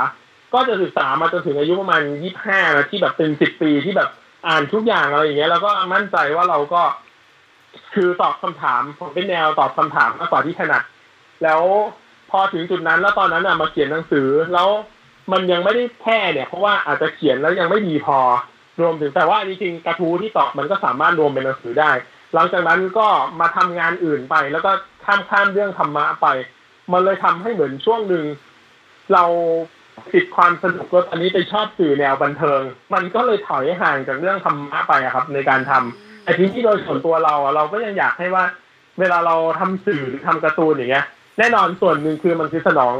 ก็จะศึกษามาจนถึงอายุประมาณยี่ห้าที่แบบเป็นสิบปีที่แบบอ่านทุกอย่างอะไรอย่างเงี้ยแล้วก็มั่นใจว่าเราก็ คือตอบคำถามผมเป็นแนวตอบคำถามมากกว่าที่ถนัดแล้วพอถึงจุดนั้นแล้วตอนนั้นอะมาเขียนหนังสือแล้วมันยังไม่ได้แค่เนี่ย เพราะว่าอาจจะเขียนแล้วยังไม่ดีพอ รวมถึงแต่ว่าจริงๆกระทู้ที่ตอบมันก็สามารถรวมเป็นหนังสือได้ หลังจากนั้นก็มาทำงานอื่นไป แล้วก็ข้ามข้ามเรื่องธรรมะไป มันเลยทำให้เหมือนช่วงหนึ่งเราติดความสนุกแล้วตอนนี้ไปชอบสื่อแนวบันเทิง มันก็เลยถอยห่างจากเรื่องธรรมะไปอะครับ ในการทำ แต่ทีนี้โดยส่วนตัวเราอะเราก็ยังอยากให้ว่า เวลาเราทำสื่อหรือทำการ์ตูนอย่างเงี้ย แน่นอนส่วนหนึ่งคือมันคือสนอง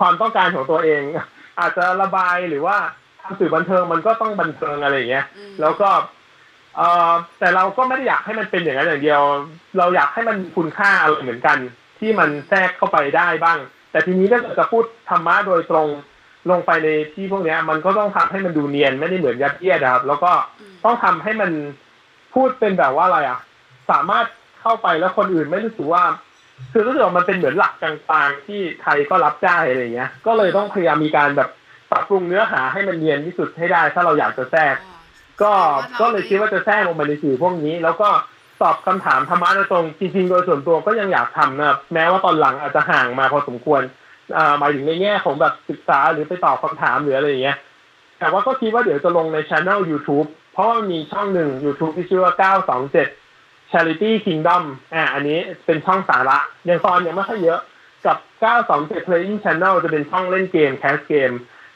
ความต้องการของตัวเอง อาจจะระบายหรือว่าทำสื่อบันเทิงมันก็ต้องบันเทิงอะไรอย่างเงี้ยอืมแล้วก็เอ่อแต่เราก็ไม่ได้อยากให้มันเป็นอย่างนั้นอย่างเดียว เราอยากให้มันมีคุณค่าอะไรเหมือนกัน ที่มันแทรกเข้าไปได้บ้าง แต่ทีนี้ถ้าเกิดจะพูดธรรมะโดยตรงลงไปในที่พวกเนี้ย มันก็ต้องทำให้มันดูเนียนไม่ได้เหมือนยัดเยียดนะครับ แล้วก็อืมต้องทำให้มัน พูดเป็นแบบว่าอะไรอะ สามารถเข้าไปแล้วคนอื่นไม่รู้สึกว่า คือรู้สึกว่ามันเป็นเหมือนหลักกลางๆที่ใครก็รับได้อะไรเงี้ย ก็เลยต้องพยายามมีการแบบปรับปรุงเนื้อหาให้มันเนียนที่สุดให้ได้ ถ้าเราอยากจะแทรก ก็ก็เลยคิดว่าจะแทรกลงไปในสื่อพวกนี้ แล้วก็ตอบคำถามธรรมะโดยตรงจริงๆโดยส่วนตัวก็ยังอยากทำนะแม้ว่าตอนหลังอาจจะห่างมาพอสมควรอ่าหมายถึงในแง่ของแบบศึกษาหรือไปตอบคำถามหรืออะไรอย่างเงี้ยแต่ว่าก็คิดว่าเดี๋ยวจะลงในช anel YouTube เพราะว่ามันมีช่องหนึ่ง YouTube ที่ชื่อว่า 927 Charity Kingdom อ่าอันนี้เป็นช่องสาระ ยังตอนยังไม่ค่อยเยอะ กับ 927 Playing Channel จะเป็นช่องเล่นเกมแคสเกม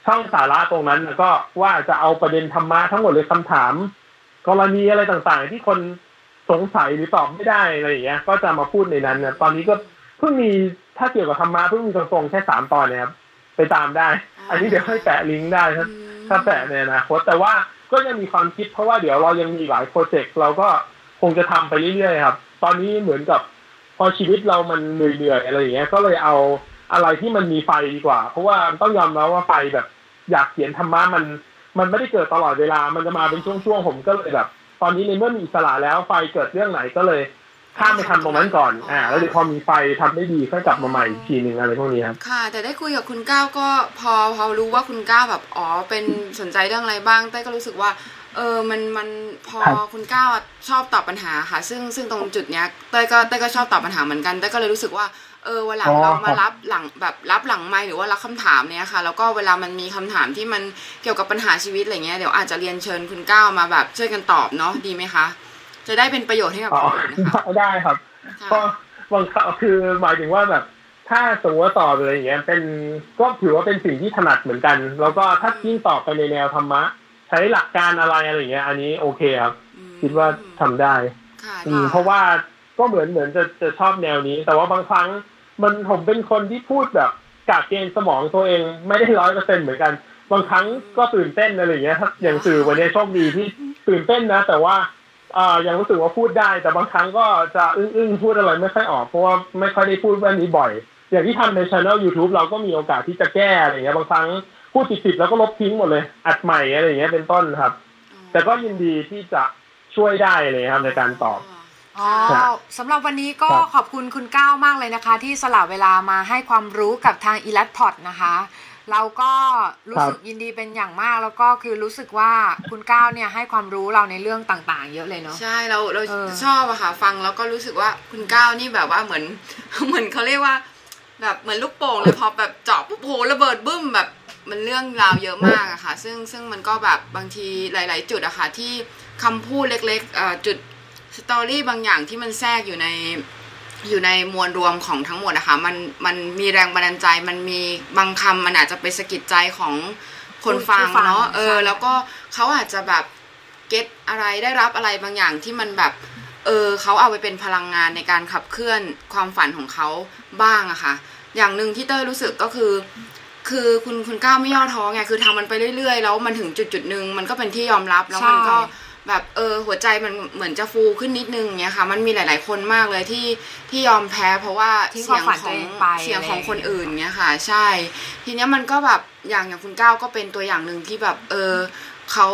ช่องสาระตรงนั้นก็ว่าจะเอาประเด็นธรรมะทั้งหมดเลยคำถาม กรณีอะไรต่างๆ ที่คนสงสัยหรือตอบไม่ได้อะไรอย่างเงี้ย ก็จะมาพูดในนั้นนะตอนนี้ก็เพิ่งมีถ้าเกี่ยวกับธรรมะเพิ่งมีตรงๆแค่สามตอนเนะครับไปตามได้ อันนี้เดี๋ยวให้แปะลิงก์ได้ถ้าอืมถ้าแปะในอนาคตแต่ว่า ก็ยังมีความคิดเพราะว่าเดี๋ยวเรายังมีหลายโปรเจกต์เราก็คงจะทำไปเรื่อยๆครับ ตอนนี้เหมือนกับพอชีวิตเรามันเหนื่อยๆอะไรอย่างเงี้ย ก็เลยเอาอะไรที่มันมีไฟดีกว่า เพราะว่าต้องยอมรับว่าไฟแบบ อยากเขียนธรรมะมัน มันไม่ได้เกิดตลอดเวลา มันจะมาเป็นช่วงๆผมก็เลยแบบ ตอนนี้ในเมื่อมีอิสระแล้วไฟเกิดเรื่องไหนก็เลย ข้ามไปทำตรงนั้นก่อน อ่า แล้วเดี๋ยวพอมีไฟทำได้ดีค่อยกลับมาใหม่อีกทีหนึ่งอะไรพวกนี้ครับ ค่ะ แต่ได้คุยกับคุณก้าวก็พอพอรู้ว่าคุณก้าวแบบอ๋อเป็นสนใจเรื่องอะไรบ้างเต้ยก็รู้สึกว่า เออมันมันพอครับคุณก้าวอะชอบตอบปัญหาค่ะ ซึ่งซึ่งตรงจุดเนี้ยเต้ยก็เต้ยก็ชอบตอบปัญหาเหมือนกันเต้ยก็เลยรู้สึกว่าเออวันหลังอ๋อเรามาครับรับหลังแบบรับหลังไมค์หรือว่ารับคำถามเนี้ยค่ะ แล้วก็เวลามันมีคำถามที่มันเกี่ยวกับปัญหาชีวิตอะไรเงี้ยเดี๋ยวอาจจะเรียนเชิญคุณก้าวมาแบบช่วยกันตอบเนาะดีไหมคะ จะได้เป็นประโยชน์ให้กับอ๋อคนอื่นนะคะได้ครับค่ะก็บางครั้งคือหมายถึงว่าแบบ ถ้าสมมติว่าตอบอะไรอย่างเงี้ย เป็นก็ถือว่าเป็นสิ่งที่ถนัดเหมือนกัน แล้วก็ถ้ายิ่งตอบไปในแนวธรรมะ ใช้หลักการอะไรอะไรอย่างเงี้ย อันนี้โอเคครับอืมคิดว่าทำได้ค่ะอืมเพราะว่าก็เหมือนเหมือนจะจะชอบแนวนี้ แต่ว่าบางครั้งมันผมเป็นคนที่พูดแบบกากเกณฑ์สมองตัวเองไม่ได้ร้อยเปอร์เซ็นเหมือนกัน บางครั้งก็ตื่นเต้นอะไรอย่างเงี้ยถ้าอย่างสื่อวันนี้โชคดีที่ตื่นเต้นนะ แต่ว่า อ่ายังรู้สึกว่าพูดได้ แต่บางครั้งก็จะอึ้งๆพูดอะไรไม่ค่อยออกเพราะว่าไม่ค่อยได้พูดเรื่องนี้บ่อย อย่างที่ทำในช anel YouTube เราก็มีโอกาสที่จะแก้อะไรอย่างเงี้ยบางครั้งพูดติดๆแล้วก็ลบทิ้งหมดเลย อัดใหม่อะไรอย่างเงี้ยเป็นต้นครับ แต่ก็ยินดีที่จะช่วยได้เลยครับในการตอบอ๋อครับสำหรับวันนี้ก็ครับขอบคุณคุณก้าวมากเลยนะคะ ที่สละเวลามาให้ความรู้กับทางอีลัดพอดนะคะ เราก็รู้สึกยินดีเป็นอย่างมากแล้วก็คือรู้สึกว่าคุณก้าวเนี่ยให้ความรู้เราในเรื่องต่างๆ เยอะเลยเนาะใช่เราเราเออชอบอะค่ะฟังแล้วก็รู้สึกว่าคุณก้าวนี่แบบว่าเหมือน เหมือนเขาเรียกว่า แบบเหมือนลูกโป่งเลยพอแบบเจาะปุ๊บโหระเบิดบึ้มแบบมันเรื่องราวเยอะมากอะค่ะ ซึ่งซึ่งมันก็แบบบางทีหลาย ๆ จุดอะค่ะที่คำพูดเล็กๆเอ่อจุดสตอรี่บางอย่างที่มันแทรกอยู่ใน อยู่ในมวลรวมของทั้งหมดนะคะ มันมันมีแรงบันดาลใจ มันมีบางคำมันอาจจะไปสะกิดใจของคนฟังผู้ฟังเนาะเออใช่แล้วก็เขาอาจจะแบบเก็ตอะไรได้รับอะไรบางอย่างที่มันแบบ เออเขาเอาไปเป็นพลังงานในการขับเคลื่อนความฝันของเขาบ้างอะค่ะ อย่างหนึ่งที่เต้ยรู้สึกก็คือ คือคุณคุณก้าวไม่ย่อท้อไงคือทำมันไปเรื่อยๆ แล้วมันถึงจุดจุดๆหนึ่งมันก็เป็นที่ยอมรับแล้วมันก็ใช่ แบบเออหัวใจมันเหมือนจะฟูขึ้นนิดนึงเงี้ยค่ะ มันมีหลาย ๆ คนมากเลยที่ที่ยอมแพ้เพราะว่าทิ้งเสียงความฝันขตัวองเองไปเสียงของอะไรคนอื่นเงี้ยค่ะ ใช่ ทีเนี้ยมันก็แบบอย่างอย่างคุณก้าวก็เป็นตัวอย่างหนึ่งที่แบบเออเขา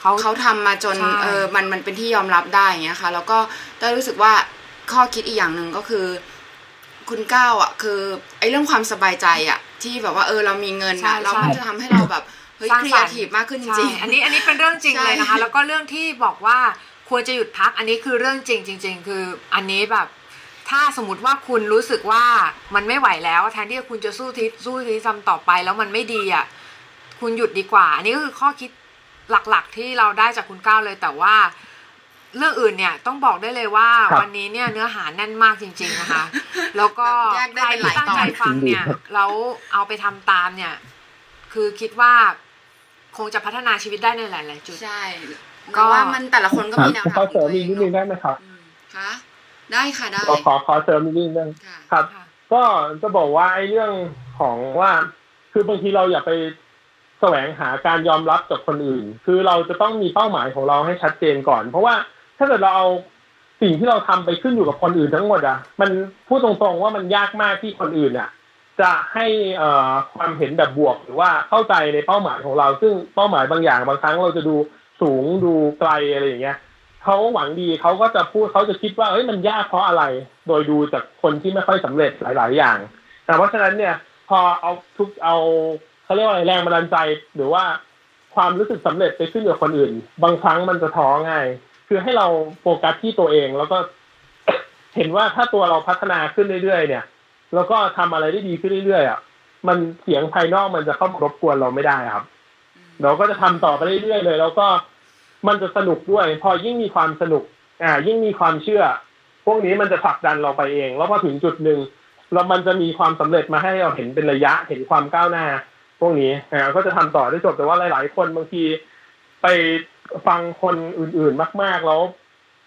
เขาเขาทำมาจนใช่เออมันมันเป็นที่ยอมรับได้อย่างเงี้ยค่ะ แล้วก็ได้รู้สึกว่าข้อคิดอีกอย่างหนึ่งก็คือ คุณก้าวอะ คือไอ้เรื่องความสบายใจอะ ที่แบบว่าเออเรามีเงินใช่อะแล้วใช่มันจะทำให้เราแบบ เฮ้ยสร้างครีสรเอรค์ทีฟมากขึ้นจใช่ริงอันนี้อันนี้เป็นเรื่องจริงใช่ เลยนะคะ แล้วก็เรื่องที่บอกว่าควรจะหยุดพักอันนี้คือเรื่องจริงจริง ๆ คืออันนี้แบบ ถ้าสมมติว่าคุณรู้สึกว่ามันไม่ไหวแล้วแทนที่คุณจะสู้ทิศสู้ทิศทำต่อไปแล้วมันไม่ดีอะคุณหยุดดีกว่า อันนี้ก็คือข้อคิดหลักๆที่เราได้จากคุณก้าวเลยแต่ว่า เรื่องอื่นเนี่ยต้องบอกได้เลยว่าครับวันนี้เนี่ยเนื้อหาแน่นมากจริง ๆนะคะ แล้วก็แยกได้ใครเป็นหที่ลายตั้งตอน ใจฟังเนี่ยครับแล้วเอาไปทำตามเนี่ย คือคิดว่า คงจะพัฒนาชีวิตได้ในหลาย ๆ จุด ใช่ก็ก็ว่ามันแต่ละคนก็ครับมีแนวทางขอของเสริตัมวเออีกงนิดนึงเนอะได้ไหมครับอืมค่ะได้ค่ะได้ขอขอขอเสริมอีกนิดนึงค่ะครับค่ะก็จะบอกว่าไอ้เรื่องของว่าคือบางทีเราอย่าไปแสวงหาการยอมรับจากคนอื่น คือเราจะต้องมีเป้าหมายของเราให้ชัดเจนก่อน เพราะว่าถ้าเกิดเราเอาสิ่งที่เราทำไปขึ้นอยู่กับคนอื่นทั้งหมดอะ มันพูดตรงๆว่ามันยากมากที่คนอื่นอะ จะให้ความเห็นแบบบวกหรือว่าเข้าใจในเป้าหมายของเรา ซึ่งเป้าหมายบางอย่างบางครั้งเราจะดูสูงดูไกลอะไรอย่างเงี้ยเขาหวังดีเขาก็จะพูดเขาจะคิดว่าเอ้ยมันยากเพราะอะไร โดยดูจากคนที่ไม่ค่อยสำเร็จหลาย ๆ อย่างแต่เพราะฉะนั้นเนี่ย พอเอาทุกเอาเขาเรียกว่าอะไรแรงบันดาลใจ หรือว่าความรู้สึกสำเร็จไปขึ้นกับคนอื่น บางครั้งมันจะท้อง่ายคือให้เราโฟกัสที่ตัวเองแล้วก็ เห็นว่าถ้าตัวเราพัฒนาขึ้นเรื่อย ๆ เนี่ย แล้วก็ทำอะไรได้ดีขึ้นเรื่อยๆอะมันเสียงภายนอกมันจะเข้ามารบกวนเราไม่ได้ครับ เราก็จะทำต่อไปเรื่อยๆเลย แล้วก็มันจะสนุกด้วย พอยิ่งมีความสนุก อ่า ยิ่งมีความเชื่อ พวกนี้มันจะผลักดันเราไปเอง แล้วพอถึงจุดหนึ่งแล้วมันจะมีความสำเร็จมาให้เราเห็นเป็นระยะเห็นความก้าวหน้า พวกนี้อ่าก็จะทำต่อได้จบแต่ว่าหลาย ๆ คนบางทีไปฟังคนอื่นๆมาก ๆ แล้ว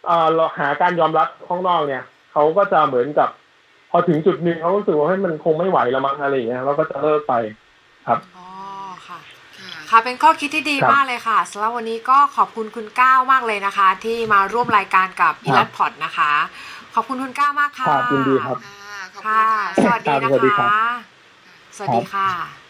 เอ่อเราหาการยอมรับข้างนอกเนี่ยเขาก็จะเหมือนกับ พอถึงจุดหนึ่งเขารู้สึกว่าให้ยมันคงไม่ไหวแล้วมั้งอะไรอย่างเงี้ยแล้วก็จะเลิกไปครับอ๋อค่ะ ค่ะค่ะเป็นข้อคิดที่ดีครับมากเลยค่ะสำหรับวันนี้ก็ขอบคุณคุณก้าวมากเลยนะคะ ที่มาร่วมรายการกับอีครัลับดพอดนะคะ ขอบคุณคุณก้าวมากค่ะครับยินดีครับค่ะขอบคุณค่ะค่ะสวัสดีครับนะสวัสดีครัคะบสวัสดีค่ะ